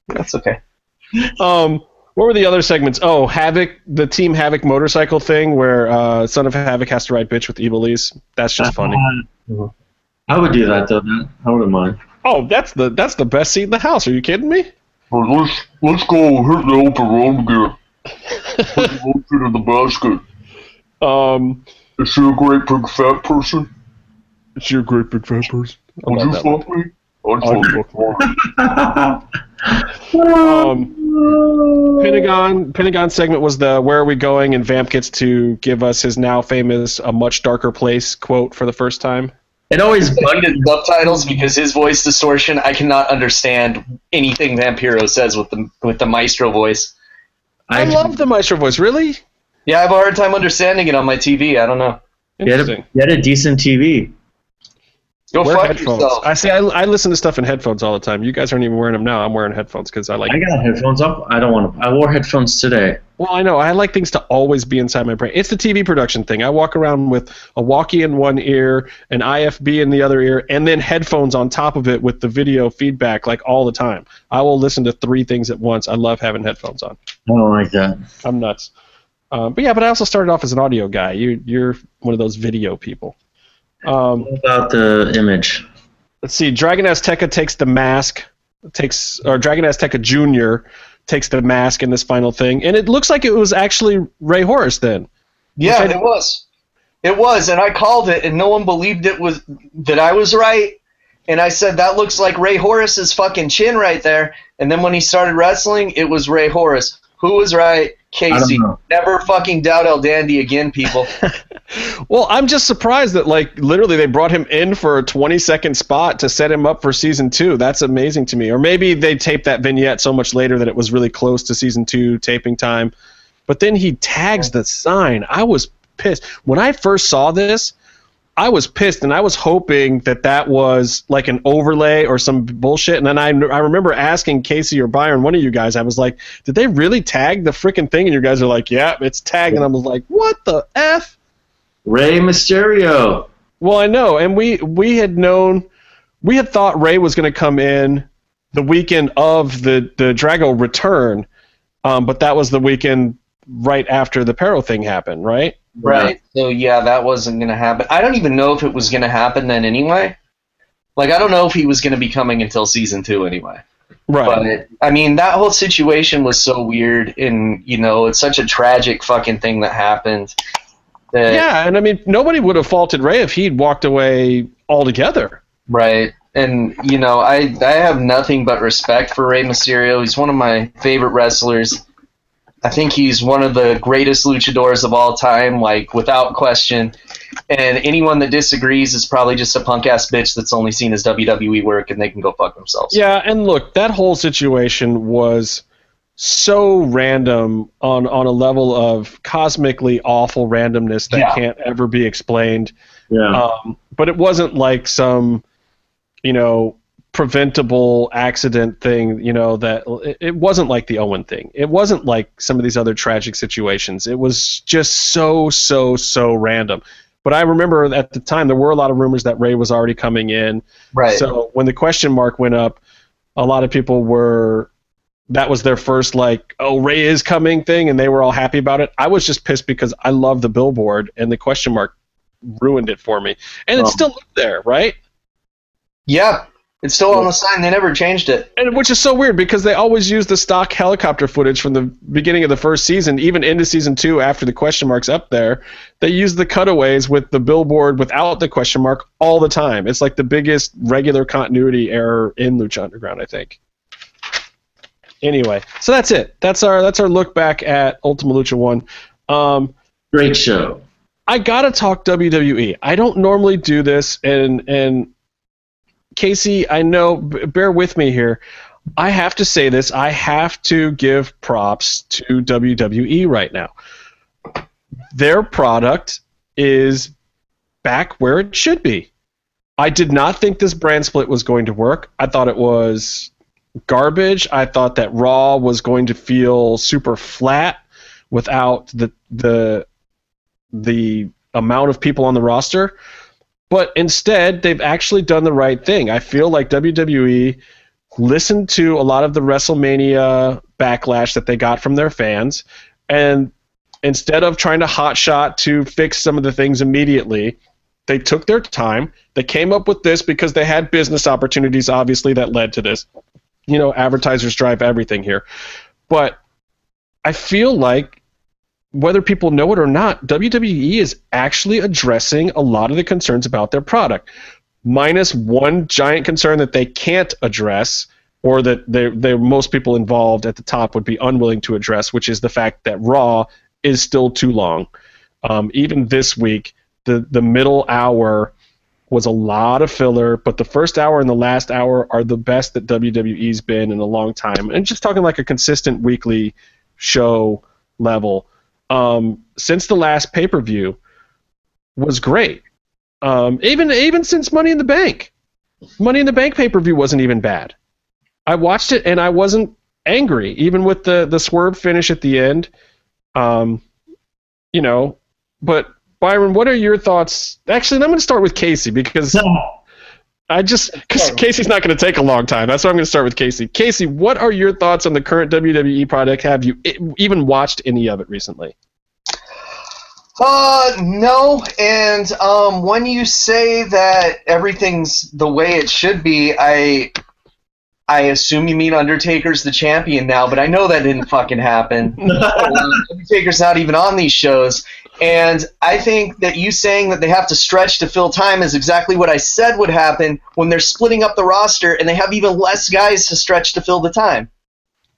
that's okay. Um, what were the other segments? Oh, Havoc, the Team Havoc motorcycle thing, where uh, Son of Havoc has to ride bitch with Ivelisse. That's just funny. I would do that though. I wouldn't mind. Oh, that's the that's the best seat in the house. Are you kidding me? let's let's go hit the open road. Put the motion in the basket. Um, Is she a great big fat person? is she a great big fat person? Would you fuck me? I'd I'd fuck you. Um, Pentagon Pentagon segment was the "Where are we going?" and Vamp gets to give us his now famous "A much darker place" quote for the first time. It always Bugged bugged his subtitles because his voice distortion. I cannot understand anything Vampiro says with the with the Maestro voice. I, love the Maestro voice. Really Yeah, I have a hard time understanding it on my TV. I don't know. You had, a, you had a decent TV. Go Wear fuck headphones. yourself. I see. I, I listen to stuff in headphones all the time. You guys aren't even wearing them now. I'm wearing headphones because I like. I got headphones up. I don't want to. I wore headphones today. Well, I know. I like things to always be inside my brain. It's the TV production thing. I walk around with a walkie in one ear, an IFB in the other ear, and then headphones on top of it with the video feedback like all the time. I will listen to three things at once. I love having headphones on. I don't like that. I'm nuts. Um, but yeah, but I also started off as an audio guy. You, you're one of those video people. Um, What about the image? let's see. Dragon Azteca takes the mask, takes or Dragon Azteca Junior takes the mask in this final thing, and it looks like it was actually Rey Horus then. Yeah, it was. It was, and I called it, and no one believed it was that I was right. And I said that looks like Rey Horus's fucking chin right there. And then when he started wrestling, it was Rey Horus. Who was right? Casey. Never fucking doubt El Dandy again, people. Well, I'm just surprised that like literally they brought him in for a 20 second spot to set him up for season two. That's amazing to me. Or maybe they taped that vignette so much later that it was really close to season two taping time. But then he tags the sign. I was pissed when I first saw this. I was pissed, and I was hoping that that was like an overlay or some bullshit. And then I, I remember asking Casey or Byron, one of you guys, I was like, "Did they really tag the freaking thing?" And you guys are like, "Yeah, it's tagged." And I was like, "What the f?" Rey Mysterio. Well, I know, and we we had known, we had thought Rey was going to come in the weekend of the the Drago return, um, but that was the weekend right after the Perro thing happened, right? Right. So yeah, that wasn't gonna happen. I don't even know if it was gonna happen then anyway. Like I don't know if he was gonna be coming until season two anyway. Right. But I mean, that whole situation was so weird, and you know, it's such a tragic fucking thing that happened. That, yeah, and I mean, nobody would have faulted Rey if he'd walked away altogether. Right. And you know, I I have nothing but respect for Rey Mysterio. He's one of my favorite wrestlers. I think he's one of the greatest luchadors of all time, like without question. And anyone that disagrees is probably just a punk ass bitch that's only seen his WWE work, and they can go fuck themselves. Yeah, and look, that whole situation was so random on on a level of cosmically awful randomness that Yeah. can't ever be explained. Yeah. Um, but it wasn't like some, you know, preventable accident thing. You know that it, wasn't like the Owen thing. It wasn't like some of these other tragic situations. It was just so so so random. But I remember at the time there were a lot of rumors that Rey was already coming in. Right. So when the question mark went up, a lot of people were that was their first like, oh, Rey is coming thing, and they were all happy about it. I was just pissed because I love the billboard, and the question mark ruined it for me. And it's Oh. still there, right? Yeah, it's still on the sign. They never changed it. And which is so weird because they always use the stock helicopter footage from the beginning of the first season, even into season two after the question mark's up there. They use the cutaways with the billboard without the question mark all the time. It's like the biggest regular continuity error in Lucha Underground, I think. Anyway, so that's it. That's our that's our look back at Ultima Lucha One. Um, Great show. I gotta talk WWE. I don't normally do this, and and Casey, I know. b- Bear with me here. I have to say this. I have to give props to WWE right now. Their product is back where it should be. I did not think this brand split was going to work. I thought it was garbage. I thought that Raw was going to feel super flat without the the the amount of people on the roster. But instead, they've actually done the right thing. I feel like WWE listened to a lot of the WrestleMania backlash that they got from their fans, and instead of trying to hotshot to fix some of the things immediately, they took their time. They came up with this because they had business opportunities, obviously, that led to this. You know, advertisers drive everything here. But I feel like whether people know it or not, WWE is actually addressing a lot of the concerns about their product. Minus one giant concern that they can't address, or that they, they most people involved at the top would be unwilling to address, which is the fact that Raw is still too long. Um, even this week, the the middle hour was a lot of filler, but the first hour and the last hour are the best that WWE's been in a long time. And just talking like a consistent weekly show level um, since the last pay per view was great. Um, even even since Money in the Bank, Money in the Bank pay per view wasn't even bad. I watched it and I wasn't angry, even with the the swerve finish at the end. Um, you know, but Byron, what are your thoughts? Actually, I'm going to start with Casey because I just because Casey's not going to take a long time. That's why I'm going to start with Casey. Casey, what are your thoughts on the current WWE product? Have you even watched any of it recently? Uh, no. And um, when you say that everything's the way it should be, I I assume you mean Undertaker's the champion now, but I know that didn't fucking happen. Undertaker's not even on these shows. And I think that you saying that they have to stretch to fill time is exactly what I said would happen when they're splitting up the roster and they have even less guys to stretch to fill the time.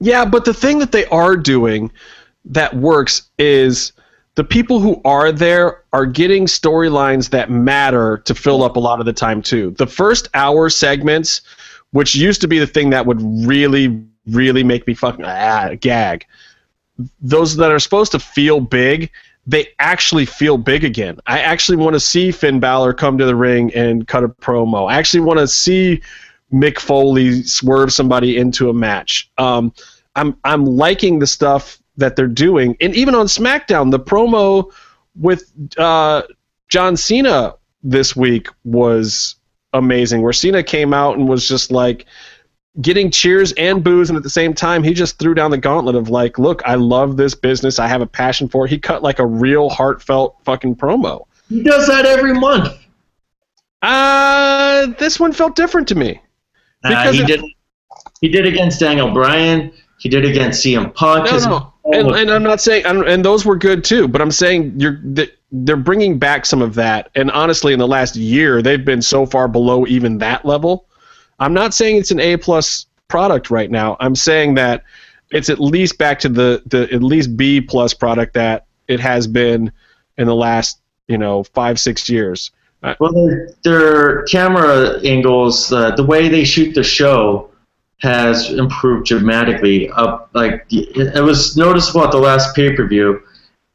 Yeah, but the thing that they are doing that works is the people who are there are getting storylines that matter to fill up a lot of the time too. The first hour segments, which used to be the thing that would really, really make me fucking ah, gag, those that are supposed to feel big, they actually feel big again. I actually want to see Finn Balor come to the ring and cut a promo. I actually want to see Mick Foley swerve somebody into a match. Um, I'm I'm liking the stuff that they're doing, and even on SmackDown, the promo with uh, John Cena this week was amazing. Where Cena came out and was just like getting cheers and boos, and at the same time, he just threw down the gauntlet of like, "Look, I love this business. I have a passion for it." He cut like a real heartfelt fucking promo. He does that every month. Uh, this one felt different to me. Uh, Because he it- did. He did against Daniel Bryan. He did against CM Punk. No, no, and, and I'm not saying, and, and those were good too. But I'm saying you're they're bringing back some of that. And honestly, in the last year, they've been so far below even that level. I'm not saying it's an A plus product right now. I'm saying that it's at least back to the the at least B plus product that it has been in the last you know five six years. Well, their, their camera angles, uh, the way they shoot the show, has improved dramatically. Up like it, was noticeable at the last pay per view.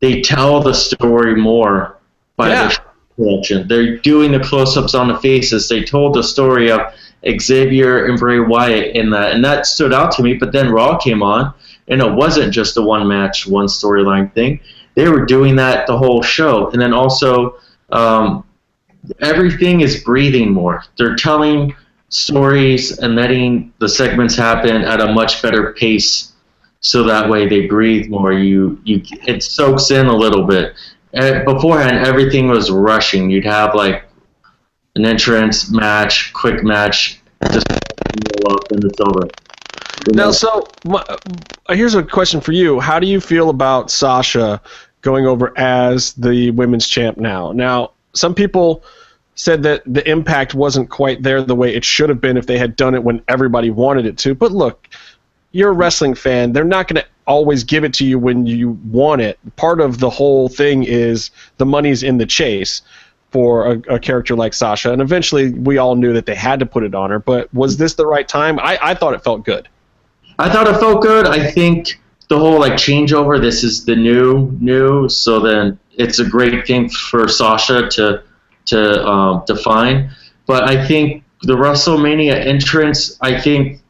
They tell the story more by Yeah. the production. They're doing the close ups on the faces. They told the story of Xavier and Bray Wyatt in that, and that stood out to me. But then Raw came on, and it wasn't just a one match, one storyline thing. They were doing that the whole show, and then also. Um, everything is breathing more. They're telling stories and letting the segments happen at a much better pace, so that way they breathe more. You you it soaks in a little bit, uh, beforehand, everything was rushing. You'd have like an entrance match, quick match, just up and it's over. You Now, so uh, here's a question for you. How do you feel about Sasha going over as the women's champ now? Now, some people said that the impact wasn't quite there the way it should have been if they had done it when everybody wanted it to. But look, you're a wrestling fan. They're not going to always give it to you when you want it. Part of the whole thing is the money's in the chase for a, a character like Sasha. And eventually, we all knew that they had to put it on her. But was this the right time? I, I thought it felt good. I thought it felt good. I think the whole like changeover. This is the new new. So then it's a great thing for Sasha to to um, define. But I think the WrestleMania entrance. I think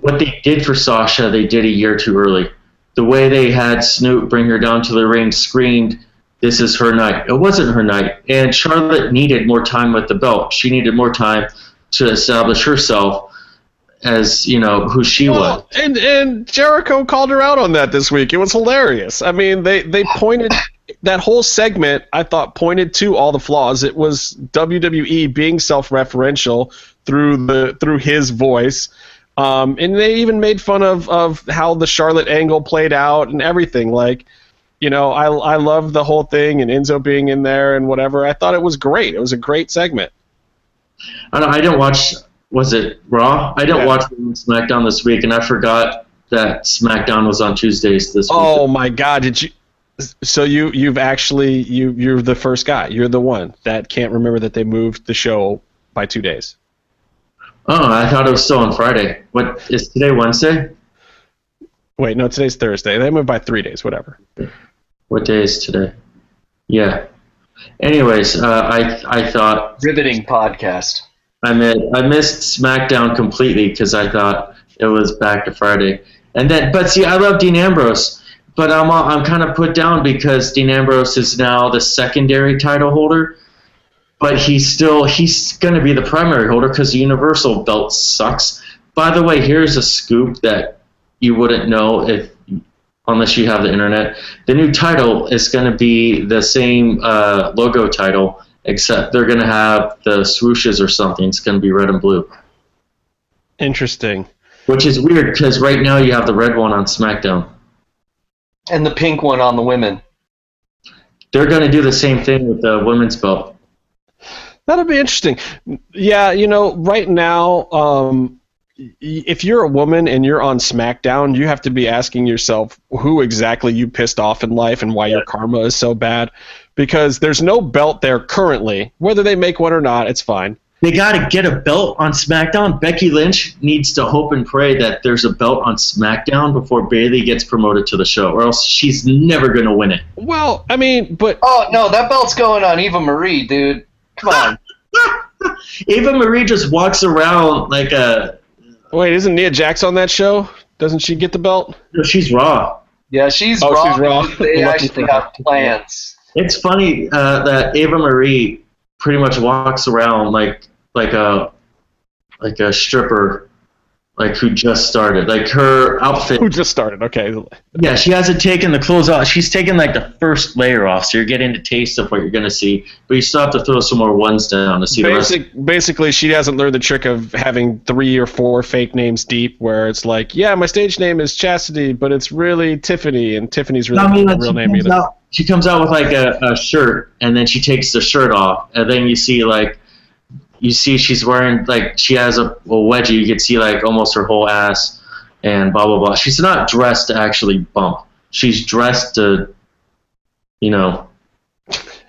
what they did for Sasha, they did a year too early. The way they had Snoop bring her down to the ring screamed, "This is her night." It wasn't her night, and Charlotte needed more time with the belt. She needed more time to establish herself as you know who she was. And and Jericho called her out on that this week. It was hilarious. I mean, they they pointed that whole segment. I thought pointed to all the flaws. It was WWE being self-referential through the through his voice. Um, and they even made fun of, of how the Charlotte angle played out and everything. Like, you know, I I love the whole thing and Enzo being in there and whatever. I thought it was great. It was a great segment. I, don't, I didn't watch. Was it Raw? I didn't Yeah. watch SmackDown this week, and I forgot that SmackDown was on Tuesdays this week. Oh my God! Did you? So you you've actually you you're the first guy. You're the one that can't remember that they moved the show by two days. Oh, I thought it was still on Friday. What is today? Wednesday? Wait, no, today's Thursday. They moved by three days. Whatever. What day is today? Yeah. Anyways, uh, I I thought Riveting podcast. I missed I missed SmackDown completely because I thought it was back to Friday. And then, but see, I love Dean Ambrose, but I'm I'm kind of put down because Dean Ambrose is now the secondary title holder, but he's still he's going to be the primary holder because the Universal belt sucks. By the way, here's a scoop that you wouldn't know if unless you have the internet. The new title is going to be the same uh, logo title, except they're going to have the swooshes or something. It's going to be red and blue, Interesting. which is weird because right now you have the red one on SmackDown. And the pink one on the women. They're going to do the same thing with the women's belt. That'll be interesting. Yeah, you know, right now, um, y- if you're a woman and you're on SmackDown, you have to be asking yourself who exactly you pissed off in life and why your karma is so bad. Because there's no belt there currently. Whether they make one or not, it's fine. They got to get a belt on SmackDown. Becky Lynch needs to hope and pray that there's a belt on SmackDown before Bayley gets promoted to the show, or else she's never going to win it. Well, I mean, but Oh no, that belt's going on Eva Marie, dude. Come on. Eva Marie just walks around like a. wait, isn't Nia Jax on that show? Doesn't she get the belt? No, She's raw. Yeah, she's Oh, raw. she's raw. They actually have plans. It's funny uh, that Eva Marie pretty much walks around like like a like a stripper, like who just started. Like her outfit. Who just started? Okay. Yeah, she hasn't taken the clothes off. She's taken like the first layer off, so you're getting a taste of what you're gonna see. But you still have to throw some more ones down to see the rest. Basically, she hasn't learned the trick of having three or four fake names deep, where it's like, yeah, my stage name is Chastity, but it's really Tiffany, and Tiffany's really I mean, not a real name either. out. She comes out with like a, a shirt, and then she takes the shirt off, and then you see like, you see she's wearing like she has a, a wedgie. You can see like almost her whole ass, and blah blah blah. She's not dressed to actually bump. She's dressed to, you know,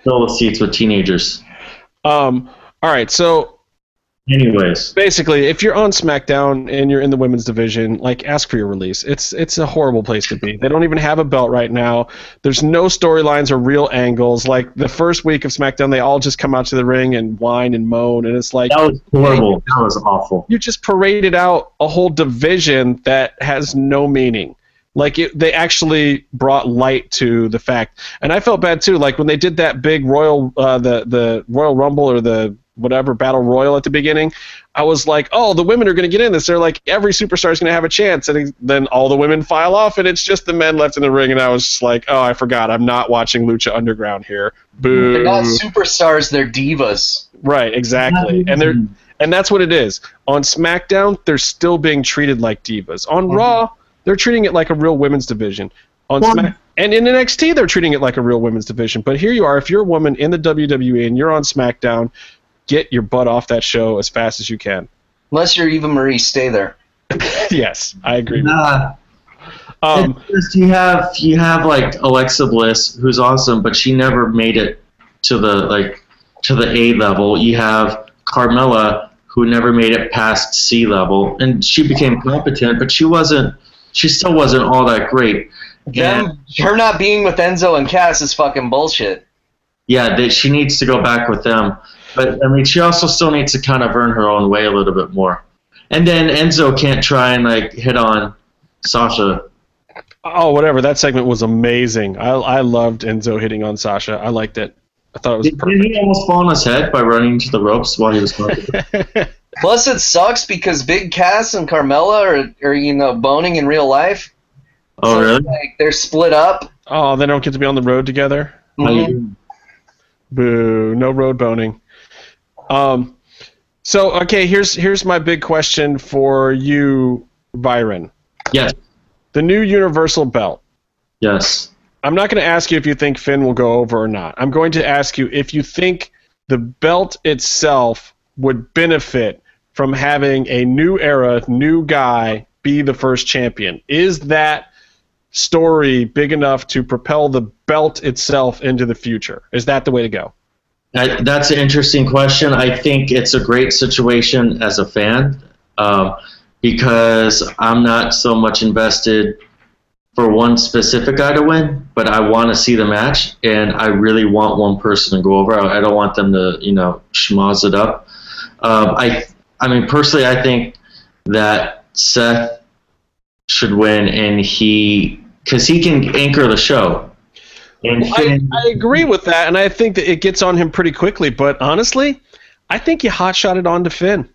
fill the seats with teenagers. Um, all right, so Anyways, basically, if you're on SmackDown and you're in the women's division, like ask for your release. It's it's a horrible place to be. They don't even have a belt right now. There's no storylines or real angles. Like the first week of SmackDown, they all just come out to the ring and whine and moan, and it's like that was horrible. That was awful. you just paraded out a whole division that has no meaning. Like it, they actually brought light to the fact, and I felt bad too. Like when they did that big Royal, uh, the the Royal Rumble or the whatever battle royal at the beginning, I was like, oh, the women are going to get in this. They're like, every superstar is going to have a chance, and then all the women file off, and it's just the men left in the ring. And I was just like, oh, I forgot, I'm not watching Lucha Underground here. Boo. They're not superstars, they're divas. Right, exactly, and they're and that's what it is. On SmackDown, they're still being treated like divas. On Mhm. Raw, they're treating it like a real women's division. On Well- Smack and in NXT, they're treating it like a real women's division. But here you are, if you're a woman in the WWE and you're on SmackDown, get your butt off that show as fast as you can. Unless you're Eva Marie, stay there. yes, I agree. Nah, Um, it's just you have you have like Alexa Bliss, who's awesome, but she never made it to the like to the A level. You have Carmella, who never made it past C level, and she became competent, but she wasn't. She still wasn't all that great. And Them, her not being with Enzo and Cass is fucking bullshit. yeah, that she needs to go back with them. But I mean, she also still needs to kind of earn her own way a little bit more. And then Enzo can't try and like hit on Sasha. oh, whatever. That segment was amazing. I I loved Enzo hitting on Sasha. I liked it. I thought it was Did, perfect. did he almost fall on his head by running to the ropes while he was talking? Plus, it sucks because Big Cass and Carmella are, are you know, boning in real life. oh, So, really? Like, they're split up. oh, they don't get to be on the road together. How you Mhm. Boo! No road boning. Um, so okay, here's here's my big question for you, Byron. Yes. The new Universal Belt. Yes. I'm not going to ask you if you think Finn will go over or not. I'm going to ask you if you think the belt itself would benefit from having a new era, new guy be the first champion. Is that story big enough to propel the belt itself into the future? Is that the way to go? I, that's an interesting question. I think it's a great situation as a fan um, because I'm not so much invested for one specific guy to win, but I want to see the match, and I really want one person to go over. I, I don't want them to, you know, schmoz it up. Um, I, I mean, personally, I think that Seth should win, and he, because he can anchor the show. And I, Finn- I agree with that, and I think that it gets on him pretty quickly. But honestly, I think you hot shot it on to Finn.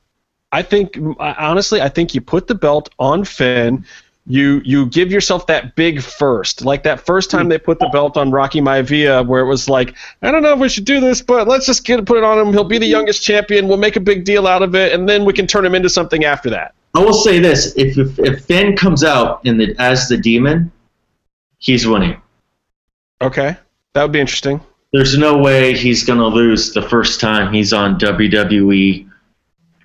I think honestly, I think you put the belt on Finn. You you give yourself that big first, like that first time they put the belt on Rocky Maivia, where it was like, I don't know if we should do this, but let's just get put it on him. He'll be the youngest champion. We'll make a big deal out of it, and then we can turn him into something after that. I will say this: if if, if Finn comes out in the as the demon, he's winning. Okay, that would be interesting. There's no way he's gonna lose the first time he's on WWE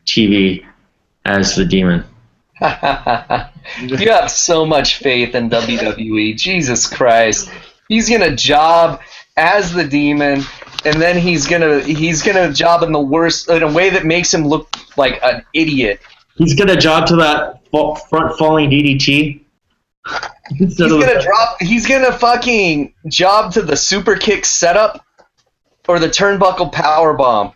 TV as the demon. you have so much faith in WWE. Jesus Christ. He's gonna job as the demon, and then he's gonna he's gonna job in the worst in a way that makes him look like an idiot. He's gonna job to that front falling DDT. Instead He's gonna drop. He's gonna fucking job to the super kick setup or the turnbuckle power bomb.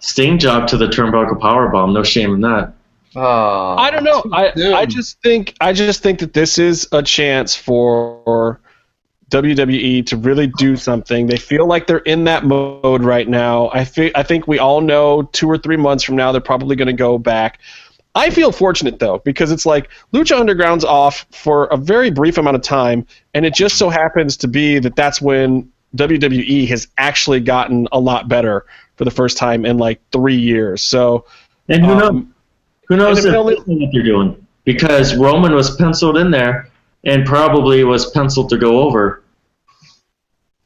Sting job to the turnbuckle power bomb. No shame in that. Oh, I don't know. I, soon. I just think I just think that this is a chance for WWE to really do something. They feel like they're in that mode right now. I fe- I think we all know two or three months from now they're probably going to go back. I feel fortunate though because it's like Lucha Underground's off for a very brief amount of time, and it just so happens to be that that's when WWE has actually gotten a lot better for the first time in like three years. So And who knows? um, Who knows if only, what they're doing? Because Roman was penciled in there and probably was penciled to go over.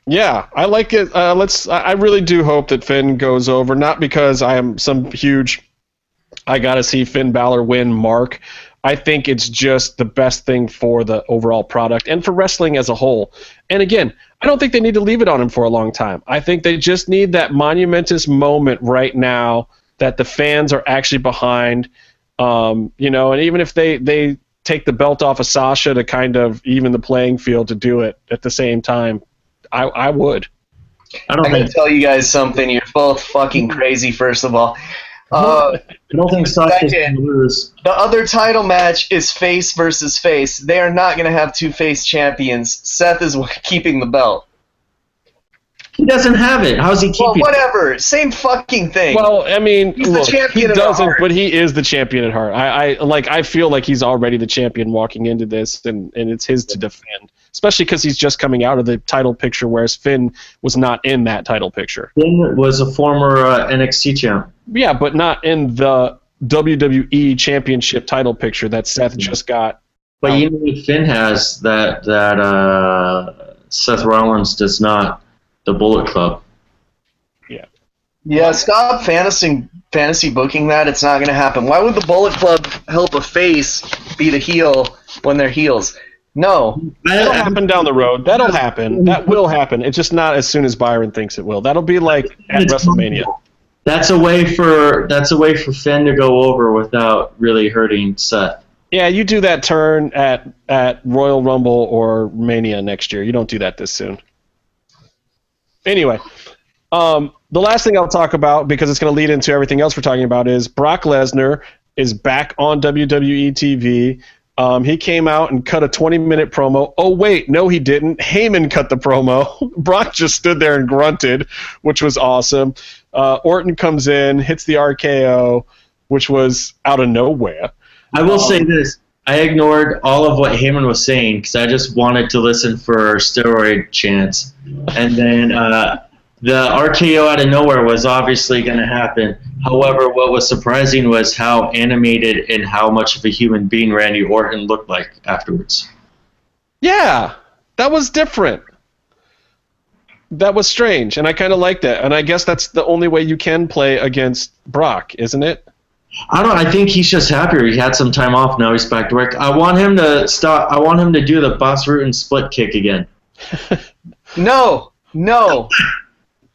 Yeah, I like it. Uh, let's. I I really do hope that Finn goes over, not because I am some huge. I gotta see Finn Balor win. Mark, I think it's just the best thing for the overall product and for wrestling as a whole. And again, I don't think they need to leave it on him for a long time. I think they just need that monumentous moment right now that the fans are actually behind. Um, you know, and even if they they take the belt off of Sasha to kind of even the playing field to do it at the same time, I, I would. I don't I'm gonna tell you guys something. You're both fucking crazy. First of all, uh, I don't think Sasha's Second. gonna lose. the other title match is face versus face. They are not gonna have two face champions. Seth is keeping the belt. He doesn't have it. How's he keeping? Well, keeping? whatever. Same fucking thing. Well, I mean, He's the champion he doesn't, heart. but he is the champion at heart. I, I like. I feel like he's already the champion walking into this, and, and it's his to defend. Especially because he's just coming out of the title picture, whereas Finn was not in that title picture. Finn was a former uh, NXT champ. Yeah, but not in the WWE Championship title picture that Seth just got. But you know Finn has that that uh, Seth Rollins does not. The Bullet Club. Yeah. Yeah, stop fantasy fantasy booking that. It's not going to happen. Why would the Bullet Club help a face beat a heel when they're heels? No. That'll happen down the road. That'll happen. That will happen. It's just not as soon as Byron thinks it will. That'll be like at WrestleMania. That's a way for that's a way for Finn to go over without really hurting Seth. Yeah, you do that turn at at Royal Rumble or Mania next year. You don't do that this soon. Anyway, um, the last thing I'll talk about because it's going to lead into everything else we're talking about is Brock Lesnar is back on WWE TV. Um, he came out and cut a 20 minute promo. Oh, wait, no, he didn't. Heyman cut the promo. Brock just stood there and grunted, which was awesome. Uh, Orton comes in, hits the RKO, which was out of nowhere. I will say this: I ignored all of what Heyman was saying because I just wanted to listen for steroid chants, and then uh, the RKO out of nowhere was obviously going to happen. However, what was surprising was how animated and how much of a human being Randy Orton looked like afterwards. Yeah, that was different. That was strange, and I kind of liked that. And I guess that's the only way you can play against Brock, isn't it? I don't. I think he's just happier. He had some time off. Now he's back to work. I want him to stop. I want him to do the Bas Rutten split kick again. No. No.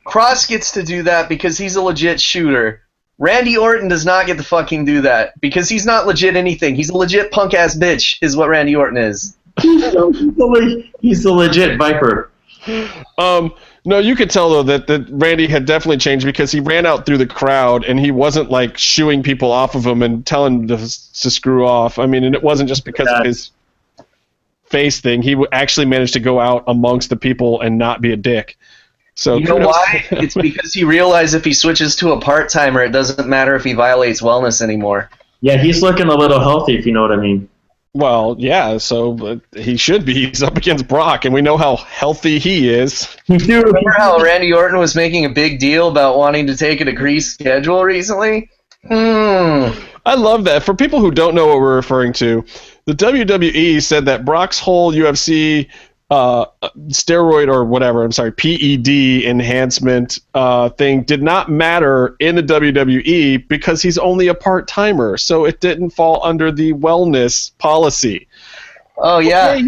Cross gets to do that because he's a legit shooter. Randy Orton does not get to fucking do that because he's not legit anything. He's a legit punk ass bitch, is what Randy Orton is. he's, the, le- he's the legit Viper. Um, no, you could tell though that, that Randy had definitely changed because he ran out through the crowd and he wasn't like shooing people off of him and telling them to, to screw off. I mean, and it wasn't just because of his face thing. He actually managed to go out amongst the people and not be a dick. So You know why? It's because he realized if he switches to a part timer, it doesn't matter if he violates wellness anymore. Yeah, he's looking a little healthy, if you know what I mean. Well, yeah, so but he should be. He's up against Brock, and we know how healthy he is. Remember how Randy Orton was making a big deal about wanting to take a decreased schedule recently? Hmm. I love that. For people who don't know what we're referring to, the WWE said that Brock's whole UFC uh, steroid or whatever, I'm sorry, PED enhancement uh, thing did not matter in the WWE because he's only a part timer, so it didn't fall under the wellness policy. Oh yeah.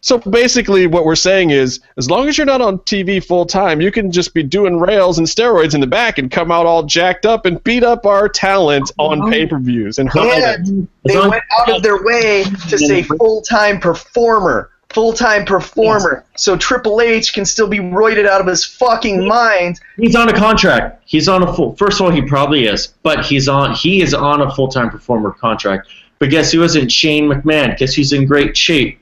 So basically, what we're saying is, as long as you're not on TV full time, you can just be doing rails and steroids in the back and come out all jacked up and beat up our talent on pay per views and hurt them. And they went out of their way to say full time performer. Full time performer. So Triple H can still be roided out of his fucking mind. He's on a contract. He's on a full. First of all, he probably is, but he's on. He is on a full time performer contract. But guess who isn't? Shane McMahon. Guess who's in great shape?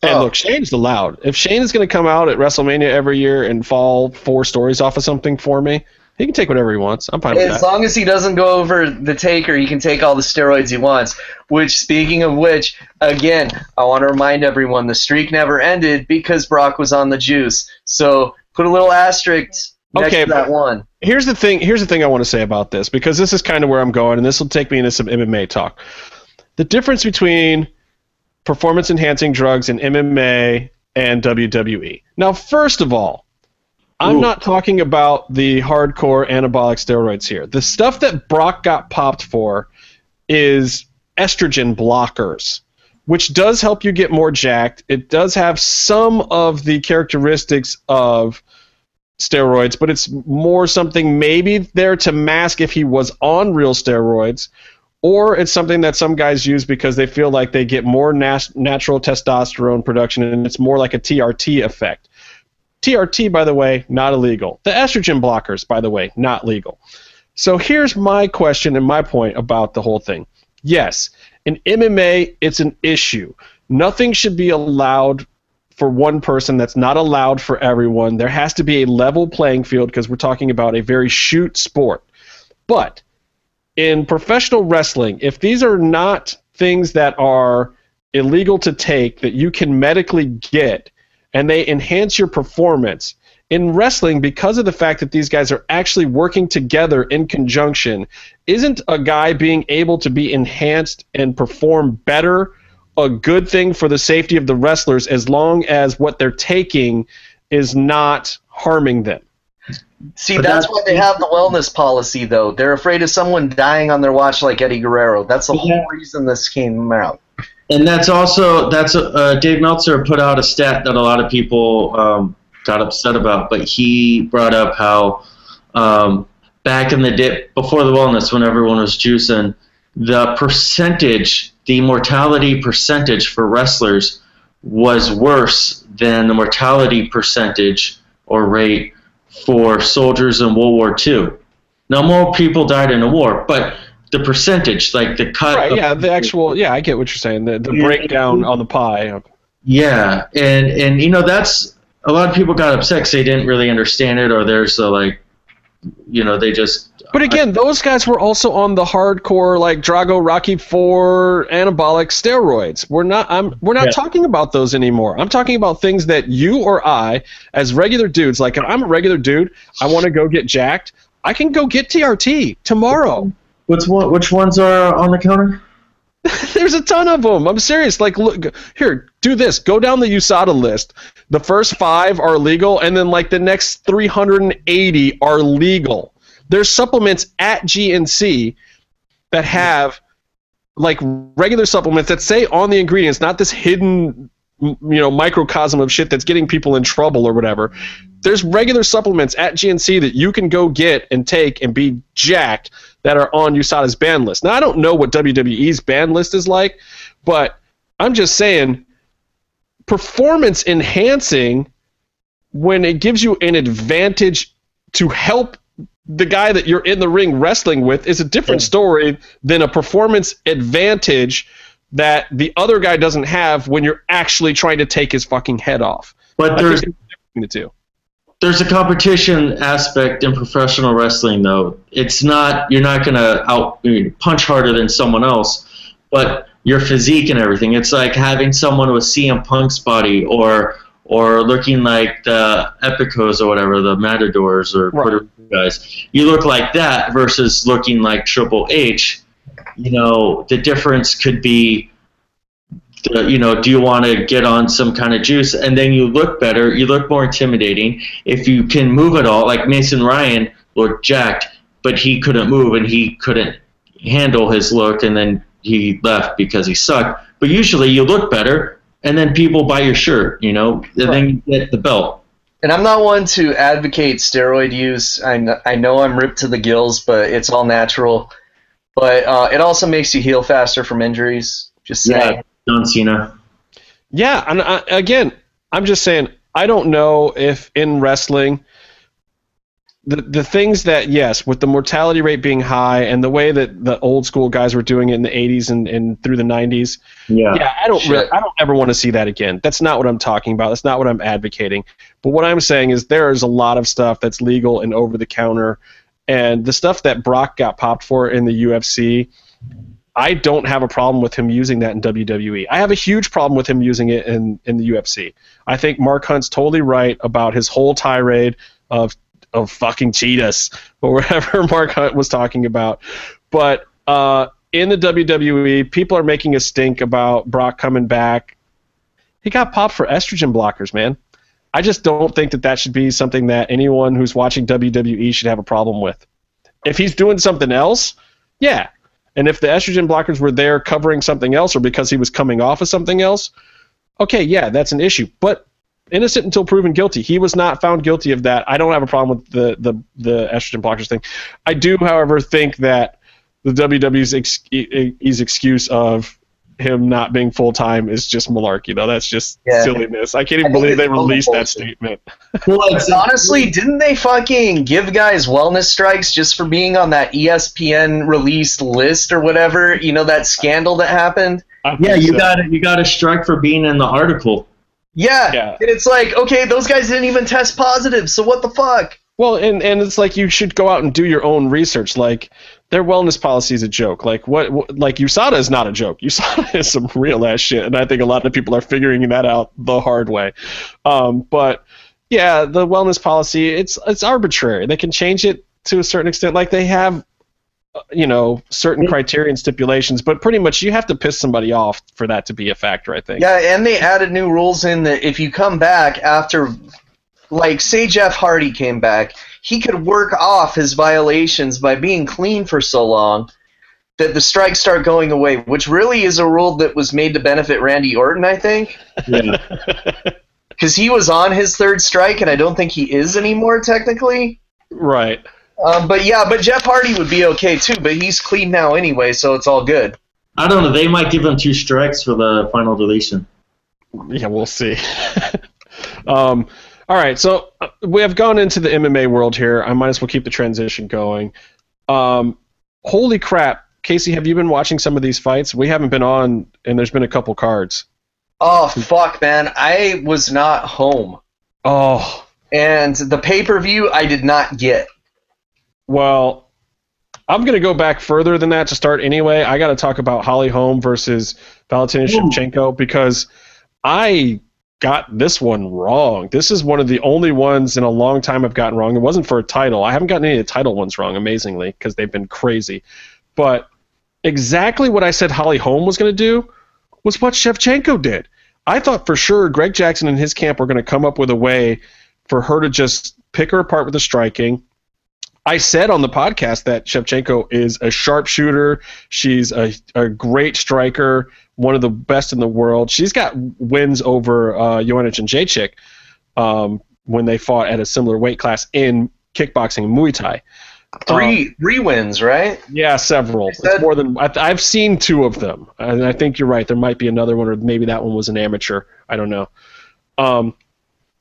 And Oh. look, Shane's allowed. If Shane is going to come out at WrestleMania every year and fall four stories off of something for me, he can take whatever he wants. I'm fine with As long as he doesn't go over the taker, he can take all the steroids he wants. Which, speaking of which, again, I want to remind everyone the streak never ended because Brock was on the juice. So put a little asterisk next Okay, to that one. here's the thing. Here's the thing I want to say about this because this is kind of where I'm going, and this will take me into some MMA talk. The difference between performance enhancing drugs in MMA and WWE. Now, first of all, I'm Ooh. not talking about the hardcore anabolic steroids here. The stuff that Brock got popped for is estrogen blockers, which does help you get more jacked. It does have some of the characteristics of steroids, but it's more something maybe there to mask if he was on real steroids, or it's something that some guys use because they feel like they get more natural testosterone production and it's more like a TRT effect. TRT, by the way, not illegal. The estrogen blockers, by the way, not legal. So here's my question and my point about the whole thing. Yes, in MMA, it's an issue. Nothing should be allowed for one person. That's not allowed for everyone. There has to be a level playing field because we're talking about a very shoot sport. But in professional wrestling, if these are not things that are illegal to take that you can medically get and they enhance your performance, in wrestling, because of the fact that these guys are actually working together in conjunction, isn't a guy being able to be enhanced and perform better a good thing for the safety of the wrestlers as long as what they're taking is not harming them? See, But that's why they have the wellness policy, though. They're afraid of someone dying on their watch like Eddie Guerrero. That's the Yeah. whole reason this came out. And that's also that's uh, Dave Meltzer put out a stat that a lot of people um, got upset about, but he brought up how um, back in the day before the wellness, when everyone was juicing, the percentage, the mortality percentage for wrestlers was worse than the mortality percentage or rate for soldiers in World War II. Now, more people died in the war, but the percentage, like the cut, Right, of- yeah, the actual, yeah, I get what you're saying. The, the breakdown on the pie. Yeah, and and you know that's a lot of people got upset because they didn't really understand it, or there's a like, you know, they just. But again, those guys were also on the hardcore like Drago Rocky Four anabolic steroids. We're not I'm we're not Yeah. talking about those anymore. I'm talking about things that you or I, as regular dudes, like if I'm a regular dude, I want to go get jacked. I can go get TRT tomorrow. What's one? Which ones are on the counter? There's a ton of them. I'm serious. Like, look here, do this. Go down the USADA list. The first five are legal, and then like the next 380 are legal. There's supplements at GNC that have like regular supplements that say on the ingredients, not this hidden, you know, microcosm of shit that's getting people in trouble or whatever. There's regular supplements at GNC that you can go get and take and be jacked that are on USADA's ban list. Now I don't know what WWE's ban list is like, but I'm just saying performance enhancing when it gives you an advantage to help the guy that you're in the ring wrestling with is a different story than a performance advantage that the other guy doesn't have when you're actually trying to take his fucking head off. But I there's the two. There's a competition aspect in professional wrestling, though. It's not you're not gonna out I mean, punch harder than someone else, but your physique and everything. It's like having someone with CM Punk's body or or looking like the Epicos or whatever, the Matadors or Right. Puerto guys. You look like that versus looking like Triple H. You know, the difference could be you know, do you want to get on some kind of juice? And then you look better, you look more intimidating. If you can move at all, like Mason Ryan looked jacked, but he couldn't move and he couldn't handle his look, and then he left because he sucked. But usually you look better, and then people buy your shirt, you know, and then you get the belt. And I'm not one to advocate steroid use. I, kn- I know I'm ripped to the gills, but it's all natural. But uh, it also makes you heal faster from injuries. Just saying. Yeah, John Cena. Yeah, and I, again, I'm just saying I don't know if in wrestling the the things that yes, with the mortality rate being high and the way that the old school guys were doing it in the 80s and, and through the 90s, Yeah. yeah, I don't Shit. re- I don't ever want to see that again. That's not what I'm talking about. That's not what I'm advocating. But what I'm saying is there is a lot of stuff that's legal and over the counter, and the stuff that Brock got popped for in the UFC. I don't have a problem with him using that in WWE. I have a huge problem with him using it in, in the UFC. I think Mark Hunt's totally right about his whole tirade of of fucking cheetahs or whatever Mark Hunt was talking about. But uh, in the WWE, people are making a stink about Brock coming back. He got popped for estrogen blockers, man. I just don't think that that should be something that anyone who's watching WWE should have a problem with. If he's doing something else, yeah. And if the estrogen blockers were there covering something else or because he was coming off of something else, okay, yeah, that's an issue. But innocent until proven guilty. He was not found guilty of that. I don't have a problem with the the, the estrogen blockers thing. I do, however, think that the WWE's ex- excuse of him not being full time is just malarkey. Though that's just Yeah. silliness. I can't even I believe they it's total released that statement. Well, it's, Honestly, didn't they fucking give guys wellness strikes just for being on that ESPN released list or whatever? You know that scandal that happened. Yeah, you so. got you got a strike for being in the article. Yeah. Yeah. And it's like, okay, those guys didn't even test positive, so what the fuck? Well, and and it's like you should go out and do your own research. Like their wellness policy is a joke. Like what, what like USADA is not a joke. USADA is some real ass shit, and I think a lot of people are figuring that out the hard way. Um, but yeah, the wellness policy it's it's arbitrary. They can change it to a certain extent. Like they have, uh, you know, certain criteria and stipulations, but pretty much you have to piss somebody off for that to be a factor. I think. Yeah, and they added new rules in that if you come back after, like, say Jeff Hardy came back, he could work off his violations by being clean for so long that the strikes start going away, which really is a rule that was made to benefit Randy Orton, I think. Yeah. Because he was on his third strike, and I don't think he is anymore, technically. Right. Um, but yeah, but Jeff Hardy would be okay too, but he's clean now anyway, so it's all good. I don't know. They might give him two strikes for the final deletion. Yeah, we'll see. um, all right, so uh, we have gone into the MMA world here. I might as well keep the transition going. Um, holy crap, Casey, have you been watching some of these fights? We haven't been on, and there's been a couple cards. Oh fuck, man! I was not home, Oh, and the pay per view I did not get. well, I'm going to go back further than that to start anyway. I got to talk about Holly Holm versus Valentina Ooh. Shevchenko because I got this one wrong. This is one of the only ones in a long time I've gotten wrong. It wasn't for a title. I haven't gotten any of the title ones wrong, amazingly, because they've been crazy. But exactly what I said Holly Holm was going to do was what Shevchenko did. I thought for sure Greg Jackson and his camp were going to come up with a way for her to just pick her apart with the striking. I said on the podcast that Shevchenko is a sharpshooter. She's a, a great striker, one of the best in the world. She's got wins over uh, Joanna Jędrzejczyk um, when they fought at a similar weight class in kickboxing and Muay Thai. Three three wins, right? Yeah, several. That- It's more than I, I've seen two of them, and I think you're right. There might be another one, or maybe that one was an amateur. I don't know. Um,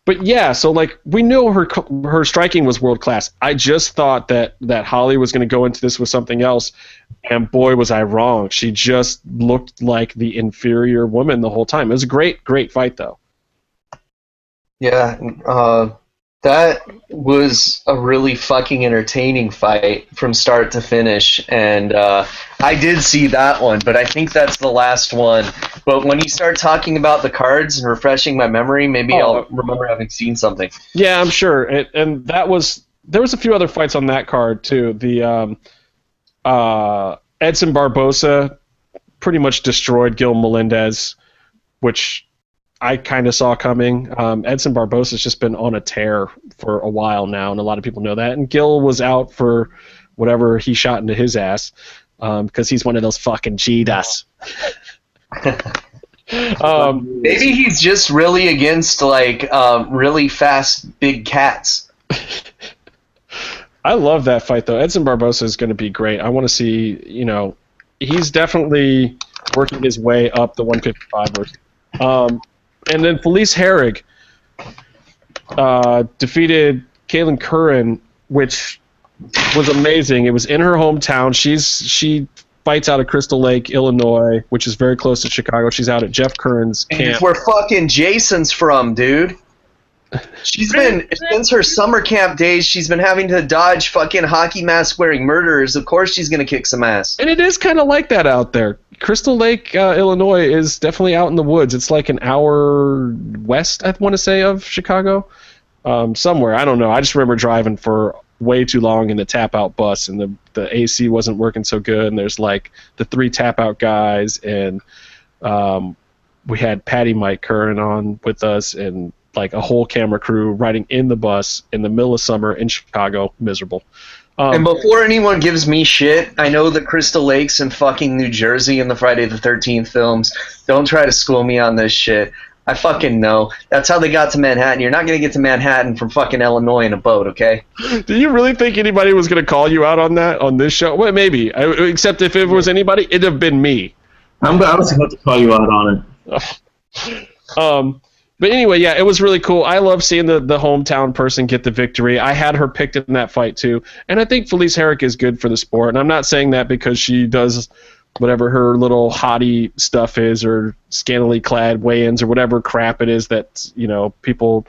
but yeah, so like we knew her her striking was world class. I just thought that that Holly was going to go into this with something else, and boy was I wrong. She just looked like the inferior woman the whole time. It was a great, great fight though. Yeah, uh, that was a really fucking entertaining fight from start to finish, and uh, I did see that one, but I think that's the last one. But when you start talking about the cards and refreshing my memory, maybe Oh. I'll remember having seen something. Yeah, I'm sure. And, and that was there was a few other fights on that card too. The um, uh, Edson Barbosa pretty much destroyed Gil Melendez, which I kind of saw coming. Um, Edson Barbosa's just been on a tear for a while now, and a lot of people know that. And Gil was out for whatever he shot into his ass because he's one of those fucking cheetahs. um, Maybe he's just really against like um, really fast big cats. I love that fight though. Edson Barbosa is going to be great. I want to see, you know, he's definitely working his way up the 155ers. Um, and then Felice Herrig uh, defeated Kailin Curran, which was amazing. It was in her hometown. She's she fights out of Crystal Lake, Illinois, which is very close to Chicago. She's out at Jeff Curran's And camp. it's where fucking Jason's from, dude. She's been since her summer camp days. She's been having to dodge fucking hockey mask wearing murderers. Of course, she's gonna kick some ass. And it is kind of like that out there. Crystal Lake, uh, Illinois, is definitely out in the woods. It's like an hour west, I want to say, of Chicago, um, somewhere. I don't know. I just remember driving for way too long in the tap out bus, and the the AC wasn't working so good. And there's like the three tap out guys, and um, we had Patty Mike Curran on with us, and like a whole camera crew riding in the bus in the middle of summer in Chicago, miserable. Um, And before anyone gives me shit, I know that Crystal Lake's in fucking New Jersey in the Friday the 13th films. Don't try to school me on this shit. I fucking know. That's how they got to Manhattan. You're not going to get to Manhattan from fucking Illinois in a boat, okay? Do you really think anybody was going to call you out on that on this show? Well, maybe. I, except if it was anybody, it'd have been me. I'm, I was about to call you out on it. Um, but anyway, yeah, it was really cool. I love seeing the, the hometown person get the victory. I had her picked in that fight too, and I think Felice Herrig is good for the sport. And I'm not saying that because she does whatever her little hottie stuff is, or scantily clad weigh-ins, or whatever crap it is that you know people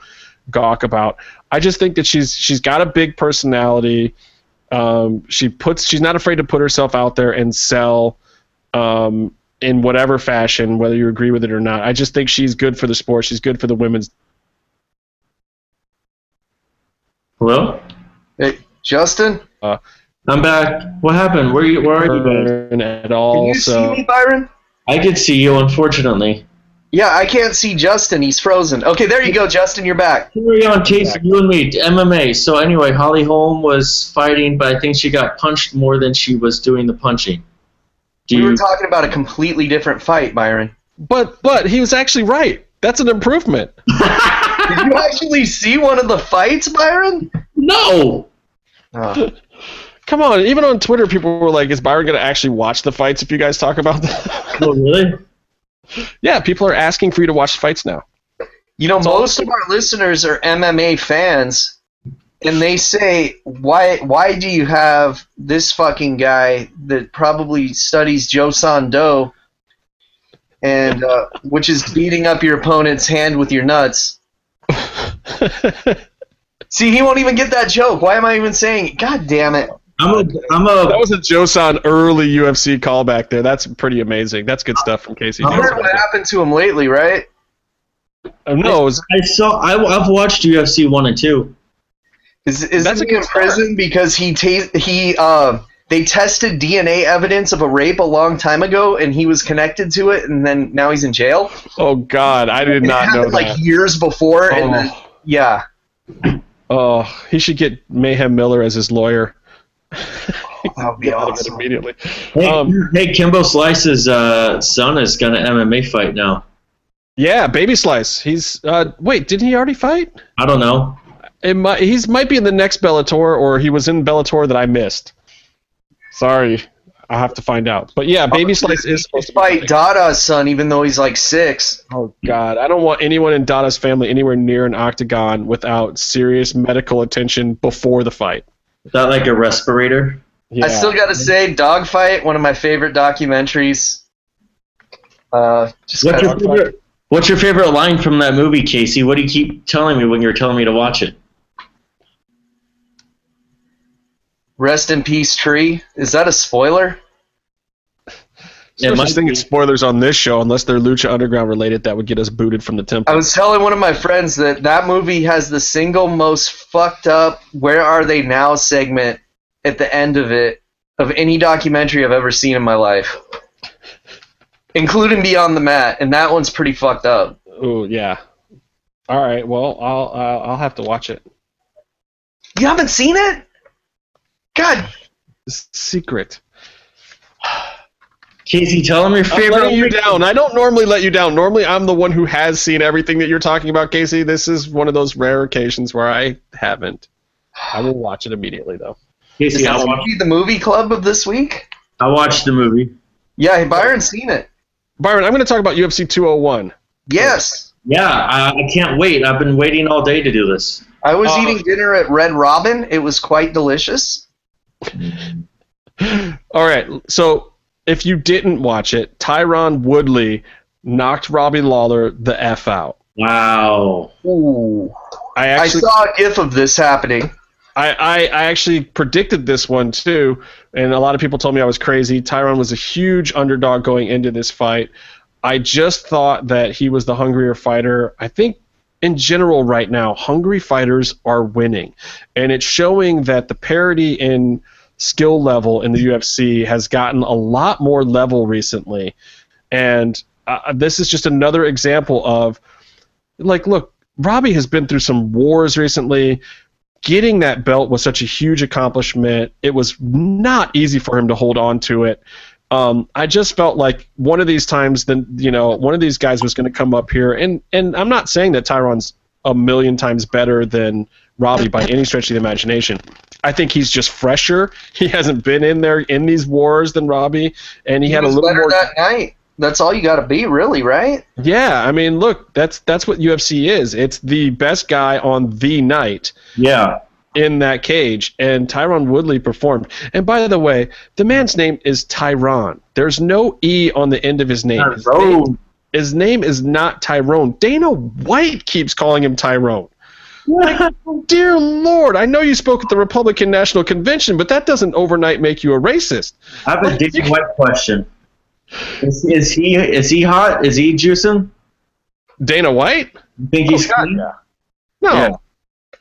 gawk about. I just think that she's she's got a big personality. Um, she puts she's not afraid to put herself out there and sell um, in whatever fashion, whether you agree with it or not. I just think she's good for the sport. She's good for the women's. Hello? Hey, Justin, uh, I'm back. What happened? Where are you? Where are you guys? at all. can you so see me, Byron? I can see you, unfortunately. Yeah, I can't see Justin. He's frozen. Okay, there you go, Justin. You're back. Carry on, Casey. You and me, MMA. So anyway, Holly Holm was fighting, but I think she got punched more than she was doing the punching. Do We you? were talking about a completely different fight, Byron. but but he was actually right. That's an improvement. Did you actually see one of the fights, Byron? no. Oh. Come on, even on Twitter, people were like, "Is Byron going to actually watch the fights if you guys talk about that?" Oh, really? yeah, people are asking for you to watch the fights now. You know, most of our listeners are MMA fans, and they say, "Why? Why do you have this fucking guy that probably studies Joe Son Do, and uh, which is beating up your opponent's hand with your nuts?" See, he won't even get that joke. Why am I even saying? it? God damn it! I'm a. I'm That was a Joe Son early UFC callback there. That's pretty amazing. That's good stuff from Casey. You heard what happened to him lately, right? Uh, no, it was, I saw. I, I've watched UFC one and two. Is is That's a he good in start. prison because he ta- he uh they tested DNA evidence of a rape a long time ago and he was connected to it and then now he's in jail. oh God, I did It not know that. like years before and then, oh, yeah. oh, he should get Mayhem Miller as his lawyer. That would be out of it awesome. immediately. Hey, Um, hey Kimbo Slice's uh, son is gonna MMA fight now. Yeah, Baby Slice. He's uh, wait, didn't he already fight? I don't know. It might, he's might be in the next Bellator, or he was in Bellator that I missed. Sorry, I have to find out. But yeah, Baby Slice is supposed to Fight. Dada's son even though he's like six. Oh God, I don't want anyone in Dada's family anywhere near an octagon without serious medical attention before the fight. Is that like a respirator? Yeah. I still gotta say, Dawg Fight, one of my favorite documentaries. Uh, just What's your favorite? What's your favorite line from that movie, Casey? What do you keep telling me when you're telling me to watch it? Rest in peace, tree. Is that a spoiler? There's It no might such thing be. spoilers on this show unless they're Lucha Underground related. That would get us booted from the temple. I was telling one of my friends that that movie has the single most fucked up "Where Are They Now" segment at the end of it of any documentary I've ever seen in my life, including Beyond the Mat, and that one's pretty fucked up. Oh yeah. All right. Well, I'll uh, I'll have to watch it. You haven't seen it? God, secret. Casey, tell him your favorite. I'm favorite. letting you down. I don't normally let you down. Normally, I'm the one who has seen everything that you're talking about, Casey. This is one of those rare occasions where I haven't. I will watch it immediately, though. Casey, I this watched, the movie club of this week? I watched the movie. Yeah, Byron's seen it. Byron, I'm going to talk about UFC 201. Yes, Yeah, I, I can't wait. I've been waiting all day to do this. I was Uh, eating dinner at Red Robin. It was quite delicious. Mm-hmm. All right. So, if you didn't watch it, Tyron Woodley knocked Robbie Lawler the f out. Wow. Ooh. I I saw a gif of this happening. I, I, I actually predicted this one too, and a lot of people told me I was crazy. Tyron was a huge underdog going into this fight. I just thought that he was the hungrier fighter. I think in general right now, hungry fighters are winning, and it's showing that the parity in skill level in the UFC has gotten a lot more level recently, and uh, this is just another example of like, look, Robbie has been through some wars recently getting that belt was such a huge accomplishment. It was not easy for him to hold on to it. Um, I just felt like one of these times, then you know, one of these guys was going to come up here, and and I'm not saying that Tyron's a million times better than Robbie by any stretch of the imagination. I think he's just fresher. He hasn't been in there in these wars than Robbie, and he, He had a little better more. that night. That's all you got to be, really, right? yeah, I mean, look, that's that's what UFC is. It's the best guy on the night. Yeah. In that cage, and Tyron Woodley performed. And by the way, the man's name is Tyron. There's no E on the end of his name. His name, his name is not Tyrone. Dana White keeps calling him Tyrone. Like, dear Lord, I know you spoke at the Republican National Convention, but that doesn't overnight make you a racist. I have a Dana White question. Is, is he is he hot? Is he juicing? Dana White? You think he's Oh, God, clean? No, Yeah.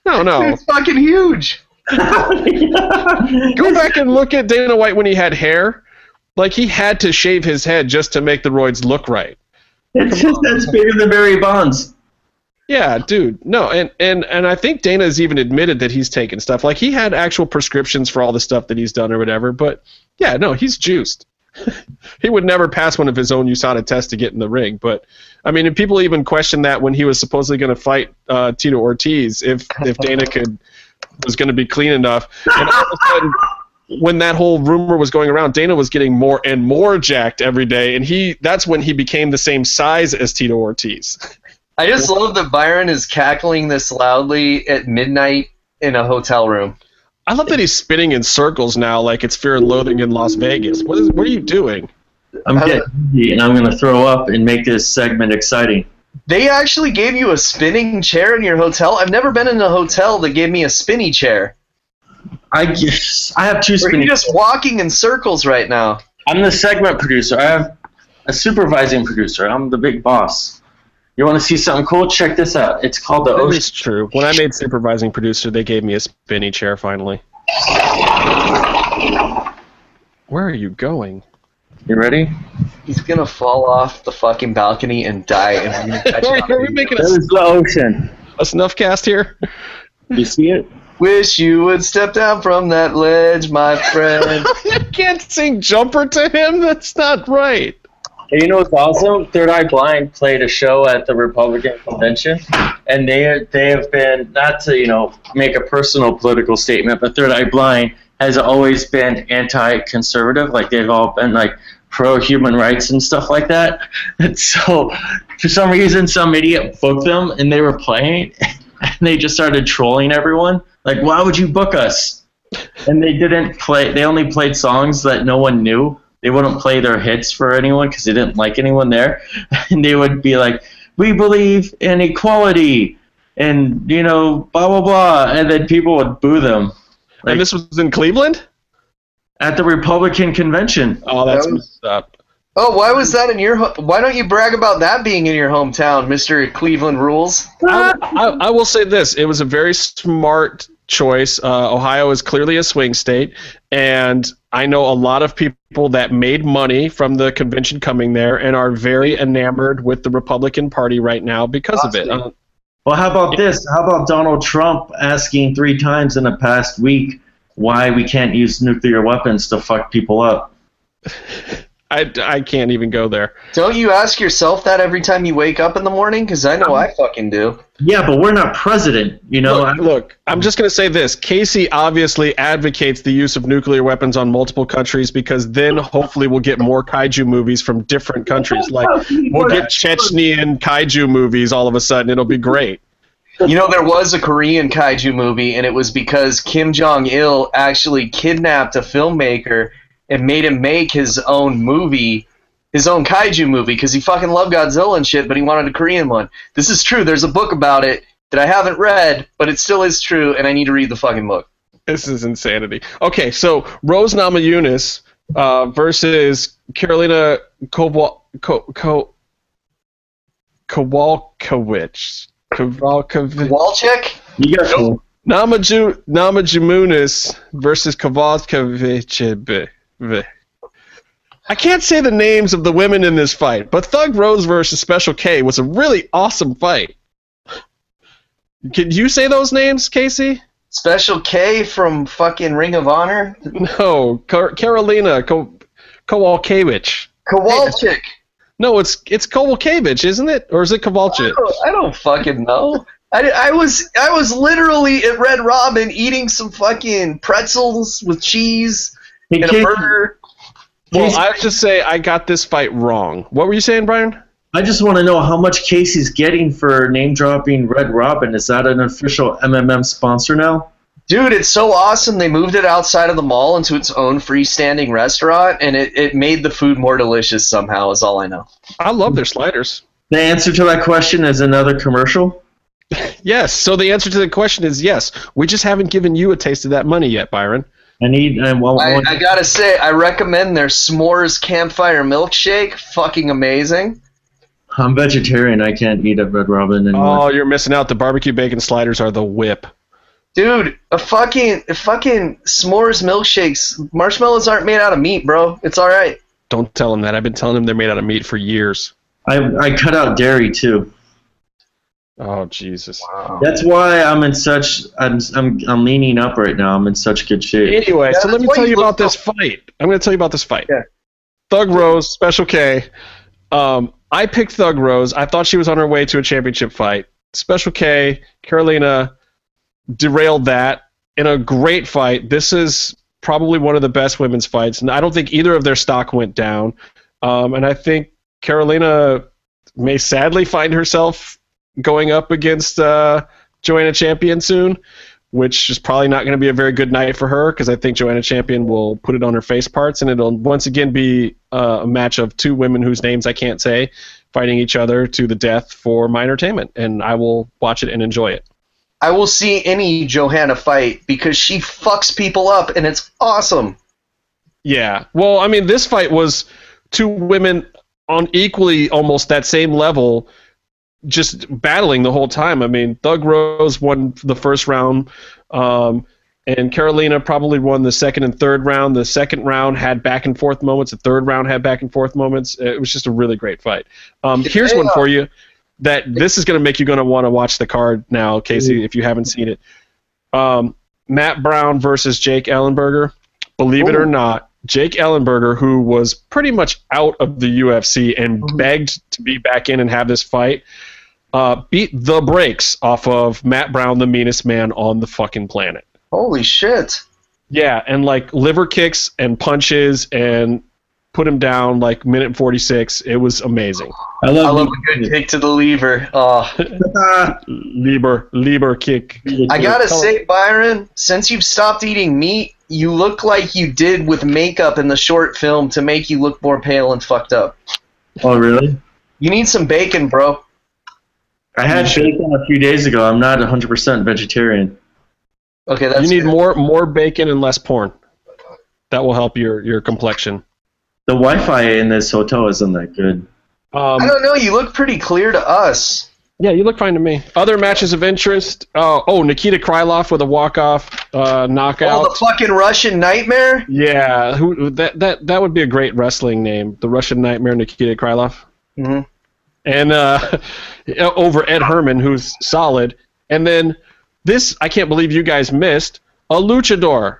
Oh, no, no. It's fucking huge. Go back and look at Dana White when he had hair. Like he had to shave his head just to make the roids look right. It's just that's bigger than Barry Bonds. Yeah, dude. No, and and and I think Dana's even admitted that he's taken stuff. Like he had actual prescriptions for all the stuff that he's done or whatever. But yeah, no, he's juiced. he would never pass one of his own USADA tests to get in the ring. But I mean, and people even questioned that when he was supposedly going to fight uh, Tito Ortiz, if if Dana could was going to be clean enough. And all of a sudden, when that whole rumor was going around, Dana was getting more and more jacked every day, and he that's when he became the same size as Tito Ortiz. I just love that Byron is cackling this loudly at midnight in a hotel room. I love that he's spinning in circles now, like it's Fear and Loathing in Las Vegas. What is? What are you doing? I'm getting dizzy and I'm gonna throw up and make this segment exciting. They actually gave you a spinning chair in your hotel. I've never been in a hotel that gave me a spinny chair. I guess I have two Or are spinning. you just walking in circles right now? I'm the segment producer. I have a supervising producer. I'm the big boss. You want to see something cool? Check this out. It's called the That Ocean. is true. When I made supervising producer, they gave me a spinny chair finally. Where are you going? You ready? He's gonna fall off the fucking balcony and die. And we're gonna catch Are we, him. are we making a, There's the ocean. a snuff cast here? You see it? Wish you would step down from that ledge, my friend. you can't sing jumper to him. That's not right. You know what's awesome? Third Eye Blind played a show at the Republican convention, and they they have been not to you know make a personal political statement, but Third Eye Blind has always been anti-conservative. Like they've all been like pro human rights and stuff like that. And so for some reason, some idiot booked them, and they were playing, and they just started trolling everyone. Like, why would you book us? And they didn't play. They only played songs that no one knew they wouldn't play their hits for anyone because they didn't like anyone there and they would be like we believe in equality and you know blah blah blah and then people would boo them Like- and this was in Cleveland? at the republican convention Oh, that's That was- messed up. Oh, why was that in your? Ho- why don't you brag about that being in your hometown, Mister Cleveland Rules? I, I, I will say this: it was a very smart choice. Uh, Ohio is clearly a swing state, and I know a lot of people that made money from the convention coming there and are very enamored with the Republican Party right now because of it. Uh, well how about this? How about donald trump asking three times in the past week why we can't use nuclear weapons to fuck people up I, I can't even go there. Don't you ask yourself that every time you wake up in the morning? Because I know I fucking do. yeah but we're not president you know Look, look, I'm just going to say this. Casey obviously advocates the use of nuclear weapons on multiple countries because then hopefully we'll get more kaiju movies from different countries. Like we'll get Chechnyan kaiju movies all of a sudden. It'll be great. You know, there was a Korean kaiju movie, and it was because Kim Jong Il actually kidnapped a filmmaker and made him make his own movie, his own kaiju movie, because he fucking loved Godzilla and shit, but he wanted a Korean one. This is true. There's a book about it that I haven't read, but it still is true, and I need to read the fucking book. This is insanity. Okay, so Rose Namajunas uh, versus Carolina Kowal Ko, Ko, Kowalkiewicz. Kowalkiewicz. Walchek? you got cool. Namaju Namajunas versus Kowalkiewicz. I can't say the names of the women in this fight, but Thug Rose versus Special K was a really awesome fight. Can you say those names, Casey? Special K from fucking Ring of Honor? No, Car- Carolina Ko- Kowalkiewicz. Kowalczyk. No, it's it's Kowalkiewicz, isn't it? Or is it I don't, I don't fucking know. I, I was I was literally at Red Robin eating some fucking pretzels with cheese Hey, and a Casey, burger. Well, I have to say I got this fight wrong. What were you saying, Brian? I just want to know how much Casey's getting for name dropping Red Robin. Is that an official MMM sponsor now? Dude, it's so awesome. They moved it outside of the mall into its own freestanding restaurant, and it, it made the food more delicious somehow, is all I know. I love their sliders. The answer to that question is another commercial. Yes. So the answer to the question is yes. We just haven't given you a taste of that money yet, Byron. I need. I, well, I, well, I gotta say, I recommend their s'mores campfire milkshake. Fucking amazing. I'm vegetarian. I can't eat at Red Robin anymore. Oh, you're missing out. The barbecue bacon sliders are the whip. Dude, a fucking a fucking s'mores milkshakes. Marshmallows aren't made out of meat, bro. It's all right. Don't tell them that. I've been telling them they're made out of meat for years. I I cut out dairy too. Oh Jesus. That's why I'm in such. I'm I'm I'm leaning up right now. I'm in such good shape. Anyway, Yeah, so let me tell you you look about this fight. I'm going to tell you about this fight. Yeah. Thug Rose, Special K. Um, I picked Thug Rose. I thought she was on her way to a championship fight. Special K, Carolina derailed that in a great fight. This is probably one of the best women's fights, and I don't think either of their stock went down. Um, and I think Carolina may sadly find herself going up against uh, Joanna Champion soon, which is probably not going to be a very good night for her because I think Joanna Champion will put it on her face parts, and it'll once again be uh, a match of two women whose names I can't say fighting each other to the death for my entertainment, and I will watch it and enjoy it. I will see any Johanna fight because she fucks people up and it's awesome. Yeah. Well, I mean, this fight was two women on equally almost that same level, just battling the whole time. I mean, Thug Rose won the first round, um, and Karolina probably won the second and third round. The second round had back and forth moments. The third round had back and forth moments. It was just a really great fight. Um, here's one for you that this is going to make you going to want to watch the card now, Casey, if you haven't seen it. Um, Matt Brown versus Jake Ellenberger. Believe it or not, Jake Ellenberger, who was pretty much out of the UFC and begged to be back in and have this fight, uh, beat the brakes off of Matt Brown, the meanest man on the fucking planet. Holy shit. Yeah, and like liver kicks and punches and put him down like minute 46. It was amazing. I love. I love a good kick to the lever. Oh. lever, lever kick. I gotta Tell- say, Byron, since you've stopped eating meat, you look like you did with makeup in the short film to make you look more pale and fucked up. Oh really? You need some bacon, bro. I had bacon a few days ago. I'm not 100% vegetarian. Okay, that's you need good. more more bacon and less porn. That will help your your complexion. The Wi-Fi in this hotel isn't that good. Um, I don't know. You look pretty clear to us. Yeah, you look fine to me. Other matches of interest. Uh, oh, Nikita Krylov with a walk off uh, knockout. Oh, the fucking Russian nightmare. Yeah, who that that that would be a great wrestling name, the Russian Nightmare Nikita Krylov, Mm-hmm. and uh, over Ed Herman, who's solid, and then this I can't believe you guys missed a luchador,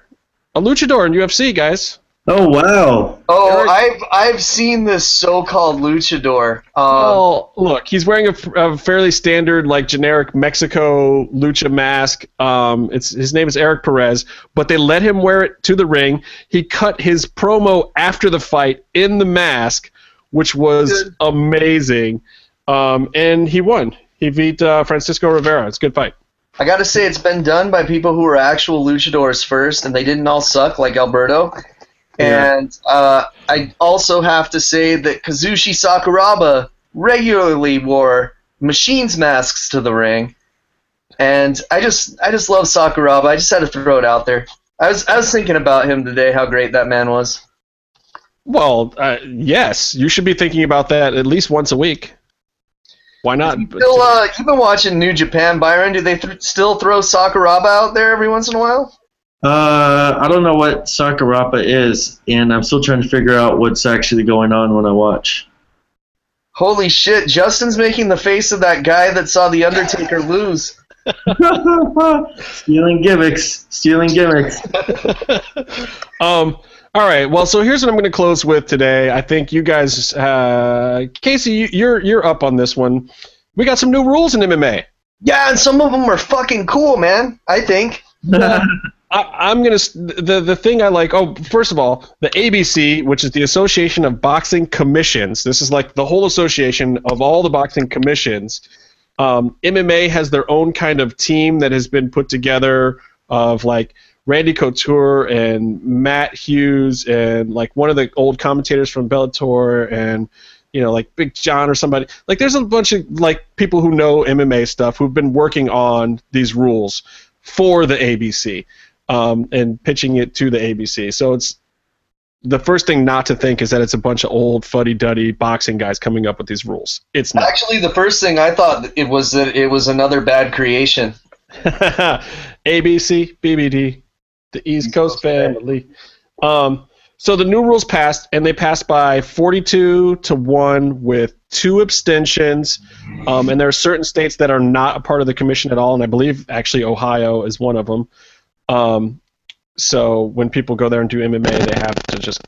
a luchador in UFC, guys. Oh wow! Oh, I've I've seen this so-called luchador. Um, Oh, look, he's wearing a fairly standard, like generic Mexico lucha mask. Um, it's his name is Erik Perez, but they let him wear it to the ring. He cut his promo after the fight in the mask, which was Good. amazing, um, and he won. He beat uh, Francisco Rivera. It's a good fight. I gotta say, it's been done by people who were actual luchadors first, and they didn't all suck like Alberto. Yeah. And uh, I also have to say that Kazushi Sakuraba regularly wore machines masks to the ring, and I just I just love Sakuraba. I just had to throw it out there. I was I was thinking about him today, how great that man was. Well, uh, yes, you should be thinking about that at least once a week. Why not? Still, uh, you've been watching New Japan, Byron. Do they th- still throw Sakuraba out there every once in a while? Uh, I don't know what Sakuraba is, and I'm still trying to figure out what's actually going on when I watch. Holy shit, Justin's making the face of that guy that saw The Undertaker lose. stealing gimmicks, stealing gimmicks. um, all right. Well, so here's what I'm going to close with today. I think you guys, uh, Casey, you- you're you're up on this one. We got some new rules in MMA. Yeah, and some of them are fucking cool, man. I think. I, I'm gonna the the thing I like. Oh, first of all, the ABC, which is the Association of Boxing Commissions. This is like the whole association of all the boxing commissions. Um, MMA has their own kind of team that has been put together of like Randy Couture and Matt Hughes and like one of the old commentators from Bellator and you know like Big John or somebody. Like there's a bunch of like people who know MMA stuff who've been working on these rules for the ABC um, and pitching it to the ABC. So it's the first thing not to think is that it's a bunch of old fuddy-duddy boxing guys coming up with these rules. It's not. Actually, the first thing I thought it was that it was another bad creation. ABC, BBD, the East, Coast, family. Um, so the new rules passed, and they passed by 42 to one with two abstentions. Um, and there are certain states that are not a part of the commission at all, and I believe actually Ohio is one of them. Um, so when people go there and do MMA, they have to just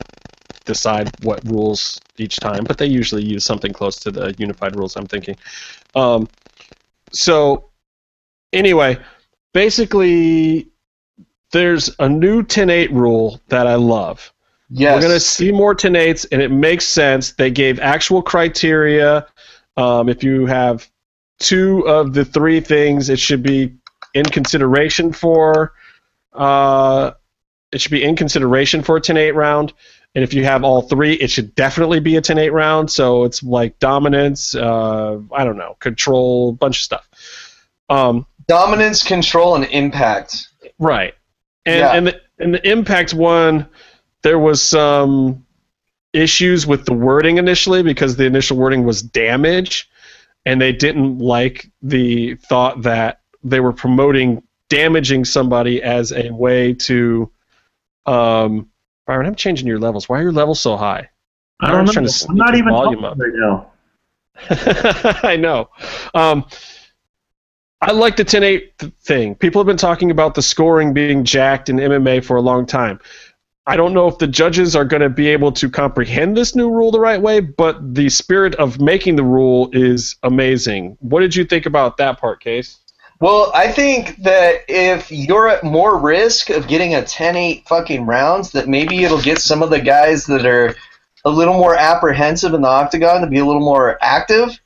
decide what rules each time, but they usually use something close to the unified rules. I'm thinking. Um, so anyway, basically, there's a new 10-8 rule that I love. Yes. We're going to see more 10-8s, and it makes sense. They gave actual criteria. Um, if you have two of the three things, it should be in consideration for. Uh, it should be in consideration for a 10-8 round. And if you have all three, it should definitely be a 10-8 round. So it's like dominance, uh, I don't know, control, bunch of stuff. Um, Dominance, control, and impact. Right. And Yeah. and the and the impact one, there was some issues with the wording initially because the initial wording was damage, and they didn't like the thought that they were promoting damaging somebody as a way to. Um, Byron, I'm changing your levels. Why are your levels so high? I don't know. I'm not even volume up. right now. I know. Um, I like the 10-8 thing. People have been talking about the scoring being jacked in MMA for a long time. I don't know if the judges are going to be able to comprehend this new rule the right way, but the spirit of making the rule is amazing. What did you think about that part, Case? Well, I think that if you're at more risk of getting a 10-8 fucking rounds, that maybe it'll get some of the guys that are a little more apprehensive in the octagon to be a little more active.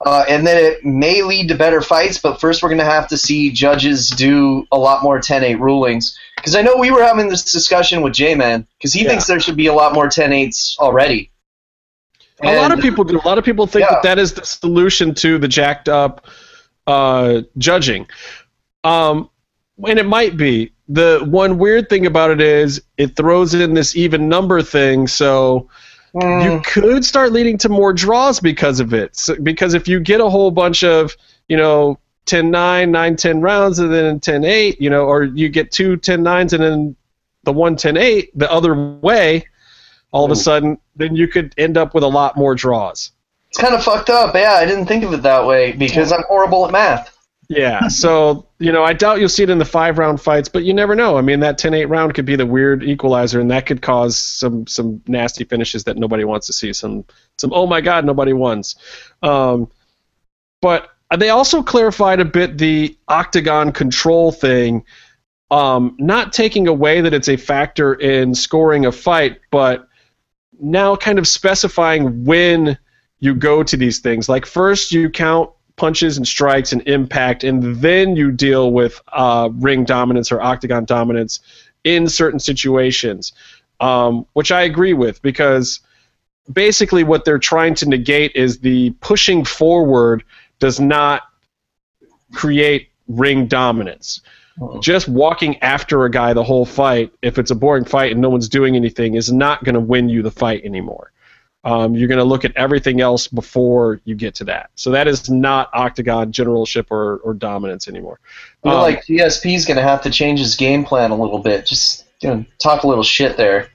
Uh, and then it may lead to better fights, but first we're going to have to see judges do a lot more 10-8 rulings. Because I know we were having this discussion with J-Man, because he Yeah. thinks there should be a lot more 10-8s already. a lot of people do. A lot of people think Yeah. that that is the solution to the jacked up uh, judging. Um, and it might be. The one weird thing about it is it throws in this even number thing, so Mm, you could start leading to more draws because of it. So, because if you get a whole bunch of, you know, 10 9, 9 10 rounds and then 10 8, you know, or you get two 10 9s and then the one 10 8 the other way, all of a sudden, then you could end up with a lot more draws. It's kind of fucked up. Yeah, I didn't think of it that way because I'm horrible at math. Yeah, so you know, I doubt you'll see it in the five round fights, but you never know. I mean, that 10-8 round could be the weird equalizer, and that could cause some some nasty finishes that nobody wants to see. Some some oh my god, nobody wants. Um, but they also clarified a bit the octagon control thing, um, not taking away that it's a factor in scoring a fight, but now kind of specifying when you go to these things. Like first you count punches and strikes and impact, and then you deal with uh, ring dominance or octagon dominance in certain situations, um, which I agree with because basically what they're trying to negate is the pushing forward does not create ring dominance. Just walking after a guy the whole fight, if it's a boring fight and no one's doing anything, is not going to win you the fight anymore. Um, you're going to look at everything else before you get to that. So that is not octagon generalship or, or dominance anymore. I feel Um, like GSP's going to have to change his game plan a little bit. Just you know, talk a little shit there.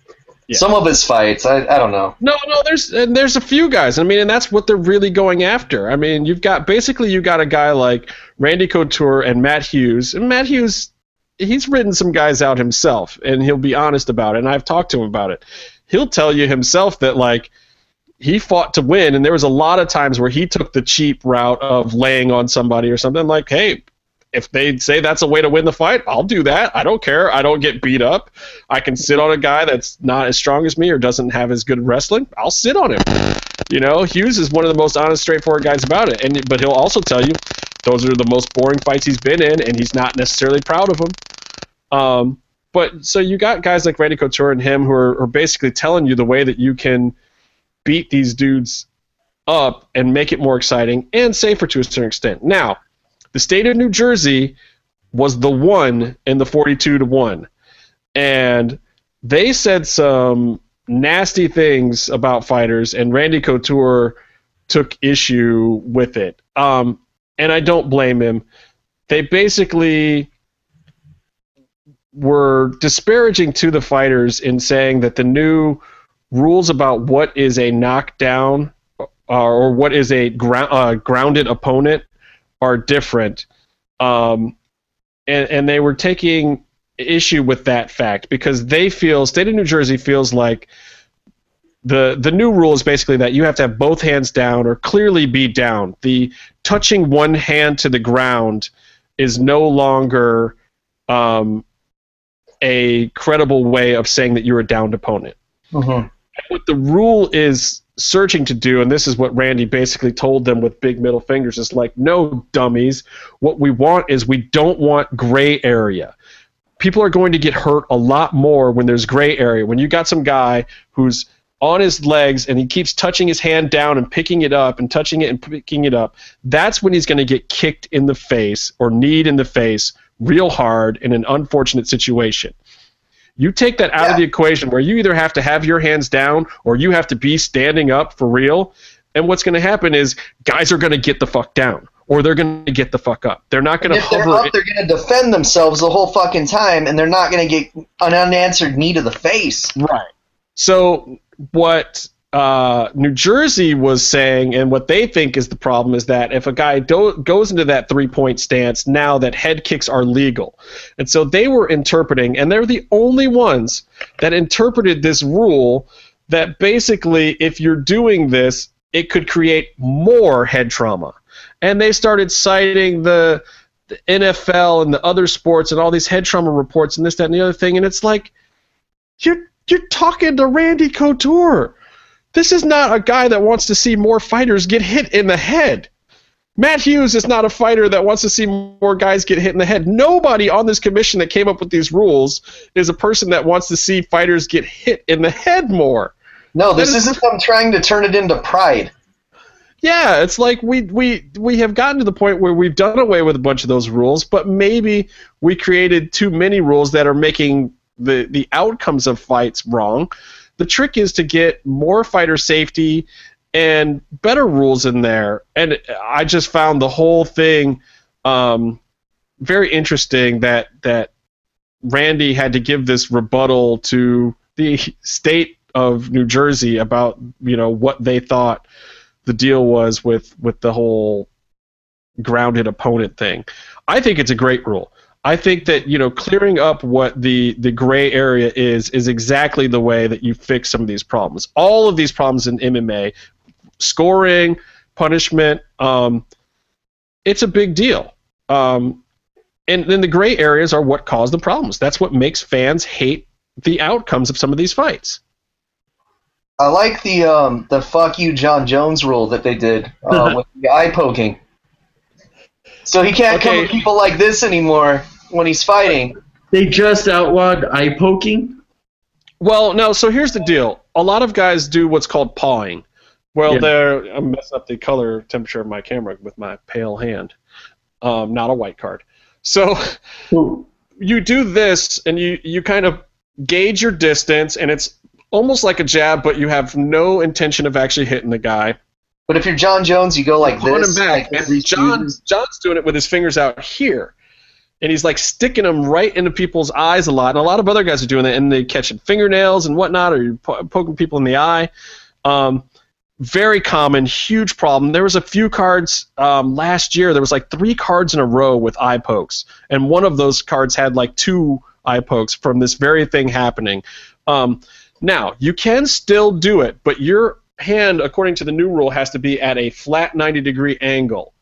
Yeah. Some of his fights, I, I don't know. No, no, there's and there's a few guys. I mean, and that's what they're really going after. I mean, you've got basically you got a guy like Randy Couture and Matt Hughes. And Matt Hughes, he's ridden some guys out himself, and he'll be honest about it. And I've talked to him about it. He'll tell you himself that like he fought to win, and there was a lot of times where he took the cheap route of laying on somebody or something. Like, hey, if they say that's a way to win the fight, I'll do that. I don't care. I don't get beat up. I can sit on a guy that's not as strong as me or doesn't have as good wrestling. I'll sit on him. You know, Hughes is one of the most honest, straightforward guys about it. And but he'll also tell you those are the most boring fights he's been in, and he's not necessarily proud of them. Um, but so you got guys like Randy Couture and him who are, are basically telling you the way that you can beat these dudes up and make it more exciting and safer to a certain extent. Now, the state of New Jersey was the one in the 42 to 1. And they said some nasty things about fighters, and Randy Couture took issue with it. Um, and I don't blame him. They basically were disparaging to the fighters in saying that the new rules about what is a knockdown uh, or what is a uh, grounded opponent are different. Um, and, and they were taking issue with that fact because they feel state of New Jersey feels like the the new rule is basically that you have to have both hands down or clearly be down. The touching one hand to the ground is no longer um, a credible way of saying that you're a downed opponent. Mm-hmm. What the rule is searching to do, and this is what Randy basically told them with big middle fingers, is like, no, dummies. What we want is we don't want gray area. People are going to get hurt a lot more when there's gray area. When you got some guy who's on his legs and he keeps touching his hand down and picking it up and touching it and picking it up, that's when he's going to get kicked in the face or kneed in the face real hard in an unfortunate situation. You take that out Yeah. of the equation where you either have to have your hands down or you have to be standing up for real. And what's going to happen is guys are going to get the fuck down or they're going to get the fuck up. They're not going to if they're up, they're going to defend themselves the whole fucking time, and they're not going to get an unanswered knee to the face. Right. So what uh, New Jersey was saying, and what they think is the problem, is that if a guy do- goes into that three-point stance, now that head kicks are legal, and so they were interpreting, and they're the only ones that interpreted this rule that basically, if you're doing this, it could create more head trauma, and they started citing the. The NFL and the other sports and all these head trauma reports and this, that, and the other thing, and it's like, you're you're talking to Randy Couture. This is not a guy that wants to see more fighters get hit in the head. Matt Hughes is not a fighter that wants to see more guys get hit in the head. Nobody on this commission that came up with these rules is a person that wants to see fighters get hit in the head more. No, this is- isn't them trying to turn it into pride. Yeah, it's like we we we have gotten to the point where we've done away with a bunch of those rules, but maybe we created too many rules that are making the the outcomes of fights wrong. The trick is to get more fighter safety and better rules in there. And I just found the whole thing um, very interesting that that Randy had to give this rebuttal to the state of New Jersey about you know what they thought the deal was with with the whole grounded opponent thing. I think it's a great rule. I think that you know clearing up what the the gray area is is exactly the way that you fix some of these problems. All of these problems in MMA, scoring, punishment, um, it's a big deal. Um, and then the gray areas are what cause the problems. That's what makes fans hate the outcomes of some of these fights. I like the um, the fuck you John Jones rule that they did uh, with the eye poking. So he can't come Okay. at people like this anymore when he's fighting. They just outlawed eye poking. Well, no. So here's the deal. A lot of guys do what's called pawing. Well, Yeah. they're I'm messing up the color temperature of my camera with my pale hand. Um, not a white card. So So, you do this, and you you kind of gauge your distance, and it's almost like a jab, but you have no intention of actually hitting the guy. But if you're John Jones, you go like this. him back, like and. John Jones doing it with his fingers out here, and he's like sticking them right into people's eyes a lot. And a lot of other guys are doing that, and they catching fingernails and whatnot, or you're po- poking people in the eye. Um, very common, huge problem. There was a few cards um, last year. There was like three cards in a row with eye pokes, and one of those cards had like two eye pokes from this very thing happening. Um, now you can still do it, but your hand, according to the new rule, has to be at a flat 90 degree angle.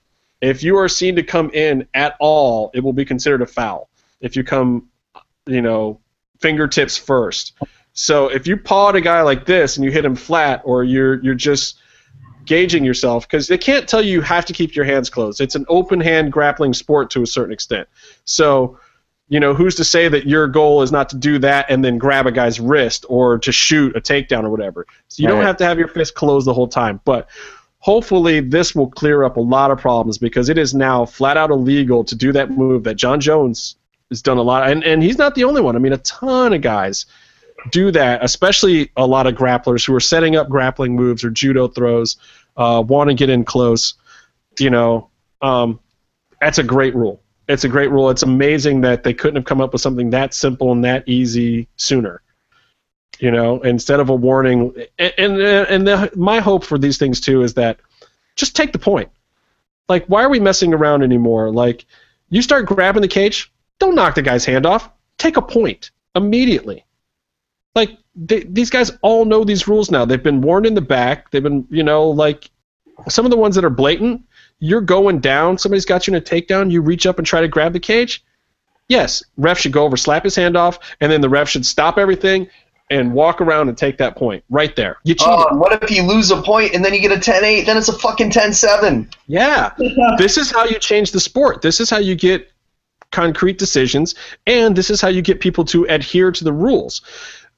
If you are seen to come in at all, it will be considered a foul. If you come, you know, fingertips first. So if you paw at a guy like this and you hit him flat, or you're you're just gauging yourself, because they can't tell you you have to keep your hands closed. It's an open hand grappling sport to a certain extent. So You know, who's to say that your goal is not to do that and then grab a guy's wrist or to shoot a takedown or whatever? So you don't have to have your fist closed the whole time. But hopefully this will clear up a lot of problems because it is now flat out illegal to do that move that John Jones has done a lot and, and he's not the only one. I mean a ton of guys do that, especially a lot of grapplers who are setting up grappling moves or judo throws, uh, want to get in close. You know, um, that's a great rule. It's a great rule. It's amazing that they couldn't have come up with something that simple and that easy sooner. You know, instead of a warning, and and, and the, my hope for these things too is that just take the point. Like, why are we messing around anymore? Like, you start grabbing the cage, don't knock the guy's hand off. Take a point immediately. Like, they, these guys all know these rules now. They've been warned in the back. They've been, you know, like some of the ones that are blatant. You're going down. Somebody's got you in a takedown. You reach up and try to grab the cage. Yes, ref should go over, slap his hand off, and then the ref should stop everything and walk around and take that point right there. You oh, cheated. Oh, what if you lose a point and then you get a 10-8? Then it's a fucking 10-7. Yeah. this is how you change the sport. This is how you get concrete decisions, and this is how you get people to adhere to the rules.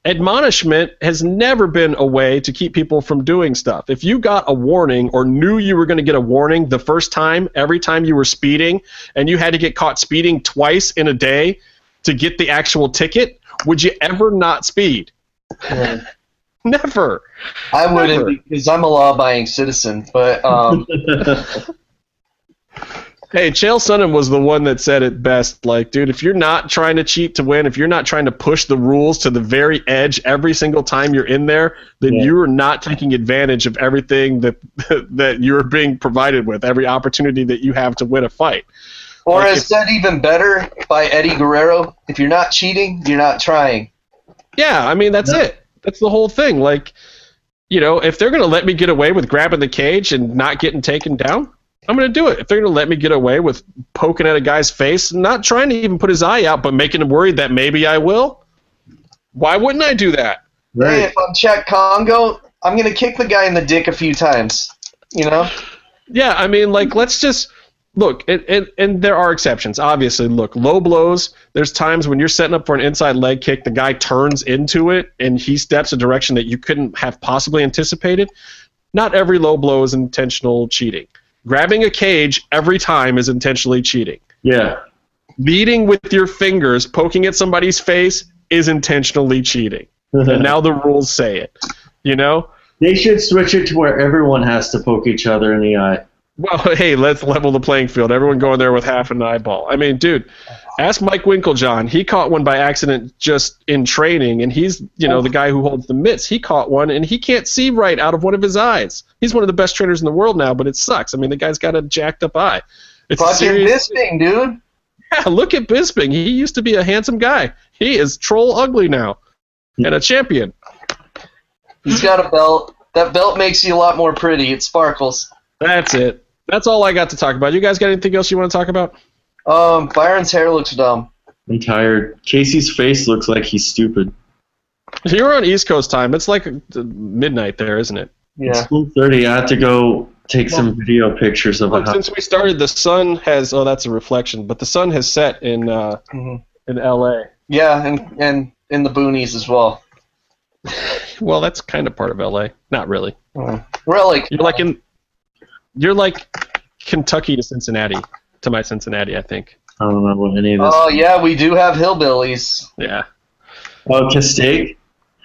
Admonishment has never been a way to keep people from doing stuff. If you got a warning or knew you were going to get a warning the first time, every time you were speeding, and you had to get caught speeding twice in a day to get the actual ticket, would you ever not speed? Never. I wouldn't Never. because I'm a law-abiding citizen. But um, Hey, Chael Sonnen was the one that said it best. Like, dude, if you're not trying to cheat to win, if you're not trying to push the rules to the very edge every single time you're in there, then Yeah. you are not taking advantage of everything that that you're being provided with, every opportunity that you have to win a fight. or Like as if- said even better by Eddie Guerrero, if you're not cheating, you're not trying. Yeah, I mean that's Yeah. it. That's the whole thing. Like, you know, if they're gonna let me get away with grabbing the cage and not getting taken down, I'm gonna do it. If they're gonna let me get away with poking at a guy's face, not trying to even put his eye out, but making him worried that maybe I will, why wouldn't I do that? Hey, right. if I'm Cheick Kongo, I'm gonna kick the guy in the dick a few times. You know? Yeah, I mean, like, let's just look, and, and, and there are exceptions. Obviously, look, low blows. There's times when you're setting up for an inside leg kick, the guy turns into it, and he steps a direction that you couldn't have possibly anticipated. Not every low blow is intentional cheating. Grabbing a cage every time is intentionally cheating. Yeah. Leading with your fingers, poking at somebody's face, is intentionally cheating. And now the rules say it. You know? they should switch it to where everyone has to poke each other in the eye. Well, hey, let's level the playing field. Everyone going there with half an eyeball. I mean, dude, ask Mike Winkeljohn. He caught one by accident just in training, and he's, you know, the guy who holds the mitts. He caught one, and he can't see right out of one of his eyes. He's one of the best trainers in the world now, but it sucks. I mean, the guy's got a jacked up eye. It's Fucking serious. this thing, dude. Yeah, look at Bisping. He used to be a handsome guy. He is troll ugly now, and a champion. He's got a belt. That belt makes you a lot more pretty. It sparkles. That's it. That's all I got to talk about. You guys got anything else you want to talk about? Um, Byron's hair looks dumb. I'm tired. Casey's face looks like he's stupid. You're on East Coast time. It's like uh, midnight there, isn't it? Yeah. It's 12:30. I have to go take some video pictures of a Look, house. since we started, the sun has. Oh, that's a reflection. But the sun has set in uh, Mhm. in L.A. Yeah, and and in the boonies as well. Well, that's kind of part of L.A. Not really. We're like You're like in. You're like Kentucky to Cincinnati to my Cincinnati, I think. I don't remember what any of this. Oh yeah, we do have hillbillies. Yeah. Oh, Castaic?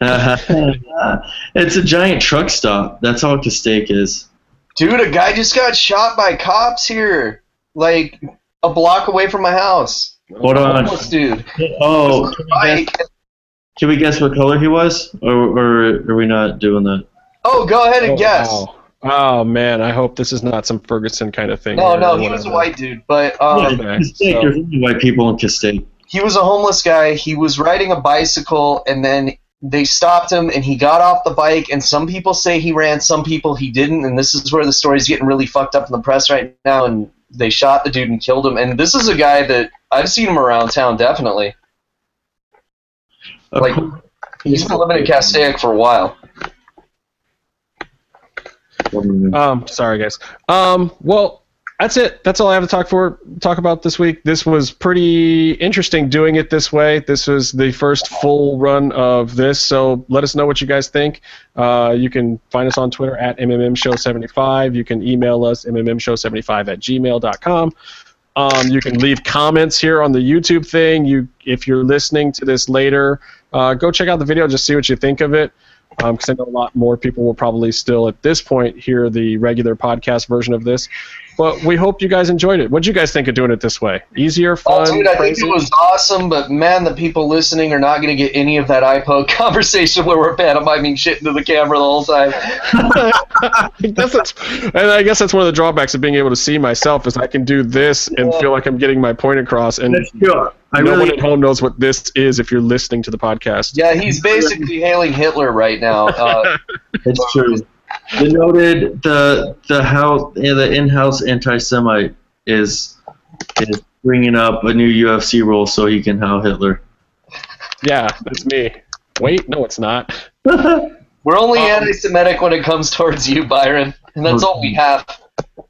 Uh-huh. it's a giant truck stop. That's all Castaic is. Dude, a guy just got shot by cops here, like a block away from my house. Hold on. Homeless dude. Oh, can we, guess, can we guess what color he was? Or, or are we not doing that? Oh, go ahead and Oh, guess. wow. Oh man, I hope this is not some Ferguson kind of thing. No, no, or he was a white dude, but um, yeah, okay, so- There's white people in Castaic. he was a homeless guy. He was riding a bicycle, and then they stopped him, and he got off the bike. And some people say he ran, some people he didn't. And this is where the story's getting really fucked up in the press right now. And they shot the dude and killed him. And this is a guy that I've seen him around town, definitely. Of Like- course. He's been living in Castaic for a while. Um, sorry guys. Um, well, that's it. That's all I have to talk for talk about this week. This was pretty interesting doing it this way. This was the first full run of this, so let us know what you guys think. Uh, you can find us on Twitter at mmmshow75. You can email us mmmshow75 at gmail.com. Um, you can leave comments here on the YouTube thing. You, if you're listening to this later, uh, go check out the video. Just see what you think of it because um, I know a lot more people will probably still at this point hear the regular podcast version of this. But we hope you guys enjoyed it. What did you guys think of doing it this way? Easier, fun, Oh, dude, I crazy? think it was awesome, but man, the people listening are not going to get any of that iPod conversation where we're pantomiming shit into the camera the whole time. I guess that's, and I guess that's one of the drawbacks of being able to see myself is I can do this and feel like I'm getting my point across, and That's true. I no one really at home knows what this is if you're listening to the podcast. Yeah, he's basically hailing Hitler right now. Uh, It's true. The noted the the house yeah, the in-house anti-Semite is is bringing up a new UFC rule so he can how Hitler. Yeah, that's me. Wait, no, it's not. we're only Um, anti-Semitic when it comes towards you, Byron, and that's all we have.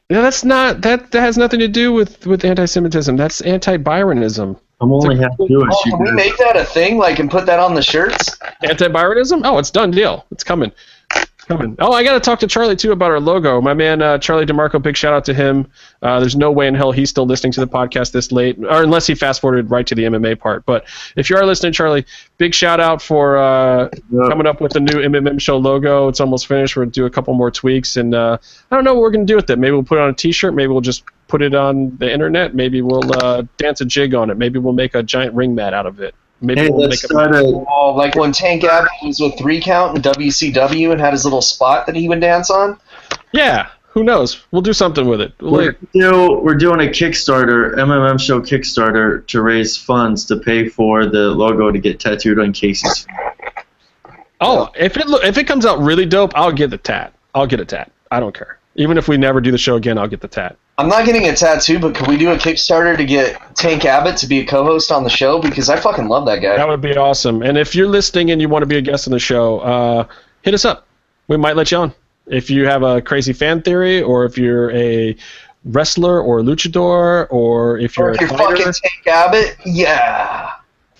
Yeah, that's not that. That has nothing to do with with anti-Semitism. That's anti-Byronism. I'm only half Jewish. Oh, you can we make that a thing, like, and put that on the shirts? Anti-Byronism? Oh, it's done deal. It's coming. Coming. Oh, I got to talk to Charlie too about our logo. My man uh, Charlie DeMarco. Big shout out to him. Uh, there's no way in hell he's still listening to the podcast this late, or unless he fast forwarded right to the MMA part. But if you are listening, Charlie, big shout out for uh, Yeah. coming up with the new MMM show logo. It's almost finished. We're gonna do a couple more tweaks, and uh, I don't know what we're gonna do with it. Maybe we'll put it on a T-shirt. Maybe we'll just put it on the internet. Maybe we'll uh, dance a jig on it. Maybe we'll make a giant ring mat out of it. Maybe Hey, we'll let's make a start a Oh, like when Tank Abbott was with Three Count in WCW and had his little spot that he would dance on. Yeah, who knows? We'll do something with it. We're, do, we're doing a Kickstarter, MMM Show Kickstarter, to raise funds to pay for the logo to get tattooed on Casey's. oh, if it lo- if it comes out really dope, I'll get the tat. I'll get a tat. I don't care. Even if we never do the show again, I'll get the tat. I'm not getting a tattoo, but can we do a Kickstarter to get Tank Abbott to be a co-host on the show? Because I fucking love that guy. That would be awesome. And if you're listening and you want to be a guest on the show, uh, hit us up. We might let you on. If you have a crazy fan theory, or if you're a wrestler or luchador, or if you're if a you're fighter, fucking Tank Abbott, yeah.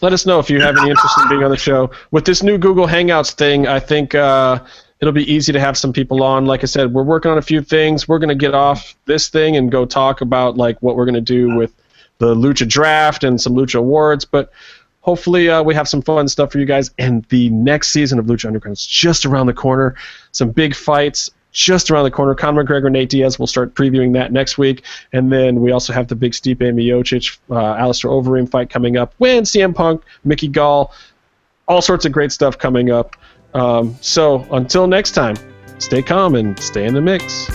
let us know if you have any interest in being on the show. With this new Google Hangouts thing, I think uh, it'll be easy to have some people on. Like I said, we're working on a few things. We're going to get off this thing and go talk about like what we're going to do with the Lucha Draft and some Lucha Awards. But hopefully, uh, we have some fun stuff for you guys. And the next season of Lucha Underground is just around the corner. Some big fights. Just around the corner, Conor McGregor, Nate Diaz. We'll start previewing that next week, and then we also have the big Stipe Miocic, uh, Alistair Overeem fight coming up. When CM Punk, Mickey Gall, all sorts of great stuff coming up. Um, so until next time, stay calm and stay in the mix.